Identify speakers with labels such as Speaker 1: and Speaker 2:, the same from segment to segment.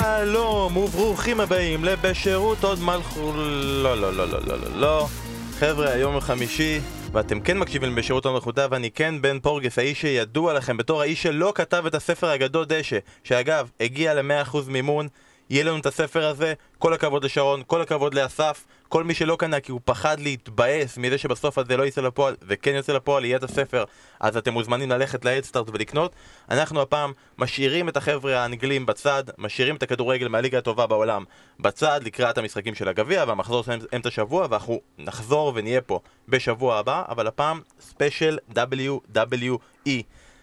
Speaker 1: שלום וברוכים הבאים לבשירות עוד מלכו... לא, לא, לא, לא, לא, לא, לא. חבר'ה, היום חמישי, ואתם כן מקשיבים בשירות עוד מלכותה, ואני כן בן פורגס, האיש שידוע לכם בתור האיש שלא כתב את הספר הגדול דשא, שאגב, הגיע ל-100% מימון, יהיה לנו את הספר הזה, כל הכבוד לשרון, כל הכבוד לאסף, כל מי שלא קנה כי הוא פחד להתבאס מזה שבסוף הזה לא יצא לפועל, וכן יוצא לפועל, יהיה את הספר, אז אתם מוזמנים ללכת להדסטארט ולקנות. אנחנו הפעם משאירים את החבר'ה האנגלים בצד, משאירים את הכדורגל מהליגה הטובה בעולם בצד לקראת המשחקים של הגביע והמחזור של אמצע שבוע, ואנחנו נחזור ונהיה פה בשבוע הבא, אבל הפעם ספיישל WWE.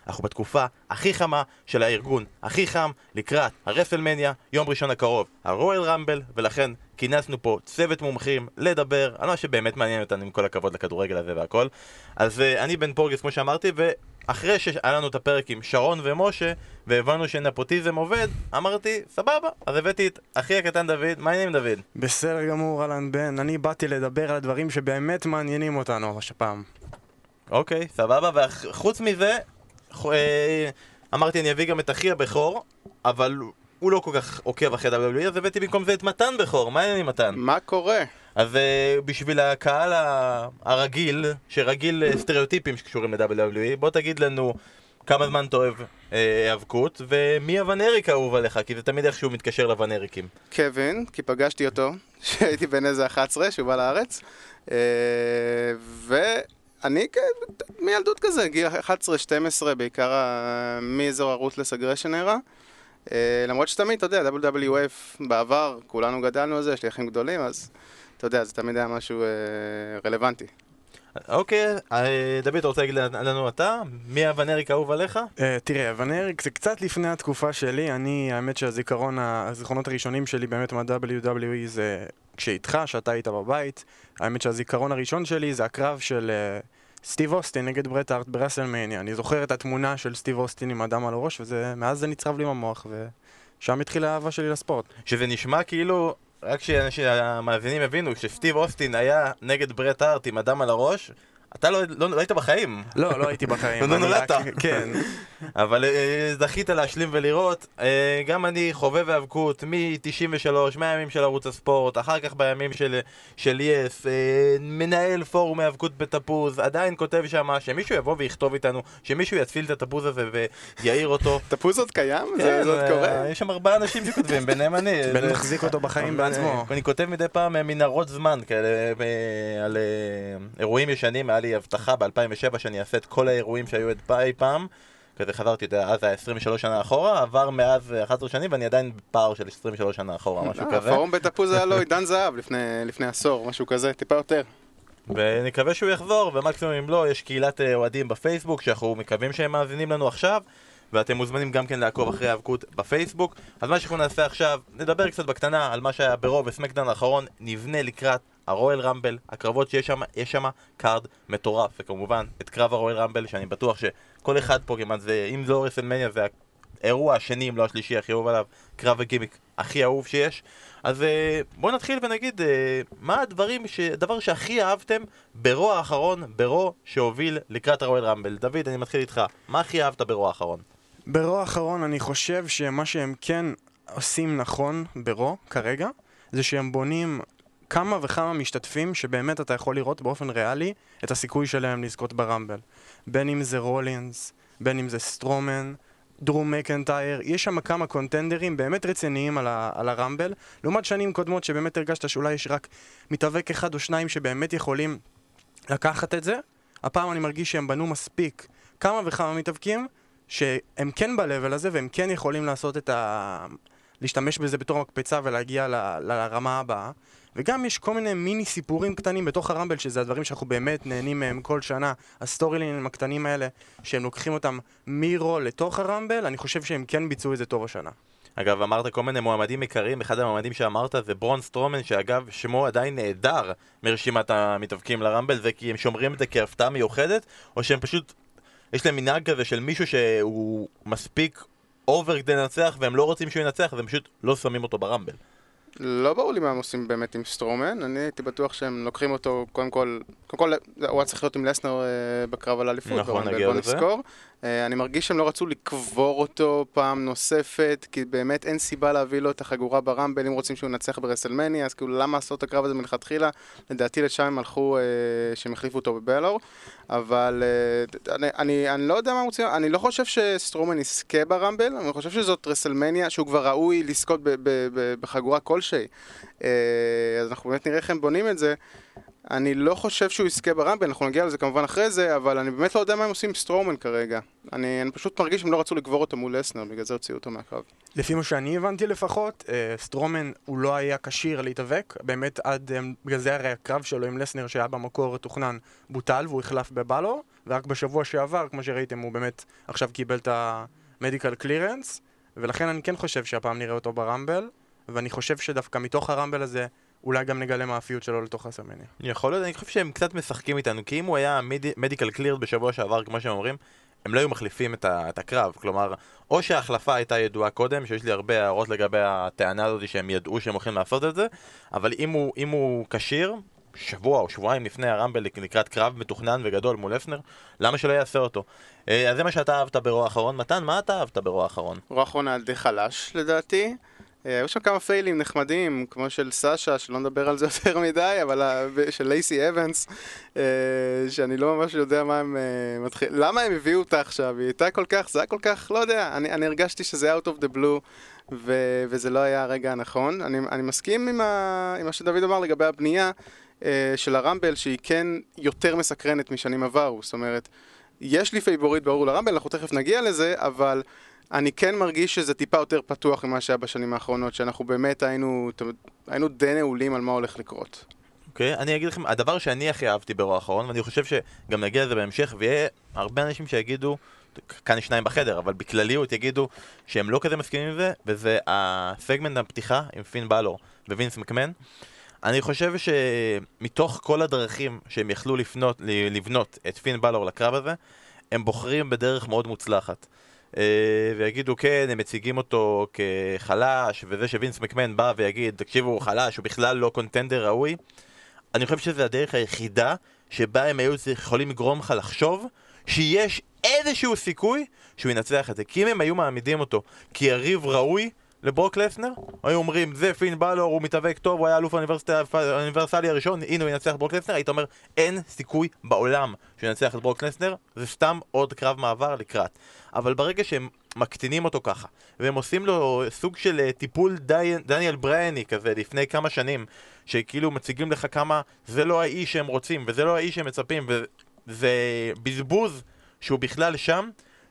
Speaker 1: אנחנו בתקופה הכי חמה של הארגון, הכי חם לקראת הרסלמניה, יום ראשון הקרוב, הרואל רמבל, ולכן כינסנו פה צוות מומחים לדבר על מה שבאמת מעניין אותנו עם כל הכבוד לכדורגל הזה והכל. אז uh, אני בן פורגס כמו שאמרתי, ואחרי שהיה לנו את הפרק עם שרון ומשה, והבנו שנפוטיזם עובד, אמרתי, סבבה, אז הבאתי את אחי הקטן דוד, מה העניינים דוד?
Speaker 2: בסדר גמור, אהלן בן, אני באתי לדבר על הדברים שבאמת מעניינים אותנו הפעם.
Speaker 1: אוקיי, סבבה, וחוץ מזה, אמרתי אני אביא גם את אחי הבכור, אבל הוא לא כל כך עוקב אחרי WWE, אז הבאתי במקום זה את מתן בכור, מה העניינים מתן?
Speaker 3: מה קורה?
Speaker 1: אז uh, בשביל הקהל הרגיל, שרגיל סטריאוטיפים שקשורים ל-WWE, בוא תגיד לנו כמה זמן אתה אוהב היאבקות, ומי הוון אריק האהוב עליך, כי זה תמיד איכשהו מתקשר לוון אריקים.
Speaker 3: קווין, כי פגשתי אותו כשהייתי בן איזה 11, שהוא בא לארץ, ו... אני מילדות כזה, גיל 11-12, בעיקר מאזור ה Ruthless Aggression era. למרות שתמיד, אתה יודע, WWF בעבר, כולנו גדלנו על זה, יש לי אחים גדולים, אז אתה יודע, זה תמיד היה משהו אה, רלוונטי.
Speaker 1: אוקיי, אה, דוד, אתה רוצה להגיד לנו אתה? מי הוונריק האהוב עליך?
Speaker 2: אה, תראה, הוונריק זה קצת לפני התקופה שלי, אני, האמת שהזיכרון, הזיכרונות הראשונים שלי באמת מה-WWE זה כשאיתך, שאתה היית בבית. האמת שהזיכרון הראשון שלי זה הקרב של סטיב אוסטין נגד ברט הארט ברסלמניה. אני זוכר את התמונה של סטיב אוסטין עם אדם על הראש, ומאז זה נצרב לי במוח, ושם התחילה האהבה שלי לספורט.
Speaker 1: שזה נשמע כאילו רק שהמאזינים הבינו, כשסטיב אוסטין היה נגד ברט הארט עם אדם על הראש, אתה לא, לא, לא היית בחיים.
Speaker 2: לא, לא הייתי בחיים.
Speaker 1: לא נולדת.
Speaker 2: כן.
Speaker 1: אבל אה, זכית להשלים ולראות. אה, גם אני חובב האבקות מ-93, מהימים של ערוץ הספורט, אחר כך בימים של, של יס, אה, מנהל פורום האבקות בתפוז, עדיין כותב שם שמישהו יבוא ויכתוב איתנו, שמישהו יצפיל את התפוז הזה ויעיר אותו.
Speaker 3: תפוז עוד קיים?
Speaker 1: כן,
Speaker 3: זה עוד קורה?
Speaker 1: יש שם ארבעה אנשים שכותבים, ביניהם אני.
Speaker 2: בן מחזיק אותו בחיים בעצמו.
Speaker 1: אני כותב מדי פעם מנהרות זמן כאלה על אירועים ישנים. היה לי הבטחה ב-2007 שאני אעשה את כל האירועים שהיו אי פעם כזה חזרתי, אתה יודע, אז היה 23 שנה אחורה, עבר מאז 11 שנים ואני עדיין בפער של 23 שנה אחורה, משהו
Speaker 3: אה,
Speaker 1: כזה.
Speaker 3: הפורום בתפוז היה לו עידן זהב לפני עשור, משהו כזה, טיפה יותר.
Speaker 1: ונקווה שהוא יחזור, ומקסימום אם לא, יש קהילת אה, אוהדים בפייסבוק שאנחנו מקווים שהם מאזינים לנו עכשיו ואתם מוזמנים גם כן לעקוב אחרי היאבקות בפייסבוק. אז מה שאנחנו נעשה עכשיו, נדבר קצת בקטנה על מה שהיה ב Raw ו SmackDown האחרון, נבנה לקראת ה Royal Rumble, הקרבות שיש שם, יש שם card מטורף, וכמובן את קרב ה Royal Rumble, שאני בטוח שכל אחד פה כמעט זה, אם לא WrestleMania זה האירוע השני, אם לא השלישי הכי אהוב עליו, קרב הגימיק הכי אהוב שיש. אז אה, בואו נתחיל ונגיד אה, מה הדברים, ש... הדבר שהכי אהבתם ב Raw האחרון, ב Raw שהוביל לקראת ה Royal Rumble. דוד, אני מתחיל איתך, מה הכי אהבת ברוע האחרון?
Speaker 2: ברוע האחרון אני חושב שמה שהם כן עושים נכון ברוע כרגע, זה שהם בונים כמה וכמה משתתפים שבאמת אתה יכול לראות באופן ריאלי את הסיכוי שלהם לזכות ברמבל. בין אם זה רולינס, בין אם זה סטרומן, דרום מקנטייר, יש שם כמה קונטנדרים באמת רציניים על, ה- על הרמבל, לעומת שנים קודמות שבאמת הרגשת שאולי יש רק מתאבק אחד או שניים שבאמת יכולים לקחת את זה. הפעם אני מרגיש שהם בנו מספיק כמה וכמה מתאבקים שהם כן ב-level הזה והם כן יכולים לעשות את ה... להשתמש בזה בתור מקפצה ולהגיע ל... לרמה הבאה. וגם יש כל מיני מיני סיפורים קטנים בתוך ה Rumble, שזה הדברים שאנחנו באמת נהנים מהם כל שנה. ה storyline ים הקטנים האלה, שהם לוקחים אותם מ Raw לתוך ה Rumble, אני חושב שהם כן ביצעו את זה טוב השנה.
Speaker 1: אגב, אמרת כל מיני מועמדים עיקריים, אחד המועמדים שאמרת זה ברון סטרומן, שאגב, שמו עדיין נהדר מרשימת המתאבקים ל Rumble, זה כי הם שומרים את זה כהפתעה מיוחדת, או שהם פשוט, יש להם מנהג כזה של מישהו שהוא מספיק over כדי לנצח, והם לא רוצים שהוא ינצח, אז הם פשוט לא שמים אותו ב Rumble.
Speaker 3: לא ברור לי מה הם עושים באמת עם סטרומן, אני הייתי בטוח שהם לוקחים אותו, קודם כל, קודם כל, הוא היה צריך להיות עם לסנר אה, בקרב על האליפות,
Speaker 1: נכון, נגיע לזה.
Speaker 3: נזכור. אה, אני מרגיש שהם לא רצו לקבור אותו פעם נוספת, כי באמת אין סיבה להביא לו את החגורה ב Rumble אם רוצים שהוא ינצח ב WrestleMania, אז כאילו למה לעשות את הקרב הזה מלכתחילה? לדעתי לשם הם הלכו, אה, שהם החליפו אותו בבלור, אבל אה, אני, אני, אני לא יודע מה הם רוצים, אני לא חושב שסטרומן יזכה ב Rumble, אני חושב שזאת WrestleMania שהוא כבר ראוי לזכות בחגורה כלשהי. אה, אז אנחנו באמת נראה איך הם בונים את זה. אני לא חושב שהוא יזכה ב Rumble, אנחנו נגיע לזה כמובן אחרי זה, אבל אני באמת לא יודע מה הם עושים עם סטרומן כרגע. אני, אני פשוט מרגיש שהם לא רצו לקבור אותו מול לסנר, בגלל זה הוציאו אותו מהקרב.
Speaker 2: לפי מה שאני הבנתי לפחות, אה, סטרומן הוא לא היה כשיר להתאבק, באמת עד, אה, בגלל זה הרי הקרב שלו עם לסנר שהיה במקור תוכנן בוטל והוא החלף בבלור, ורק בשבוע שעבר, כמו שראיתם, הוא באמת עכשיו קיבל את המדיקל קלירנס, ולכן אני כן חושב שהפעם נראה אותו ברמבל, ואני חושב שדווקא מתוך הרמבל הזה, אולי גם נגלה מה האפיות שלו לתוך הסמניה.
Speaker 1: יכול להיות, אני חושב שהם קצת משחקים איתנו, כי אם הוא היה מדיקל קלירד בשבוע שעבר, כמו שהם אומרים, הם לא היו מחליפים את, ה, את הקרב. כלומר, או שההחלפה הייתה ידועה קודם, שיש לי הרבה הערות לגבי הטענה הזאת שהם ידעו שהם הולכים לעשות את זה, אבל אם הוא, אם הוא כשיר, שבוע או שבועיים לפני הרמבל לקראת קרב מתוכנן וגדול מול אפנר, למה שלא יעשה אותו? אה, אז זה מה שאתה אהבת ברוע האחרון. מתן, מה אתה אהבת ברוע האחרון?
Speaker 3: רוע האחרון היה די חלש לדעתי. אה, היו שם כמה פיילים נחמדים, כמו של סאשה, שלא נדבר על זה יותר מדי, אבל של לייסי אבנס, אה, שאני לא ממש יודע מה הם אה, מתחילים, למה הם הביאו אותה עכשיו? היא הייתה כל כך, זה היה כל כך, לא יודע, אני, אני הרגשתי שזה out of the blue, ו, וזה לא היה הרגע הנכון. אני, אני מסכים עם, ה, עם מה שדוד אמר לגבי הבנייה של ה Rumble, שהיא כן יותר מסקרנת משנים עברו, זאת אומרת, יש לי favorite ברור ל Rumble, אנחנו תכף נגיע לזה, אבל... אני כן מרגיש שזה טיפה יותר פתוח ממה שהיה בשנים האחרונות, שאנחנו באמת היינו, היינו די נעולים על מה הולך לקרות.
Speaker 1: אוקיי, okay, אני אגיד לכם, הדבר שאני הכי אהבתי ב Raw האחרון, ואני חושב שגם נגיע לזה בהמשך, ויהיה הרבה אנשים שיגידו, כאן שניים בחדר, אבל בכלליות יגידו שהם לא כזה מסכימים עם זה, וזה הסגמנט הפתיחה עם פין בלור ווינס מקמן. אני חושב שמתוך כל הדרכים שהם יכלו לפנות, לבנות את פין בלור לקרב הזה, הם בוחרים בדרך מאוד מוצלחת. Uh, ויגידו כן, הם מציגים אותו כחלש, וזה שווינס מקמן בא ויגיד, תקשיבו, הוא חלש, הוא בכלל לא קונטנדר ראוי, אני חושב שזו הדרך היחידה שבה הם היו יכולים לגרום לך לחשוב שיש איזשהו סיכוי שהוא ינצח את זה. כי אם הם היו מעמידים אותו כיריב ראוי לברוק לסנר, היו אומרים, זה פין בלור, הוא מתאבק טוב, הוא היה אלוף האוניברסלי הראשון, הנה הוא ינצח את ברוק לסנר, היית אומר, אין סיכוי בעולם שהוא ינצח את ברוק לסנר, זה סתם עוד קרב מעבר לקראת. אבל ברגע שהם מקטינים אותו ככה, והם עושים לו סוג של אה, טיפול די, דניאל ברייני כזה לפני כמה שנים, שכאילו מציגים לך כמה זה לא האיש שהם רוצים, וזה לא האיש שהם מצפים, וזה בזבוז שהוא בכלל שם,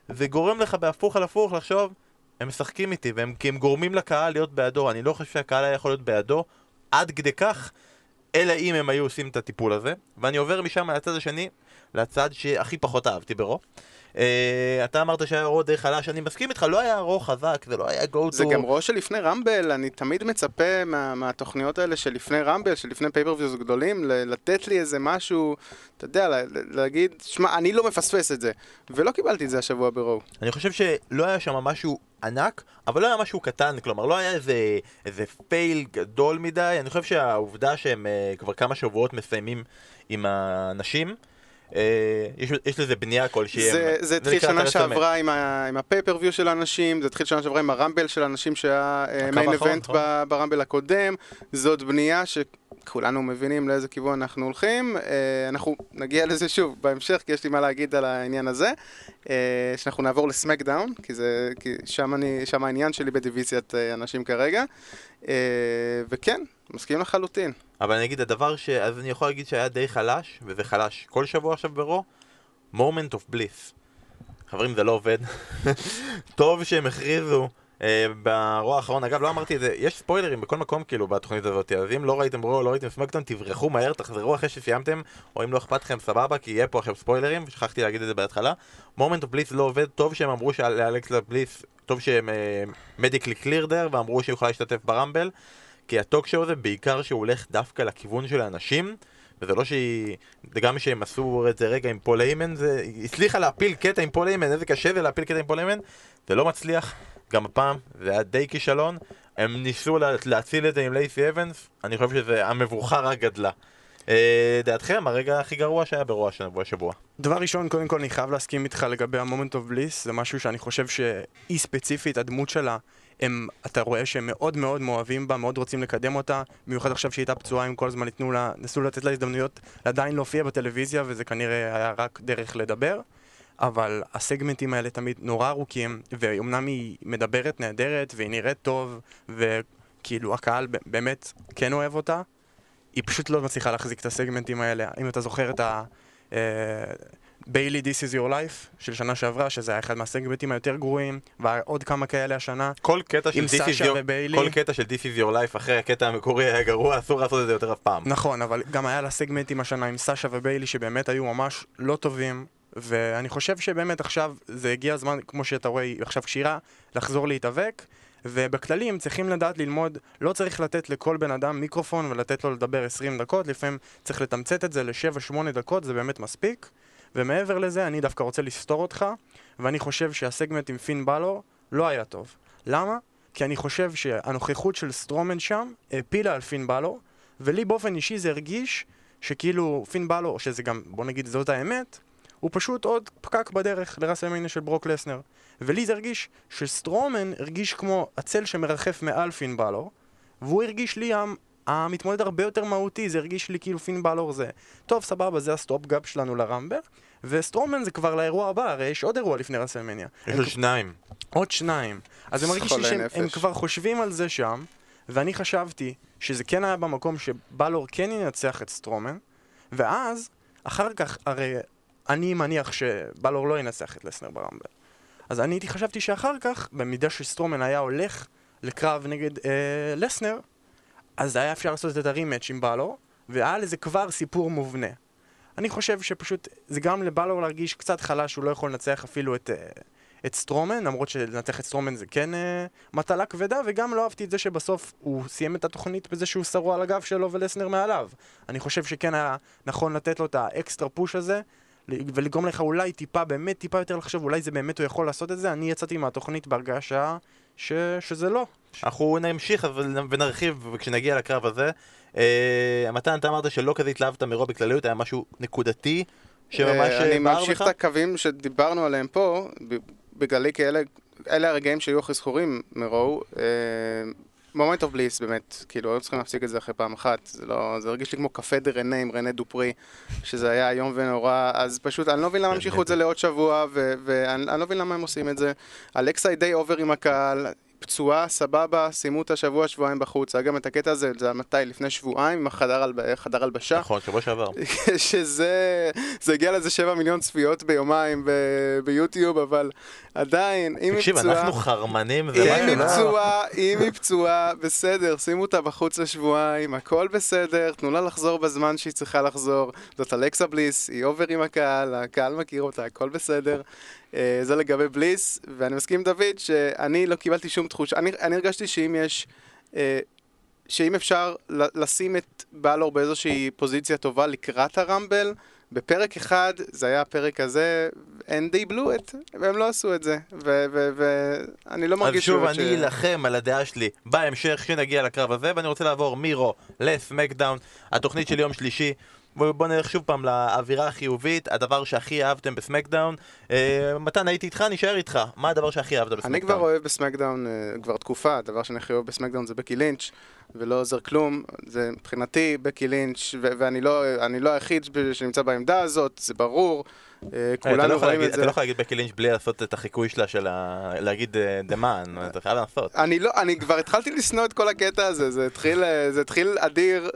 Speaker 1: זה גורם לך בהפוך על הפוך לחשוב, הם משחקים איתי, והם, כי הם גורמים לקהל להיות בעדו, אני לא חושב שהקהל היה יכול להיות בעדו עד כדי כך, אלא אם הם היו עושים את הטיפול הזה, ואני עובר משם לצד השני, לצד שהכי פחות אהבתי ברו. Uh, אתה אמרת שהיה רו די חלש, אני מסכים איתך, לא היה רו חזק, זה לא היה גו
Speaker 3: זה גם Raw שלפני Rumble, אני תמיד מצפה מה, מהתוכניות האלה שלפני רמבל, שלפני pay-per-views גדולים, לתת לי איזה משהו, אתה יודע, ל- להגיד, שמע, אני לא מפספס את זה. ולא קיבלתי את זה השבוע ב Raw.
Speaker 1: אני חושב שלא היה שם משהו ענק, אבל לא היה משהו קטן, כלומר לא היה איזה, איזה fail גדול מדי, אני חושב שהעובדה שהם uh, כבר כמה שבועות מסיימים עם האנשים, Uh, יש, יש לזה בנייה כלשהי.
Speaker 3: זה, זה התחיל שנה שעברה עם, ה, עם ה pay-per-view של האנשים, זה התחיל שנה שעברה עם ה Rumble של האנשים שהיה מיין איבנט ברמבל הקודם, זאת בנייה שכולנו מבינים לאיזה כיוון אנחנו הולכים, אנחנו נגיע לזה שוב בהמשך, כי יש לי מה להגיד על העניין הזה, שאנחנו נעבור לסמקדאון, כי, זה, כי שם, אני, שם העניין שלי בדיוויזיית אנשים כרגע, וכן, מסכים לחלוטין.
Speaker 1: אבל אני אגיד, הדבר ש... אז אני יכול להגיד שהיה די חלש, וזה חלש כל שבוע עכשיו ברו, moment of bliss. חברים, זה לא עובד. טוב שהם הכריזו אה, ברוע האחרון, אגב, לא אמרתי את זה, יש ספוילרים בכל מקום כאילו בתוכנית הזאת, אז אם לא ראיתם רו, לא ראיתם סמקטון, תברחו מהר, תחזרו אחרי שסיימתם, או אם לא אכפת לכם, סבבה, כי יהיה פה עכשיו ספוילרים, שכחתי להגיד את זה בהתחלה. moment of bliss לא עובד, טוב שהם אמרו לאלכסה בליס, טוב שהם מדיקלי קלירדר, ואמרו שהיא יכולה להשתתף ברמבל. כי הטוק שואו הזה בעיקר שהוא הולך דווקא לכיוון של האנשים וזה לא שהיא... גם שהם עשו את זה רגע עם פול איימן, זה... היא הצליחה להפיל קטע עם פול איימן, איזה קשה זה להפיל קטע עם פול איימן זה לא מצליח, גם הפעם, זה היה די כישלון הם ניסו לה- להציל את זה עם לייסי אבנס, אני חושב שהמבוכה רק גדלה. אה, דעתכם, הרגע הכי גרוע שהיה ב Raw השבוע. השבוע.
Speaker 2: דבר ראשון, קודם כל אני חייב להסכים איתך לגבי ה Moment of Bliss, זה משהו שאני חושב שהיא ספציפית, הדמות שלה, הם, אתה רואה שהם מאוד מאוד מאוהבים בה, מאוד רוצים לקדם אותה, במיוחד עכשיו שהיא הייתה פצועה, הם כל הזמן ניתנו לה, ניסו לתת לה הזדמנויות עדיין להופיע בטלוויזיה, וזה כנראה היה רק דרך לדבר. אבל הסגמנטים האלה תמיד נורא ארוכים, ואומנם היא מדברת נהדרת, והיא נראית טוב, וכאילו הקהל באמת כן אוהב אותה, היא פשוט לא מצליחה להחזיק את הסגמנטים האלה. אם אתה זוכר את ה... ביילי This is your life של שנה שעברה, שזה היה אחד מהסגמנטים היותר גרועים, ועוד כמה כאלה השנה.
Speaker 1: כל קטע של This is your-
Speaker 2: וביילי.
Speaker 1: כל קטע של This is your life אחרי הקטע המקורי היה גרוע, אסור לעשות את זה יותר אף פעם.
Speaker 2: נכון, אבל גם היה לה סגמנטים השנה עם סאשה וביילי שבאמת היו ממש לא טובים, ואני חושב שבאמת עכשיו זה הגיע הזמן, כמו שאתה רואה, היא עכשיו כשירה, לחזור להתאבק. ובכללי הם צריכים לדעת ללמוד, לא צריך לתת לכל בן אדם מיקרופון ולתת לו לדבר 20 דקות, לפעמים צריך לתמצת את זה ל-7-8 דקות, זה באמת מספיק. ומעבר לזה, אני דווקא רוצה לסתור אותך, ואני חושב שהסגמנט עם פין בלור לא היה טוב. למה? כי אני חושב שהנוכחות של סטרומן שם האפילה על פין בלור, ולי באופן אישי זה הרגיש שכאילו פין בלור, שזה גם, בוא נגיד זאת האמת, הוא פשוט עוד פקק בדרך ל WrestleMania של ברוק לסנר. ולי זה הרגיש שסטרומן הרגיש כמו הצל שמרחף מעל פין בלור, והוא הרגיש לי המתמודד הרבה יותר מהותי, זה הרגיש לי כאילו פין בלור זה טוב סבבה זה ה stopgap שלנו ל Rumble וסטרומן זה כבר לאירוע הבא, הרי יש עוד אירוע לפני WrestleMania
Speaker 1: יש לו שניים.
Speaker 2: עוד שניים. אז הם מרגישים
Speaker 3: חולי
Speaker 2: שהם כבר חושבים על זה שם, ואני חשבתי שזה כן היה במקום שבלור כן ינצח את סטרומן, ואז, אחר כך, הרי אני מניח שבלור לא ינצח את לסנר ברמבל. אז אני הייתי חשבתי שאחר כך, במידה שסטרומן היה הולך לקרב נגד אה, לסנר, אז היה אפשר לעשות את הרימץ' עם בלור, והיה לזה כבר סיפור מובנה. אני חושב שפשוט זה גם לבלור להרגיש קצת חלש, הוא לא יכול לנצח אפילו את, אה, את סטרומן, למרות שלנצח את סטרומן זה כן אה, מטלה כבדה, וגם לא אהבתי את זה שבסוף הוא סיים את התוכנית בזה שהוא שרוע על הגב שלו ולסנר מעליו. אני חושב שכן היה נכון לתת לו את ה extra push הזה, ולגרום לך אולי טיפה, באמת טיפה יותר לחשוב, אולי זה באמת הוא יכול לעשות את זה. אני יצאתי מהתוכנית בהרגשה ש... שזה לא.
Speaker 1: אנחנו נמשיך אבל- ונרחיב כשנגיע לקרב הזה. אה, מתן, אתה אמרת שלא כזה התלהבת מ Raw בכלליות, היה משהו נקודתי שממש
Speaker 3: אה, אני
Speaker 1: אה, בער
Speaker 3: ממשיך
Speaker 1: בך?
Speaker 3: את הקווים שדיברנו עליהם פה, ב- בגללי כי אלה, אלה הרגעים שהיו הכי זכורים מ Raw. Moment of Bliss, באמת, כאילו, היו צריכים להפסיק את זה אחרי פעם אחת, זה לא, זה הרגיש לי כמו Café de René עם רנה דופרי, שזה היה איום ונורא, אז פשוט, אני לא מבין למה המשיכו את זה לעוד שבוע, ואני אני לא מבין למה הם עושים את זה. אלכסה היא די over עם הקהל, פצועה, סבבה, סיימו אותה שבוע, שבועיים בחוץ, היה גם את הקטע הזה, זה היה מתי? לפני שבועיים, עם החדר הלב- חדר הלבשה.
Speaker 1: נכון, שבוע שעבר.
Speaker 3: שזה, זה הגיע לזה 7 מיליון צפיות ביומיים ב- ביוטיוב, אבל עדיין, אם היא
Speaker 1: תקשיב,
Speaker 3: פצועה...
Speaker 1: אנחנו חרמנים, זה
Speaker 3: אם
Speaker 1: משהו
Speaker 3: היא
Speaker 1: לא-
Speaker 3: פצועה, אם היא פצועה, בסדר, שימו אותה בחוץ לשבועיים, הכל בסדר, תנו לה לחזור בזמן שהיא צריכה לחזור. זאת אלכסה בליס, היא אובר עם הקהל, הקהל מכיר אותה, הכל בסדר. אה, זה לגבי בליס, ואני מסכים עם דוד שאני לא קיבלתי שום תחושה, אני, אני הרגשתי שאם יש... אה, שאם אפשר לשים את בלור באיזושהי פוזיציה טובה לקראת הרמבל, בפרק אחד, זה היה הפרק הזה, and they blew it, והם לא עשו את זה, ואני לא
Speaker 1: אז
Speaker 3: מרגיש
Speaker 1: שוב,
Speaker 3: באמת
Speaker 1: אני אלחם על הדעה שלי בהמשך כשנגיע לקרב הזה, ואני רוצה לעבור מרו לסמקדאון, התוכנית של יום שלישי. בוא נלך שוב פעם לאווירה החיובית, הדבר שהכי אהבתם בסמקדאון. אה, מתן, הייתי איתך, נשאר איתך. מה הדבר שהכי אהבת בסמקדאון?
Speaker 3: אני כבר אוהב בסמקדאון אה, כבר תקופה, הדבר שאני הכי אוהב בסמקדאון זה בקי לינץ', ולא עוזר כלום, זה מבחינתי בקי לינץ', ו- ואני לא, לא היחיד שנמצא בעמדה הזאת, זה ברור, אה,
Speaker 1: אה, אתה לא
Speaker 3: כולנו רואים את
Speaker 1: אתה
Speaker 3: זה.
Speaker 1: לא יכול להגיד בקי לינץ' בלי לעשות את החיקוי שלה של ה... להגיד the man, אתה חייב לעשות.
Speaker 3: אני לא, אני כבר התחלתי לשנוא את כל הקטע הזה, זה התחיל, אה, אדיר,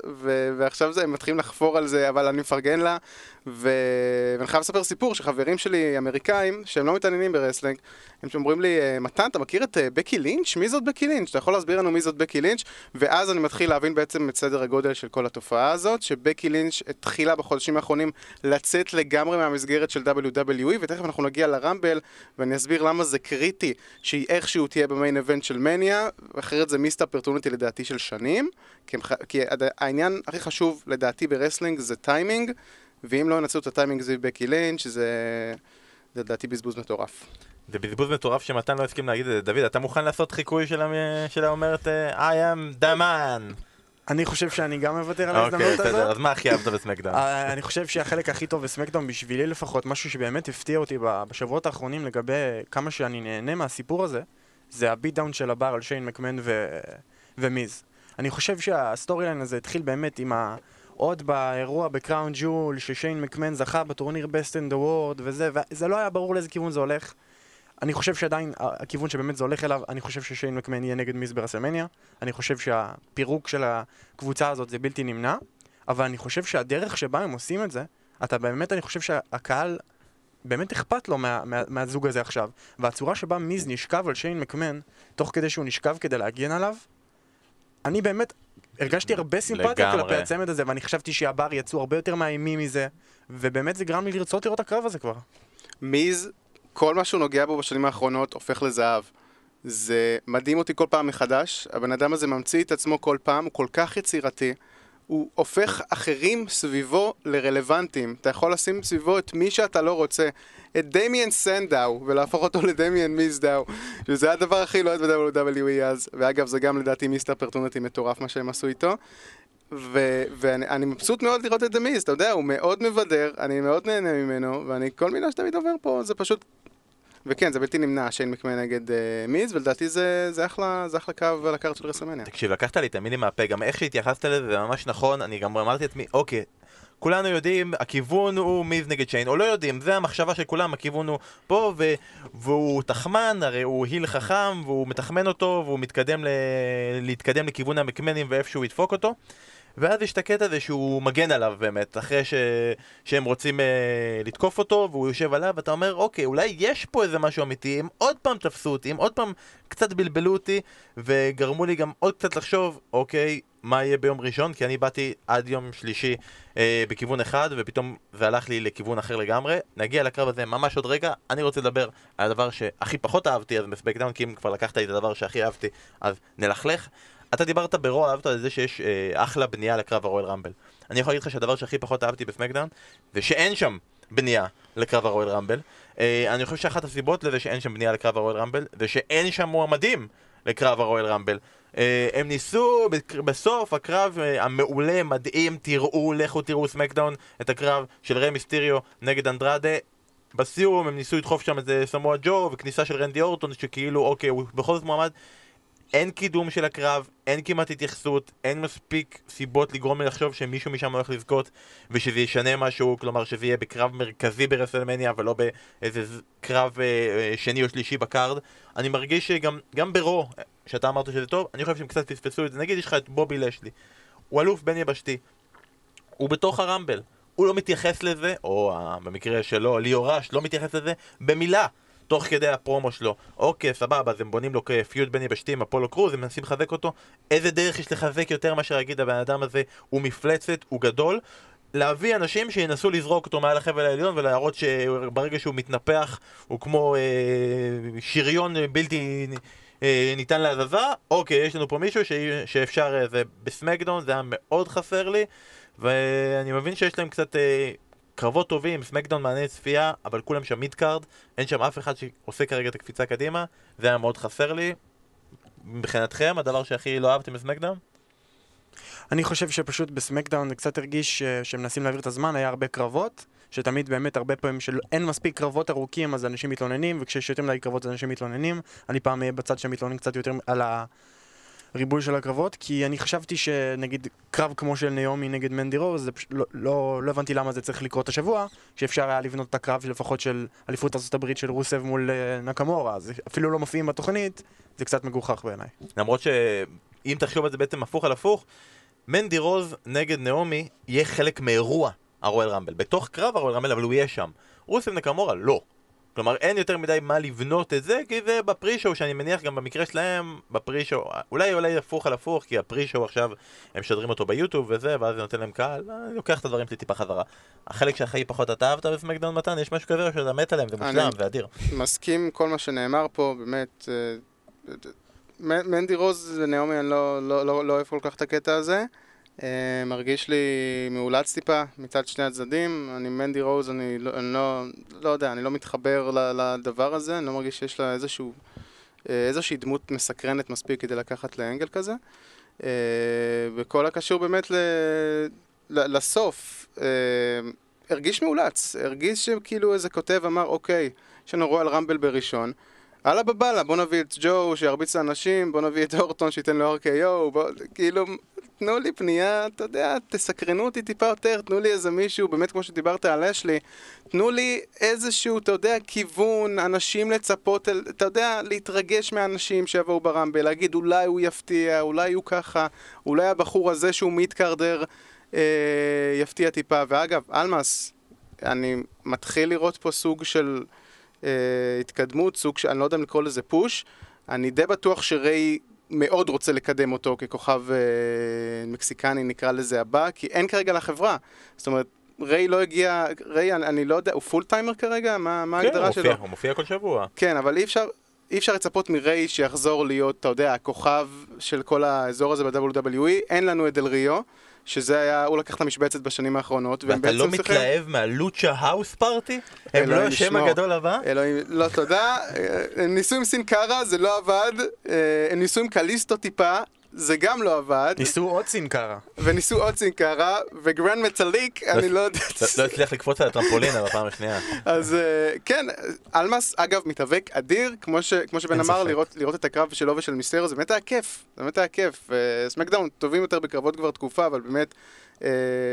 Speaker 3: ועכשיו הם מתחילים לחפור על זה, אבל אני מפרגן לה. ואני חייב לספר סיפור שחברים שלי אמריקאים, שהם לא מתעניינים ב wrestling, הם אומרים לי, "אה, מתן, אתה מכיר את אה, בקי לינץ'? מי זאת בקי לינץ'? אתה יכול להסביר לנו מי זאת בקי לינץ'? ואז אני מתחיל להבין בעצם את סדר הגודל של כל התופעה הזאת, שבקי לינץ' התחילה בחודשים האחרונים לצאת לגמרי מהמסגרת של WWE, ותכף אנחנו נגיע לרמבל, ואני אסביר למה זה קריטי שהיא איכשהו תהיה ב main event של מניה, אחרת זה missed opportunity לדעתי של שנים, כי, כי העניין הכי חשוב לדעתי ב wrestling זה טיימינג, ואם לא ינצלו את הטיימינג זה בקי לינץ', זה זה לדעתי בזבוז מטורף.
Speaker 1: זה בזבוז מטורף שמתן לא הסכים להגיד את זה. דוד, אתה מוכן לעשות חיקוי של האומרת אה, I am the man?
Speaker 2: אני חושב שאני גם מוותר על
Speaker 1: אוקיי,
Speaker 2: ההזדמנות הזאת.
Speaker 1: בסדר, אז מה הכי אהבת בסמקדאון?
Speaker 2: אה, אני חושב שהחלק הכי טוב בסמקדאון בשבילי לפחות, משהו שבאמת הפתיע אותי בשבועות האחרונים לגבי כמה שאני נהנה מהסיפור הזה, זה ה beat down של הבר על שיין מקמן ו... ומיז. אני חושב שה story line הזה התחיל באמת עם ה... עוד באירוע בקראון ג'ול, ששיין מקמן זכה בטורניר best in the world וזה, וזה לא היה ברור לאיזה כיוון זה הולך. אני חושב שעדיין הכיוון שבאמת זה הולך אליו, אני חושב ששיין מקמן יהיה נגד מיז ברסלמניה. אני חושב שהפירוק של הקבוצה הזאת זה בלתי נמנע. אבל אני חושב שהדרך שבה הם עושים את זה, אתה באמת, אני חושב שהקהל באמת אכפת לו מה, מה, מהזוג הזה עכשיו. והצורה שבה מיז נשכב על שיין מקמן, תוך כדי שהוא נשכב כדי להגן עליו, אני באמת הרגשתי הרבה סימפתיה
Speaker 1: לגמרי.
Speaker 2: כלפי הצמד הזה, ואני חשבתי שהבר יצאו הרבה יותר מאיימים מזה, ובאמת זה גרם לי לרצות לראות את הקרב הזה כבר.
Speaker 3: מיז, כל מה שהוא נוגע בו בשנים האחרונות הופך לזהב. זה מדהים אותי כל פעם מחדש, הבן אדם הזה ממציא את עצמו כל פעם, הוא כל כך יצירתי, הוא הופך אחרים סביבו לרלוונטיים. אתה יכול לשים סביבו את מי שאתה לא רוצה, את דמיאן סנדאו, ולהפוך אותו לדמיאן מיזדאו, שזה הדבר הכי לא ב-WWE אז, ואגב זה גם לדעתי מיסטר פרטונטי מטורף מה שהם עשו איתו. ו- ואני אני מבסוט מאוד לראות את דמיז, אתה יודע, הוא מאוד מבדר, אני מאוד נהנה ממנו, ואני, כל מילה שתמיד עובר פה זה פשוט... וכן, זה בלתי נמנע, שיין מקמן נגד uh, מיז, ולדעתי זה, זה אחלה, זה אחלה קו על הקארט של רסלמניה.
Speaker 1: תקשיב, לקחת לי את המילים מהפה, גם איך שהתייחסת לזה זה ממש נכון, אני גם אמרתי לעצמי, אוקיי, כולנו יודעים, הכיוון הוא מיז נגד שיין, או לא יודעים, זה המחשבה של כולם, הכיוון הוא פה, ו... והוא תחמן, הרי הוא היל חכם, והוא מתחמן אותו, והוא מתקדם ל... להתקדם לכיוון המקמנים ואיפה שהוא ידפוק אותו. ואז יש את הקטע הזה שהוא מגן עליו באמת, אחרי ש... שהם רוצים אה, לתקוף אותו, והוא יושב עליו, ואתה אומר, אוקיי, אולי יש פה איזה משהו אמיתי, הם עוד פעם תפסו אותי, הם עוד פעם קצת בלבלו אותי, וגרמו לי גם עוד קצת לחשוב, אוקיי, מה יהיה ביום ראשון, כי אני באתי עד יום שלישי אה, בכיוון אחד, ופתאום זה הלך לי לכיוון אחר לגמרי. נגיע לקרב הזה ממש עוד רגע, אני רוצה לדבר על הדבר שהכי פחות אהבתי אז בספקדאון, כי אם כבר לקחת לי את הדבר שהכי אהבתי, אז נלכלך. אתה דיברת ברוע, אהבת על זה שיש אה, אחלה בנייה לקרב הרואל רמבל. אני יכול להגיד לך שהדבר שהכי פחות אהבתי בסמקדאון, זה שאין שם בנייה לקרב הרואל רמבל. אה, אני חושב שאחת הסיבות לזה שאין שם בנייה לקרב הרואל רמבל, זה שאין שם מועמדים לקרב הרואל רמבל. אה, הם ניסו בסוף הקרב אה, המעולה, מדהים, תראו, לכו תראו סמקדאון, את הקרב של רמי סטיריו נגד אנדרדה. בסיום הם ניסו לדחוף שם איזה סמואל ג'ו וכניסה של רנדי אורטון שכאילו אוקיי הוא בכל זאת מועמד אין קידום של הקרב, אין כמעט התייחסות, אין מספיק סיבות לגרום לי לחשוב שמישהו משם הולך לזכות ושזה ישנה משהו, כלומר שזה יהיה בקרב מרכזי ברסלמניה ולא באיזה קרב אה, אה, שני או שלישי בקארד. אני מרגיש שגם גם ברו, שאתה אמרת שזה טוב, אני חושב שהם קצת פספסו את זה. נגיד יש לך את בובי לשלי, הוא אלוף בין יבשתי, הוא בתוך הרמבל, הוא לא מתייחס לזה, או אה, במקרה שלו, ליאור רש לא מתייחס לזה במילה. תוך כדי הפרומו שלו, אוקיי, סבבה, אז הם בונים לו כפיוד בין יבשתי עם אפולו קרוז, הם מנסים לחזק אותו. איזה דרך יש לחזק יותר מאשר להגיד הבן אדם הזה הוא מפלצת, הוא גדול. להביא אנשים שינסו לזרוק אותו מעל החבל העליון ולהראות שברגע שהוא מתנפח הוא כמו אה, שריון בלתי אה, ניתן להזזה. אוקיי, יש לנו פה מישהו ש... שאפשר, אה, זה בסמקדאון, זה היה מאוד חסר לי, ואני מבין שיש להם קצת אה, קרבות טובים, סמקדאון מענה צפייה, אבל כולם שם mid card, אין שם אף אחד שעושה כרגע את הקפיצה קדימה, זה היה מאוד חסר לי. מבחינתכם, הדבר שהכי לא אהבתם בסמקדאון?
Speaker 2: אני חושב שפשוט בסמקדאון זה קצת הרגיש ש- שמנסים להעביר את הזמן, היה הרבה קרבות, שתמיד באמת הרבה פעמים שאין מספיק קרבות ארוכים אז אנשים מתלוננים, וכשיש יותר מדי קרבות אז אנשים מתלוננים. אני פעם אהיה בצד שמתלוננים קצת יותר על הריבוי של הקרבות, כי אני חשבתי שנגיד קרב כמו של ניומי נגד מנדי רוז, זה פשוט לא, לא, לא הבנתי למה זה צריך לקרות השבוע, שאפשר היה לבנות את הקרב לפחות של אליפות ארצות הברית של רוסב מול אה, נקמורה, אז אפילו לא מופיעים בתוכנית, זה קצת מגוחך בעיניי.
Speaker 1: למרות שאם תחשוב על זה בעצם הפוך על הפוך, מנדי רוז נגד נעמי יהיה חלק מאירוע הרואל רמבל. בתוך קרב הרואל רמבל, אבל הוא יהיה שם. רוסף נקמורה לא. כלומר, אין יותר מדי מה לבנות את זה, כי זה בפרי-שואו, שאני מניח גם במקרה שלהם, בפרי-שואו, אולי אולי הפוך על הפוך, כי הפרי-שואו עכשיו, הם משדרים אותו ביוטיוב וזה, ואז זה נותן להם קהל, אני לוקח את הדברים שלי טיפה חזרה. החלק שהכי פחות אתה אהבת בסמקדאון מתן, יש משהו כזה שאתה מת עליהם, זה מושלם ואדיר.
Speaker 3: מסכים כל מה שנאמר פה, באמת. אה, מנדי רוז ונעמי, אני לא, לא, לא, לא אוהב כל כך את הקטע הזה. אה, מרגיש לי מאולץ טיפה מצד שני הצדדים. אני מנדי רוז, אני לא, אני לא, לא יודע, אני לא מתחבר לדבר הזה, אני לא מרגיש שיש לה איזשהו, אה, איזושהי דמות מסקרנת מספיק כדי לקחת לאנגל כזה. אה, וכל הקשור באמת ל, ל, לסוף, הרגיש מאולץ, הרגיש שכאילו איזה כותב אמר, אוקיי, יש לנו רועל רמבל בראשון. אללה בבאללה, בוא נביא את ג'ו שירביץ לאנשים, בוא נביא את אורטון שייתן לו RKO, בוא, כאילו, תנו לי פנייה, אתה יודע, תסקרנו אותי טיפה יותר, תנו לי איזה מישהו, באמת כמו שדיברת על אשלי, תנו לי איזשהו, אתה יודע, כיוון, אנשים לצפות, אתה יודע, להתרגש מהאנשים שיבואו ברמבל, להגיד אולי הוא יפתיע, אולי הוא ככה, אולי הבחור הזה שהוא מיטקרדר אה, יפתיע טיפה, ואגב, אלמאס, אני מתחיל לראות פה סוג של התקדמות, סוג של, אני לא יודע אם לקרוא לזה פוש, אני די בטוח שריי מאוד רוצה לקדם אותו ככוכב אה, מקסיקני, נקרא לזה הבא, כי אין כרגע לחברה. זאת אומרת, ריי לא הגיע, ריי, אני, אני לא יודע, הוא full timer כרגע? מה, מה
Speaker 1: כן,
Speaker 3: ההגדרה שלו?
Speaker 1: מופיע- הוא מופיע כל שבוע.
Speaker 3: כן, אבל אי אפשר, אי אפשר לצפות מריי שיחזור להיות, אתה יודע, הכוכב של כל האזור הזה ב-WWE. אין לנו את דל ריו, שזה היה, הוא לקח את המשבצת בשנים האחרונות, והם
Speaker 1: ואתה לא
Speaker 3: בעצם צריכים-
Speaker 1: מתלהב מהלוצ'ה האוס פארטי? הם לא השם. הגדול הבא?
Speaker 3: אלוהים, לא תודה. אה, הם ניסו עם סין קארה, זה לא עבד. אה, הם ניסו עם קליסטו טיפה, זה גם לא עבד.
Speaker 2: ניסו עוד סינקרה.
Speaker 3: וניסו עוד סין קארה, וגרנד מטאליק, אני לא יודע.
Speaker 1: לא- לא הצליח לקפוץ על הטרמפולינה בפעם השנייה.
Speaker 3: אז אה, כן, אלמאס, אגב, מתאבק אדיר, כמו שבן אמר. לראות- את הקרב שלו ושל מיסטרו, זה באמת היה כיף. זה באמת היה כיף. אה, סמקדאון טובים יותר בקרבות כבר תקופה, אבל באמת,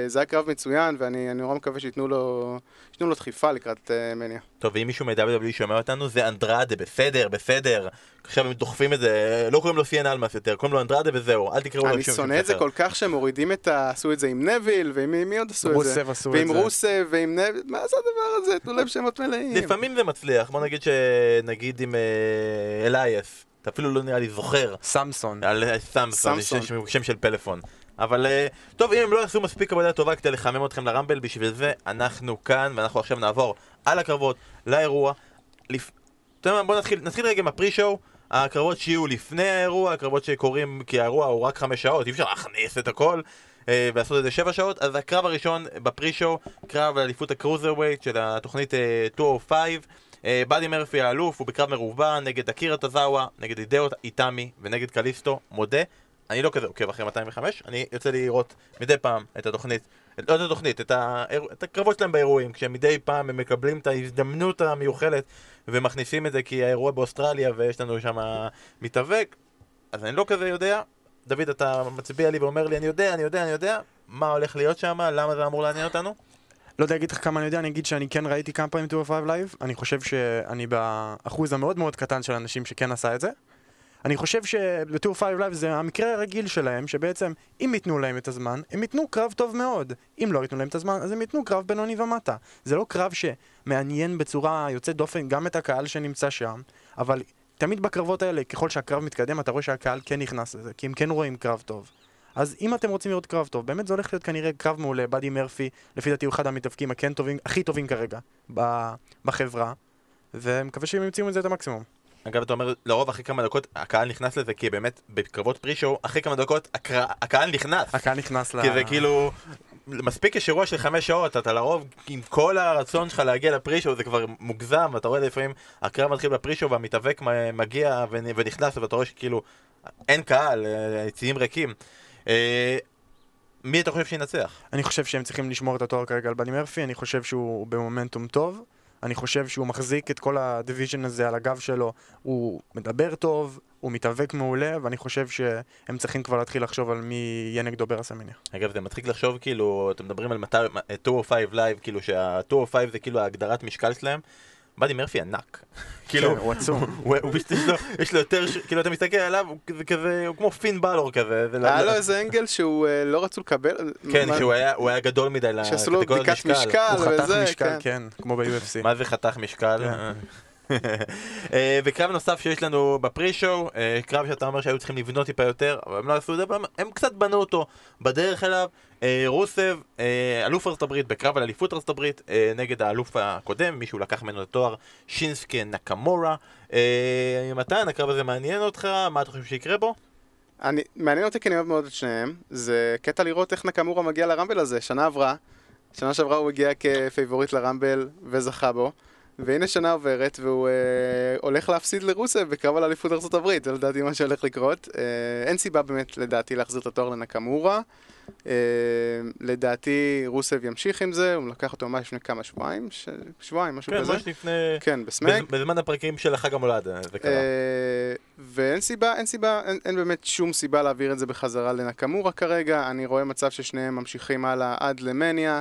Speaker 3: זה היה קרב מצוין, ואני אני נורא מקווה שייתנו לו שייתנו לו דחיפה לקראת אה, מניה.
Speaker 1: טוב, ואם מישהו מ-WWE שומע אותנו, זה אנדרדה, בסדר, בסדר. עכשיו הם דוחפים את זה, לא קוראים לו סיאן אלמאס יותר, קוראים לו אנדרדה וזהו, אל תקראו לו
Speaker 3: אני שונא את זה. כל כך שהם מורידים את ה... עשו את זה עם נביל, ועם מי עוד עשו את זה?
Speaker 2: רוסב עשו את
Speaker 3: ועם
Speaker 2: זה.
Speaker 3: רוסב, ועם נביל, מה זה הדבר הזה? תנו להם שמות מלאים.
Speaker 1: לפעמים זה מצליח, בוא נגיד שנגיד עם אה, אלייס, אתה אפילו לא נראה לי זוכר.
Speaker 2: סמסון.
Speaker 1: על אה, סמסון, שם של פלאפון. אבל אה, טוב, אם הם לא עשו מספיק עבודה טובה כדי לחמם אתכם לרמבל, בשביל זה אנחנו כאן, ואנחנו עכשיו נעבור על הקרבות, לאירוע. לפ- אתה יודע מה, בוא נתחיל, נתחיל רגע עם הפרי-שואו. הקרבות שיהיו לפני האירוע, הקרבות שקורים, כי האירוע הוא רק חמש שעות, אי אפשר להכניס את הכל אה, ולעשות את זה שבע שעות. אז הקרב הראשון בפרי-שואו, קרב על אליפות הקרוזר ווייט של התוכנית אה, 205. אה, באדי מרפי האלוף הוא בקרב מרובע נגד אקירה טזאווה, נגד אידאו איטמי ונגד קליסטו. מודה, אני לא כזה עוקב אחרי 205, אני יוצא לראות מדי פעם את התוכנית, לא את התוכנית, את, האיר... את הקרבות שלהם באירועים, כשמדי פעם הם מקבלים את ההזדמנות המיוחלת ומכניסים את זה כי האירוע באוסטרליה ויש לנו שם מתאבק, אז אני לא כזה יודע. דוד, אתה מצביע לי ואומר לי, אני יודע, אני יודע, אני יודע, מה הולך להיות שם, למה זה אמור לעניין אותנו?
Speaker 2: לא יודע להגיד לך כמה אני יודע, אני אגיד שאני כן ראיתי כמה פעמים 205 לייב, אני חושב שאני באחוז המאוד מאוד קטן של אנשים שכן עשה את זה. אני חושב שב-205 לייב זה המקרה הרגיל שלהם, שבעצם אם ייתנו להם את הזמן, הם ייתנו קרב טוב מאוד. אם לא ייתנו להם את הזמן, אז הם ייתנו קרב בינוני ומטה. זה לא קרב שמעניין בצורה יוצאת דופן גם את הקהל שנמצא שם, אבל תמיד בקרבות האלה, ככל שהקרב מתקדם, אתה רואה שהקהל כן נכנס לזה, כי הם כן רואים קרב טוב. אז אם אתם רוצים לראות קרב טוב, באמת זה הולך להיות כנראה קרב מעולה, באדי מרפי, לפי דעתי הוא אחד המתאבקים הכן טובים, הכי טובים כרגע בחברה, ומקווה שהם ימצאו מזה את המקסימום.
Speaker 1: אגב, אתה אומר, לרוב אחרי כמה דקות הקהל נכנס לזה, כי באמת, בקרבות פרי-שואו, אחרי כמה דקות הקר... הקהל נכנס.
Speaker 2: הקהל נכנס ל...
Speaker 1: כי זה כאילו, מספיק יש אירוע של חמש שעות, אתה לרוב, עם כל הרצון שלך להגיע לפרי-שואו, זה כבר מוגזם, ואתה רואה לפעמים, הקרב מתחיל בפרי-שואו והמתאבק מגיע ונ- ונכנס, ואתה רואה שכאילו, אין קהל, אה, היציעים ריקים. אה, מי אתה חושב שינצח?
Speaker 2: אני חושב שהם צריכים לשמור את התואר כרגע על באדי מרפי, אני חושב שהוא במומנטום טוב, אני חושב שהוא מחזיק את כל ה division הזה על הגב שלו, הוא מדבר טוב, הוא מתאבק מעולה, ואני חושב שהם צריכים כבר להתחיל לחשוב על מי יהיה נגדו ברסמניה.
Speaker 1: אגב, זה מצחיק לחשוב, כאילו, אתם מדברים על 200 205 לייב, כאילו שה-205 זה כאילו ההגדרת משקל שלהם. באדי מרפי ענק. כאילו,
Speaker 2: כן, הוא עצום.
Speaker 1: הוא, פשוט יש לו, יש לו יותר, כאילו אתה מסתכל עליו, הוא כזה, הוא כמו פין באלור כזה. זה
Speaker 3: היה
Speaker 1: לא-
Speaker 3: לו איזה angle שהוא אה, לא רצו לקבל.
Speaker 1: כן, שהוא היה, גדול מדי
Speaker 3: שעשו לו
Speaker 1: לקטגוריית
Speaker 3: בדיקת משקל
Speaker 2: הוא חתך משקל,
Speaker 3: כן.
Speaker 2: כן, כמו ב-UFC.
Speaker 1: מה זה חתך משקל? אה, וקרב נוסף שיש לנו בפרי-שואו, אה, קרב שאתה אומר שהיו צריכים לבנות טיפה יותר, אבל הם לא עשו את זה, הם קצת בנו אותו בדרך אליו. אה, רוסב, אלוף ארצות הברית בקרב על אליפות ארצות הברית נגד האלוף הקודם, מישהו לקח ממנו את התואר שינסקי נקמורה. מתן, הקרב הזה מעניין אותך? מה אתה חושב שיקרה בו?
Speaker 3: אני, מעניין אותי כי אני אוהב מאוד את שניהם. זה קטע לראות איך נקמורה מגיע לרמבל הזה. שנה עברה, שנה שעברה הוא הגיע כפייבוריט לרמבל וזכה בו. והנה שנה עוברת והוא אה, הולך להפסיד לרוסב בקרב על אליפות ארה"ב, זה לדעתי מה שהולך לקרות. אה, אין סיבה באמת לדעתי להחזיר את התואר לנקמורה. אה, לדעתי רוסב ימשיך עם זה, הוא לקח אותו ממש לפני כמה שבועיים, ש... שבועיים, משהו
Speaker 1: כן,
Speaker 3: כזה.
Speaker 1: ממש לפני...
Speaker 3: כן, בסמק.
Speaker 1: בז- בזמן הפרקים של חג המולד אה, זה קרה.
Speaker 3: אה, ואין סיבה, אין סיבה, אין, אין באמת שום סיבה להעביר את זה בחזרה לנקמורה כרגע. אני רואה מצב ששניהם ממשיכים הלאה עד למניה,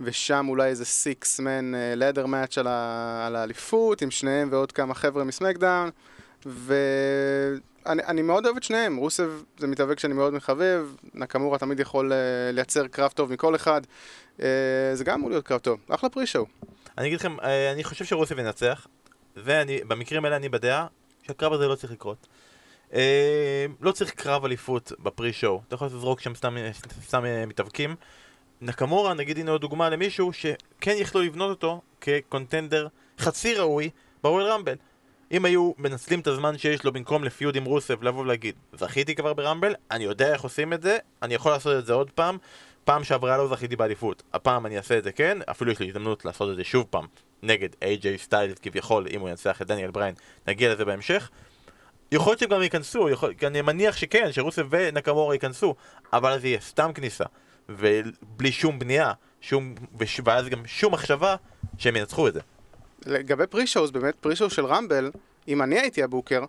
Speaker 3: ושם אולי איזה סיקס מן לדר מאץ' על, האליפות, עם שניהם ועוד כמה חבר'ה מסמקדאון. ואני אני מאוד אוהב את שניהם, רוסב זה מתאבק שאני מאוד מחבב, נקמורה תמיד יכול אה, לייצר קרב טוב מכל אחד. אה, זה גם אמור להיות קרב טוב, אחלה פרי-שואו.
Speaker 1: אני אגיד לכם, אה, אני חושב שרוסיה ינצח, ובמקרים האלה אני בדעה שהקרב הזה לא צריך לקרות. אה, לא צריך קרב אליפות בפרי שואו, אתה יכול לזרוק שם סתם, מתאבקים. נקמורה, נגיד הנה עוד דוגמה למישהו שכן יכלו לבנות אותו כקונטנדר חצי ראוי בוויל רמבל. אם היו מנצלים את הזמן שיש לו במקום לפיוד עם רוסב לבוא ולהגיד זכיתי כבר ברמבל, אני יודע איך עושים את זה, אני יכול לעשות את זה עוד פעם פעם שעברה לא זכיתי באליפות, הפעם אני אעשה את זה כן, אפילו יש לי הזדמנות לעשות את זה שוב פעם נגד איי-ג'יי סטיילס כביכול, אם הוא ינצח את דניאל בריין, נגיע לזה בהמשך. יכול להיות שהם גם ייכנסו, יכול, אני מניח שכן, שרוסב ונקמורה ייכנסו, אבל זה יהיה סתם כניסה, ובלי שום בנייה, שום, ואז גם שום מחשבה שהם ינצחו את זה.
Speaker 3: לגבי pre-shows, באמת pre-show של רמבל, אם אני הייתי הבוקר,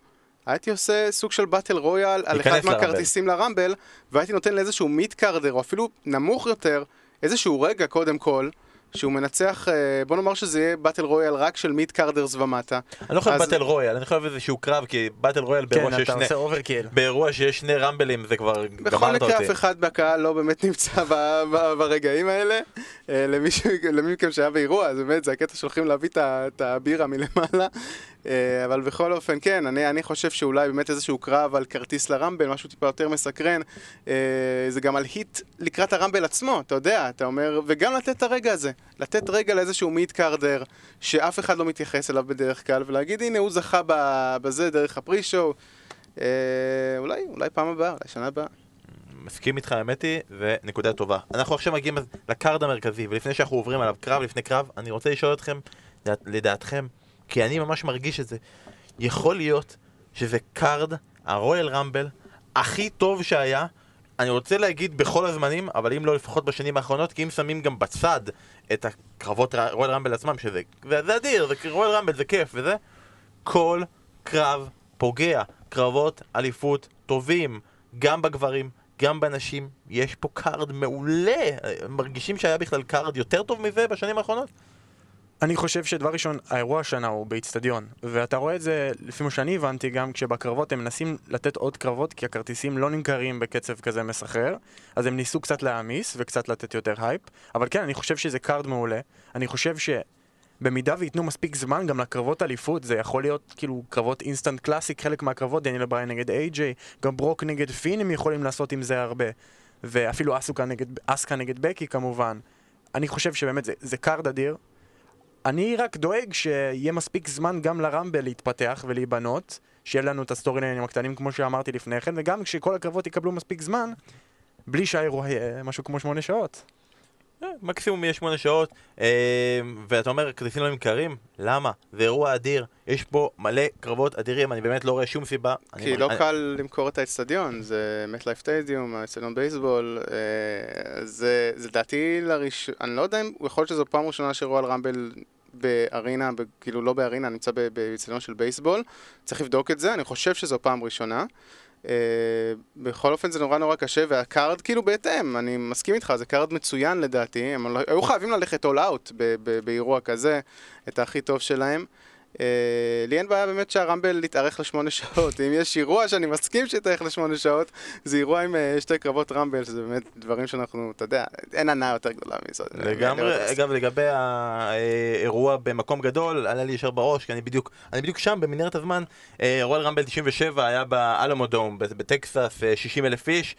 Speaker 3: הייתי עושה סוג של battle royal על אחד. מהכרטיסים לרמבל, והייתי נותן לאיזשהו mid carder, או אפילו נמוך יותר, איזשהו רגע קודם כל, שהוא מנצח, אה, בוא נאמר שזה יהיה battle royal רק של mid carders ומטה.
Speaker 1: אני לא חושב
Speaker 3: אז-
Speaker 1: באטל רויאל, אני חושב איזשהו קרב, כי battle royal באירוע
Speaker 2: כן,
Speaker 1: שיש
Speaker 2: אתה
Speaker 1: שני...
Speaker 2: עושה overkill.
Speaker 1: באירוע שיש שני רמבלים זה כבר
Speaker 3: בכל
Speaker 1: גמרת
Speaker 3: מקרה
Speaker 1: אותי.
Speaker 3: אף אחד בקהל לא באמת נמצא ב- ב- ברגעים האלה. אה, למי מכם שהיה באירוע, אז באמת זה הקטע שהולכים להביא את הבירה מלמעלה. אה, אבל בכל אופן, כן, אני, אני חושב שאולי באמת איזשהו קרב על כרטיס לרמבל, משהו טיפה יותר מסקרן. אה, זה גם על היט לקראת הרמבל עצמו, אתה יודע, אתה אומר, וגם לתת את הרגע הזה. לתת רגע לאיזשהו מיט קארדר, שאף אחד לא מתייחס אליו בדרך כלל, ולהגיד, הנה, הוא זכה בזה דרך הפרי-שואו. אה, אולי, אולי פעם הבאה, אולי שנה הבאה.
Speaker 1: מסכים איתך, האמת היא, ונקודה טובה. אנחנו עכשיו מגיעים לקארד המרכזי, ולפני שאנחנו עוברים עליו קרב לפני קרב, אני רוצה לשאול אתכם, לדעת- לדעתכם, כי אני ממש מרגיש את זה, יכול להיות שזה card, הרויאל רמבל, הכי טוב שהיה, אני רוצה להגיד בכל הזמנים, אבל אם לא לפחות בשנים האחרונות, כי אם שמים גם בצד את הקרבות רויאל רמבל עצמם, שזה זה, זה אדיר, זה רויאל רמבל זה כיף וזה, כל קרב פוגע. קרבות אליפות טובים, גם בגברים, גם בנשים. יש פה card מעולה. מרגישים שהיה בכלל card יותר טוב מזה בשנים האחרונות?
Speaker 2: אני חושב שדבר ראשון, האירוע השנה הוא באיצטדיון, ואתה רואה את זה, לפי מה שאני הבנתי, גם כשבקרבות הם מנסים לתת עוד קרבות, כי הכרטיסים לא נמכרים בקצב כזה מסחרר, אז הם ניסו קצת להעמיס וקצת לתת יותר הייפ, אבל כן, אני חושב שזה card מעולה. אני חושב שבמידה וייתנו מספיק זמן גם לקרבות אליפות, זה יכול להיות כאילו קרבות instant classic, חלק מהקרבות, דניאל בריין נגד איי-ג'יי, גם ברוק נגד פין הם יכולים לעשות עם זה הרבה, ואפילו אסוקה נגד, אסקה נגד בקי כמובן. אני חושב שבאמת זה, זה card אדיר, אני רק דואג שיהיה מספיק זמן גם לרמבל להתפתח ולהיבנות, שיהיה לנו את ה storyline ים הקטנים כמו שאמרתי לפני כן, וגם כשכל הקרבות יקבלו מספיק זמן, בלי שהאירוע יהיה משהו כמו שמונה שעות.
Speaker 1: אה, מקסימום יהיה שמונה שעות, אה, ואתה אומר, כרטיסים לא נמכרים? למה? זה אירוע אדיר, יש פה מלא קרבות אדירים, אני באמת לא רואה שום סיבה.
Speaker 3: כי
Speaker 1: אני,
Speaker 3: לא
Speaker 1: אני,
Speaker 3: קל למכור את האצטדיון, זה מטלייף סטדיום, האצטדיון בייסבול, אה, זה זה לדעתי לראשון, אני לא יודע אם, יכול להיות שזו פעם ראשונה שרויאל ראמבל בארינה, ב- כאילו לא בארינה, נמצא באצטדיון של בייסבול, צריך לבדוק את זה, אני חושב שזו פעם ראשונה. אה, בכל אופן זה נורא נורא קשה, וה card כאילו בהתאם, אני מסכים איתך, זה card מצוין לדעתי, הם לא- היו חייבים ללכת ב- ב- באירוע כזה, את הכי טוב שלהם. אה, לי אין בעיה באמת שהרמבל יתארך לשמונה שעות. אם יש אירוע שאני מסכים שיתארך לשמונה שעות, זה אירוע עם אה, שתי קרבות רמבל, שזה באמת דברים שאנחנו, אתה יודע, אין הנאה יותר גדולה מזאת.
Speaker 1: לגמרי, אגב לגבי האירוע במקום גדול, עלה לי ישר בראש, כי אני בדיוק, אני בדיוק שם במנהרת הזמן, אה, רויאל ראמבל 97 היה באלאמודום בטקסס, 60 אלף איש,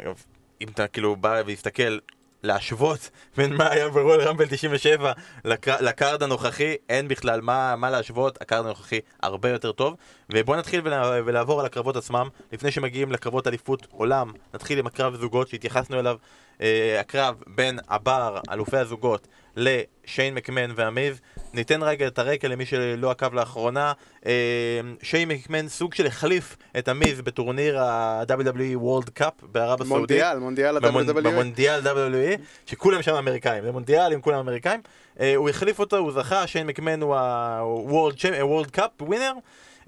Speaker 1: אגב, אם אתה כאילו בא והסתכל, להשוות בין מה היה ברויאל ראמבל 97 לק... ל card הנוכחי, אין בכלל מה, מה להשוות, ה card הנוכחי הרבה יותר טוב. ובואו נתחיל ולה... ולעבור על הקרבות עצמם, לפני שמגיעים לקרבות אליפות עולם, נתחיל עם הקרב זוגות שהתייחסנו אליו, אה, הקרב בין הבר, אלופי הזוגות, לשיין מקמן והמיז. ניתן רגע את הרקע למי שלא עקב לאחרונה. אה, שיין מקמן סוג של החליף את המיז בטורניר ה-WWE World Cup בערב הסעודית.
Speaker 3: מונדיאל, מונדיאל ה-WWE.
Speaker 1: במונדיאל WWE, שכולם שם אמריקאים, זה מונדיאל עם כולם אמריקאים. אה, הוא החליף אותו, הוא זכה, שיין מקמן הוא ה-World Cup ווינר.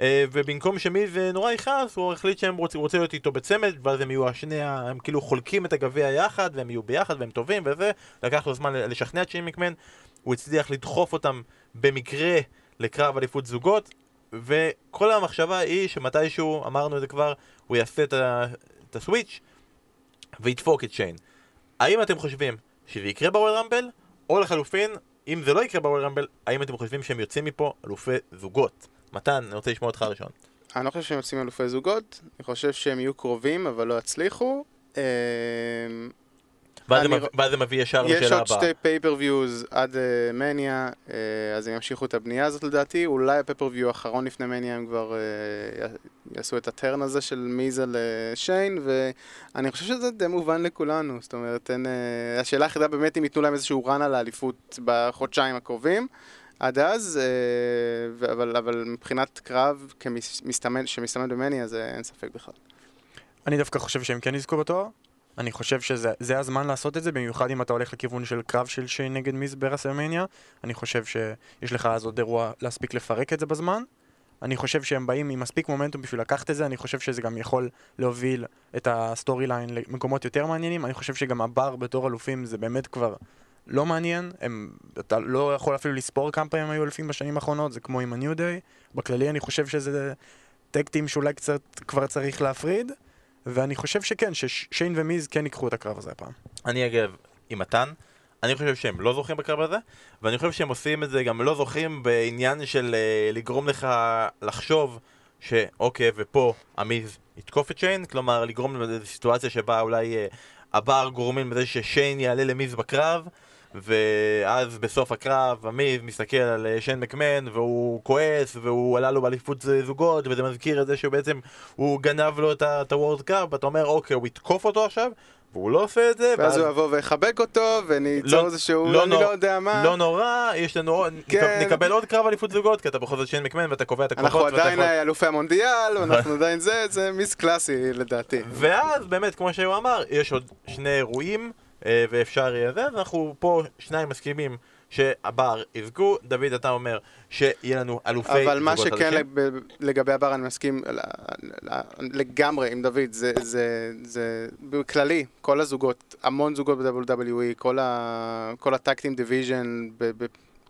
Speaker 1: אה, ובמקום שמיז נורא יכעס, הוא החליט שהם רוצים רוצה להיות איתו בצמד, ואז הם יהיו השני, הם כאילו חולקים את הגביע יחד, והם יהיו ביחד, והם טובים וזה. לקח לו זמן לשכנע את שיין מקמן, הוא הצליח לדחוף אותם במקרה לקרב אליפות זוגות, וכל המחשבה היא שמתישהו, אמרנו את זה כבר, הוא יעשה את ה- את הסוויץ' וידפוק את שיין. האם אתם חושבים שזה יקרה בוול רמבל, או לחלופין, אם זה לא יקרה בוול רמבל, האם אתם חושבים שהם יוצאים מפה אלופי זוגות? מתן, אני רוצה לשמוע אותך ראשון.
Speaker 3: אני לא חושב שהם יוצאים אלופי זוגות, אני חושב שהם יהיו קרובים, אבל לא יצליחו. אה,
Speaker 1: ואז זה מביא- ואז זה מביא ישר
Speaker 3: יש
Speaker 1: לשאלה
Speaker 3: עוד
Speaker 1: הבאה.
Speaker 3: שתי pay-per-views עד אה, מניה, אה, אז הם ימשיכו את הבנייה הזאת לדעתי. אולי ה pay-per-view האחרון לפני מניה הם כבר אה, יעשו את ה turn הזה של מיז לשיין, ואני חושב שזה די מובן לכולנו. זאת אומרת, השאלה היחידה באמת אם ייתנו להם איזשהו run על האליפות בחודשיים הקרובים. עד אז, אה, אבל, אבל מבחינת קרב כמסתמן, שמסתמן במניה, זה אין ספק בכלל.
Speaker 2: אני דווקא חושב שהם כן יזכו בתואר. אני חושב שזה זה הזמן לעשות את זה, במיוחד אם אתה הולך לכיוון של קרב של שיין נגד מיז ברסלמניה. אני חושב שיש לך אז עוד אירוע להספיק לפרק את זה בזמן. אני חושב שהם באים עם מספיק מומנטום בשביל לקחת את זה, אני חושב שזה גם יכול להוביל את ה storyline למקומות יותר מעניינים. אני חושב שגם הבר בתור אלופים זה באמת כבר לא מעניין. הם, אתה לא יכול אפילו לספור כמה פעמים היו אלופים בשנים האחרונות, זה כמו עם ה-New Day. בכללי אני חושב שזה טקטים שאולי קצת כבר צריך להפריד. ואני חושב שכן, ששיין ומיז כן ייקחו את הקרב הזה הפעם.
Speaker 1: אני אגב עם מתן, אני חושב שהם לא זוכים בקרב הזה, ואני חושב שהם עושים את זה גם לא זוכים בעניין של אה, לגרום לך לחשוב שאוקיי, ופה המיז יתקוף את שיין, כלומר לגרום לאיזו סיטואציה שבה אולי אה, הבר גורמים לזה ששיין יעלה למיז בקרב, ואז בסוף הקרב המיז מסתכל על אה, שיין מקמן והוא כועס והוא עלה לו באליפות זוגות וזה מזכיר את זה שבעצם הוא גנב לו את הוורד קאפ ואתה אומר אוקיי הוא יתקוף אותו עכשיו והוא לא עושה את זה
Speaker 3: ואז הוא יבוא ויחבק אותו, וניצור
Speaker 1: לא-
Speaker 3: איזשהו,
Speaker 1: לא
Speaker 3: אני
Speaker 1: נור-
Speaker 3: לא יודע מה.
Speaker 1: לא נורא, יש לנו
Speaker 3: כן.
Speaker 1: נקבל עוד קרב אליפות זוגות, כי אתה בכל זאת שיין מקמן ואתה קובע את הקרבות.
Speaker 3: אנחנו עדיין
Speaker 1: יכול-
Speaker 3: אלופי המונדיאל, אנחנו עדיין זה, זה מיס קלאסי לדעתי.
Speaker 1: ואז באמת, כמו שהוא אמר, יש עוד שני אירועים, ואפשר יהיה זה, אז אנחנו פה שניים מסכימים שהבר יזכו, דוד אתה אומר שיהיה לנו אלופי זוגות
Speaker 3: אבל מה שכן
Speaker 1: חדשים.
Speaker 3: לגבי הבר אני מסכים לגמרי עם דוד, זה, זה, זה בכללי, כל הזוגות, המון זוגות ב-WWE, כל, ה, כל ה tag team division,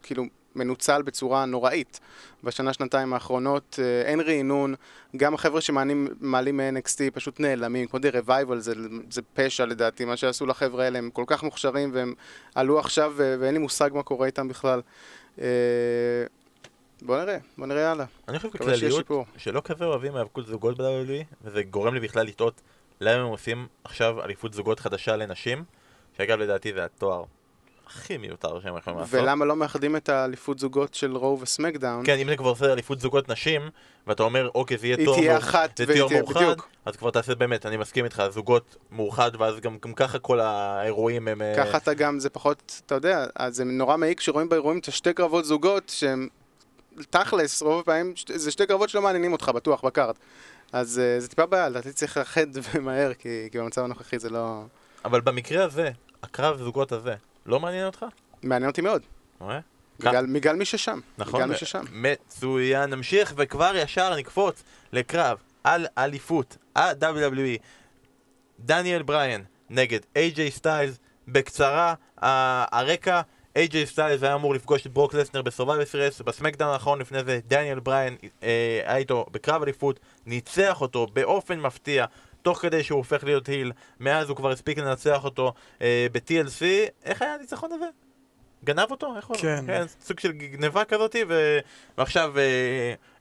Speaker 3: כאילו מנוצל בצורה נוראית בשנה שנתיים האחרונות, אה, אין רענון, גם החבר'ה שמעלים מ-NXT פשוט נעלמים, כמו דה ריבייבל, זה, זה פשע לדעתי, מה שעשו לחבר'ה האלה, הם כל כך מוכשרים והם עלו עכשיו ואין לי מושג מה קורה איתם בכלל. אה, בוא נראה, בוא נראה הלאה.
Speaker 1: אני חושב בכלליות. שלא כזה אוהבים האבקות זוגות ב-WWE, וזה גורם לי בכלל לטעות למה הם עושים עכשיו אליפות זוגות חדשה לנשים, שאגב לדעתי זה התואר הכי מיותר שהם יכולים לעשות.
Speaker 3: ולמה לא מאחדים את האליפות זוגות של רו וסמקדאון?
Speaker 1: כן, אם זה כבר עושה אליפות זוגות נשים, ואתה אומר, אוקיי, זה יהיה
Speaker 3: היא
Speaker 1: תואר
Speaker 3: תהיה
Speaker 1: מאוחד,
Speaker 3: אחת והיא תהיה בדיוק.
Speaker 1: אז כבר תעשה באמת, אני מסכים איתך, זוגות מאוחד, ואז גם, גם ככה כל האירועים הם... אה,
Speaker 3: ככה אתה גם, זה פחות, אתה יודע, זה נורא מעיק שרואים באירועים את השתי קרבות זוגות שהם תכלס, רוב הפעמים זה שתי קרבות שלא מעניינים אותך, בטוח, בקארט. אז אה, זה טיפה בעיה, לדעתי צריך לאחד ומהר, כי, כי במצב הנוכחי זה לא...
Speaker 1: אבל במקרה הזה, הקרב זוגות הזה, לא מעניין אותך?
Speaker 3: מעניין אותי מאוד? בגלל, בגלל מי ששם.
Speaker 1: נכון,
Speaker 3: בגלל מי ששם.
Speaker 1: מצוין, נמשיך וכבר ישר נקפוץ לקרב על אליפות ה-WWE דניאל בריין נגד איי-ג'יי סטיילס בקצרה, הרקע איי-ג'יי סטיילס היה אמור לפגוש את ברוק לסנר בסורווייבר סיריס, בסמקדאון האחרון לפני זה דניאל בריין אה, היה איתו בקרב אליפות, ניצח אותו באופן מפתיע תוך כדי שהוא הופך להיות heel, מאז הוא כבר הספיק לנצח אותו אה, ב-TLC, איך היה הניצחון הזה? גנב אותו? איך הוא?
Speaker 2: כן.
Speaker 1: כן, סוג של גניבה כזאתי, ו... ועכשיו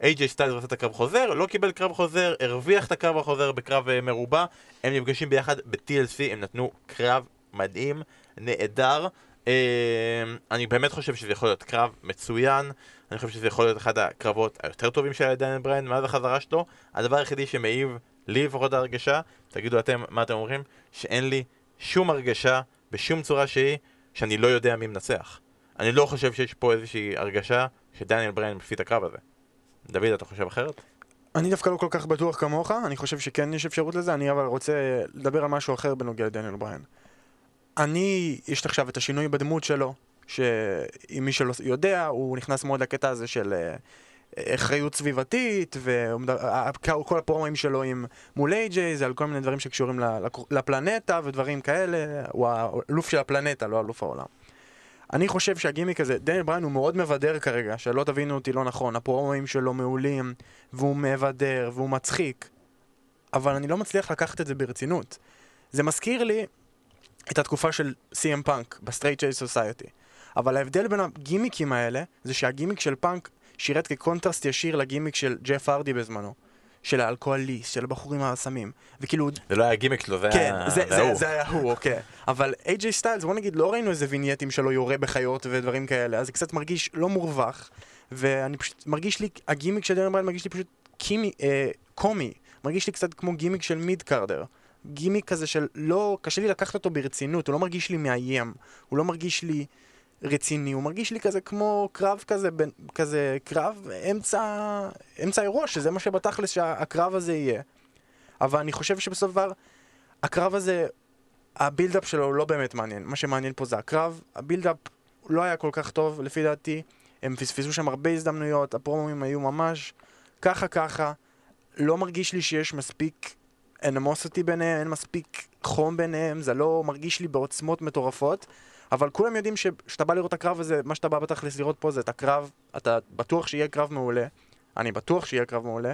Speaker 1: איי-ג'יי סטיילס עושה את הקרב חוזר, לא קיבל קרב חוזר, הרוויח את הקרב החוזר בקרב אה, מרובע, הם נפגשים ביחד ב-TLC, הם נתנו קרב מדהים, נהדר. אה, אני באמת חושב שזה יכול להיות קרב מצוין, אני חושב שזה יכול להיות אחד הקרבות היותר טובים של דניאל בריין מאז החזרה שלו. הדבר היחידי שמעיב לי לפחות ההרגשה, תגידו אתם מה אתם אומרים, שאין לי שום הרגשה בשום צורה שהיא שאני לא יודע מי מנצח. אני לא חושב שיש פה איזושהי הרגשה שדניאל בריין מפסיד את הקרב הזה. דוד, אתה חושב אחרת?
Speaker 2: אני דווקא לא כל כך בטוח כמוך, אני חושב שכן יש אפשרות לזה, אני אבל רוצה לדבר על משהו אחר בנוגע לדניאל בריין. אני, יש עכשיו את השינוי בדמות שלו, שאם מי שלא יודע, הוא נכנס מאוד לקטע הזה של אה, אחריות סביבתית, וכל הפרומים שלו עם מול איי-ג'יי, זה על כל מיני דברים שקשורים לפלנטה ודברים כאלה, הוא האלוף של הפלנטה, לא אלוף העולם. אני חושב שהגימיק הזה, דניאל בריין הוא מאוד מבדר כרגע, שלא תבינו אותי לא נכון, הפרומים שלו מעולים, והוא מבדר, והוא מצחיק, אבל אני לא מצליח לקחת את זה ברצינות. זה מזכיר לי את התקופה של CM פאנק בסטרייט אדג' סוסייטי. אבל ההבדל בין הגימיקים האלה, זה שהגימיק של פאנק שירת כקונטרסט ישיר לגימיק של ג'ף הארדי בזמנו. של האלכוהוליסט, של הבחור עם הסמים, וכאילו...
Speaker 1: זה לא היה גימיק שלו, זה
Speaker 2: כן,
Speaker 1: היה...
Speaker 2: זה, זה, זה, זה היה הוא, אוקיי. אבל איי-ג'יי סטיילס, בוא נגיד, לא ראינו איזה vignette ים שלו יורה בחיות ודברים כאלה, אז זה קצת מרגיש לא מורווח, ואני פשוט, מרגיש לי, הגימיק של דניאל בריין מרגיש לי פשוט קימי, אה, קומי, מרגיש לי קצת כמו גימיק של mid-carder. גימיק כזה של לא, קשה לי לקחת אותו ברצינות, הוא לא מרגיש לי מאיים, הוא לא מרגיש לי רציני, הוא מרגיש לי כזה כמו קרב כזה, בין, כזה קרב אמצע, אמצע אירוע, שזה מה שבתכלס שהקרב הזה יהיה. אבל אני חושב שבסוף דבר, הקרב הזה, ה build-up שלו לא באמת מעניין, מה שמעניין פה זה הקרב, ה build-up לא היה כל כך טוב לפי דעתי, הם פספסו שם הרבה הזדמנויות, הפרומומים היו ממש ככה ככה, לא מרגיש לי שיש מספיק animosity ביניהם, אין מספיק חום ביניהם, זה לא מרגיש לי בעוצמות מטורפות. אבל כולם יודעים שכשאתה בא לראות את הקרב הזה, מה שאתה בא בתכלס לראות פה זה את הקרב, אתה בטוח שיהיה קרב מעולה, אני בטוח שיהיה קרב מעולה,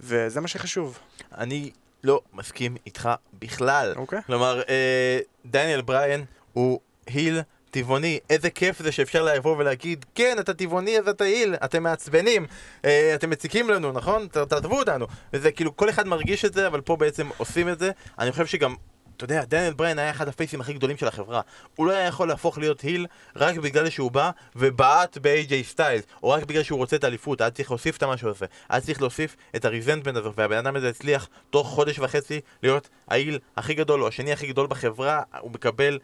Speaker 2: וזה מה שחשוב.
Speaker 1: אני לא מסכים איתך בכלל.
Speaker 2: אוקיי.
Speaker 1: כלומר, אה, דניאל בריין הוא היל טבעוני, איזה כיף זה שאפשר לבוא ולהגיד, כן, אתה טבעוני אז אתה היל, אתם מעצבנים, אה, אתם מציקים לנו, נכון? תעזבו אותנו. וזה כאילו, כל אחד מרגיש את זה, אבל פה בעצם עושים את זה. אני חושב שגם אתה יודע, דניאל בריין היה אחד הפייסים הכי גדולים של החברה. הוא לא היה יכול להפוך להיות היל רק בגלל שהוא בא ובעט ב-AJ סטיילס, או רק בגלל שהוא רוצה את האליפות, היה צריך להוסיף את מה שהוא עושה. היה צריך להוסיף את הריזנטמנט הזה, והבן אדם הזה הצליח תוך חודש וחצי להיות ההיל הכי גדול, או השני הכי גדול בחברה, הוא מקבל...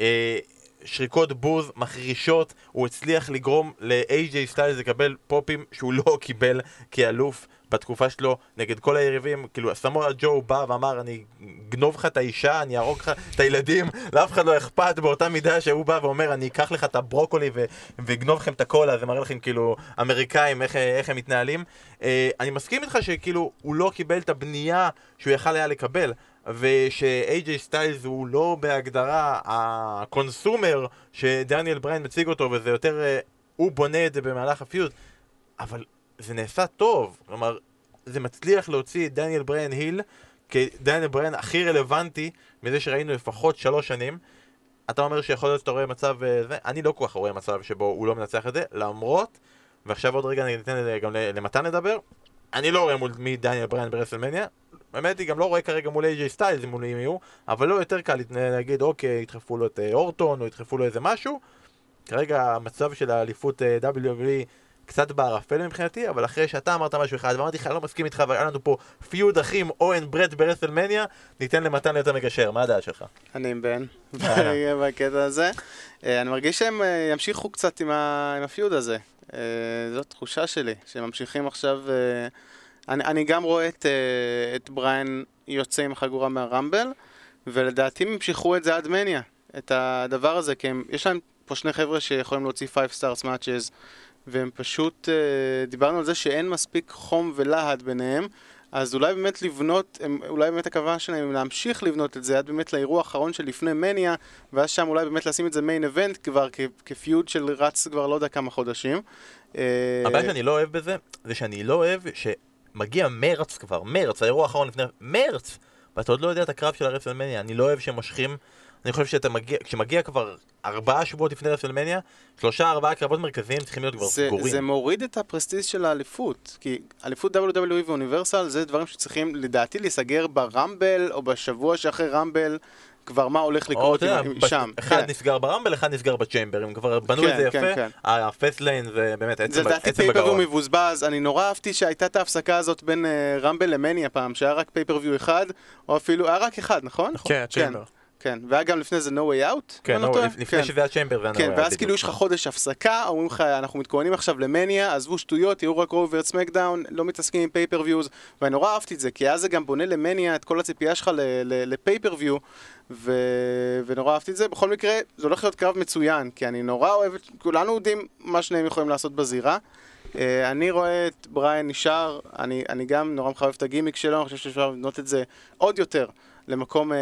Speaker 1: אה, שריקות בוז מחרישות, הוא הצליח לגרום ל-AJ סטיילס לקבל פופים שהוא לא קיבל כאלוף בתקופה שלו נגד כל היריבים, כאילו סמואל ג'ו בא ואמר אני אגנוב לך את האישה, אני אהרוג לך את הילדים, לאף אחד לא אכפת באותה מידה שהוא בא ואומר אני אקח לך את הברוקולי ואגנוב לכם את הקולה, זה מראה לכם כאילו אמריקאים איך, איך הם מתנהלים. אה, אני מסכים איתך שכאילו הוא לא קיבל את הבנייה שהוא יכל היה לקבל. וש-AJ סטיילס הוא לא בהגדרה ה consumer שדניאל בריין מציג אותו וזה יותר אה, הוא בונה את זה במהלך ה feud אבל זה נעשה טוב, כלומר, זה מצליח להוציא את דניאל בריין heel כדניאל בריין הכי רלוונטי מזה שראינו לפחות שלוש שנים. אתה אומר שיכול להיות שאתה רואה מצב אה, זה, אני לא כל כך רואה מצב שבו הוא לא מנצח את זה, למרות, ועכשיו עוד רגע אני אתן גם למתן לדבר, אני לא רואה מול מי דניאל בריין ברסלמניה, באמת היא גם לא רואה כרגע מול AJ סטיילס מול AJ יהיו, אבל לא יותר קל להגיד אוקיי, ידחפו לו את אה, אורטון או ידחפו לו איזה משהו. כרגע המצב של האליפות אה, WWE קצת בערפל מבחינתי, אבל אחרי שאתה אמרת משהו אחד ואמרתי לך, אני לא מסכים איתך, והיה לנו פה פיוד אחים אוהן ברט ברסלמניה, ניתן למתן יותר מגשר, מה הדעה שלך?
Speaker 3: אני עם בן, בקטע הזה. אה, אני מרגיש שהם ימשיכו קצת עם, הפיוד הזה. זאת תחושה שלי, שהם ממשיכים עכשיו... אני, אני גם רואה את, את בריין יוצא עם החגורה מהרמבל, ולדעתי הם ימשכו את זה עד מניה, את הדבר הזה, כי הם, יש להם פה שני חבר'ה שיכולים להוציא 5 stars matches והם פשוט, uh, דיברנו על זה שאין מספיק חום ולהט ביניהם, אז אולי באמת לבנות, הם, אולי באמת הכוונה שלהם להמשיך לבנות את זה עד באמת לאירוע האחרון של לפני מניה, ואז שם אולי באמת לשים את זה מיין אבנט כבר כפיוד של רץ כבר לא יודע כמה חודשים.
Speaker 1: אה, הבעיה שאני לא אוהב בזה, זה שאני לא אוהב שמגיע מרץ כבר, מרץ, האירוע האחרון לפני, מרץ, ואתה עוד לא יודע את הקרב של הרסלמניה, אני לא אוהב שהם מושכים אני חושב שאתה מגיע, כשמגיע כבר ארבעה שבועות לפני רסלמניה, שלושה ארבעה קרבות מרכזיים צריכים להיות כבר
Speaker 3: זה,
Speaker 1: סגורים.
Speaker 3: זה מוריד את הפרסטיז של האליפות, כי אליפות WWE ואוניברסל זה דברים שצריכים לדעתי להיסגר ברמבל או בשבוע שאחרי רמבל, כבר מה הולך לקרות שם.
Speaker 1: אחד
Speaker 3: כן.
Speaker 1: נסגר ברמבל, אחד נסגר בצ'יימבר, הם כבר בנו
Speaker 3: כן,
Speaker 1: את זה
Speaker 3: כן,
Speaker 1: יפה,
Speaker 3: כן.
Speaker 1: הפסט ליין זה באמת
Speaker 3: זה
Speaker 1: עצם
Speaker 3: לדעתי
Speaker 1: עצם
Speaker 3: pay-per-view
Speaker 1: בגרון.
Speaker 3: מבוזבז, אני נורא אהבתי שהייתה את ההפסקה הזאת בין אה, רמבל למניה פעם, שהיה רק pay-per-view אחד, או אפילו, היה רק אחד, נכון?
Speaker 2: כן, צ'יימבר.
Speaker 3: כן, והיה גם לפני זה no way out?
Speaker 1: כן,
Speaker 3: לא?
Speaker 1: לפ- לפני
Speaker 3: כן.
Speaker 1: שזה היה צ'יימבר זה היה
Speaker 3: כן, ואז. כאילו יש לך חודש הפסקה, אומרים לך, אנחנו מתכוננים עכשיו למניה, עזבו שטויות, תראו רק רואו וסמקדאון, לא מתעסקים עם pay-per-views, ואני נורא אהבתי את זה, כי אז זה גם בונה למניה את כל הציפייה שלך ל pay-per-view, ו... ונורא אהבתי את זה. בכל מקרה, זה הולך להיות קרב מצוין, כי אני נורא אוהב, את- כולנו יודעים מה שניהם יכולים לעשות בזירה. אה, אני רואה את בריין נשאר, אני, אני גם נורא מחבב את הגימיק שלו, אני חושב שאפשר לבנות את זה עוד יותר למקום אה,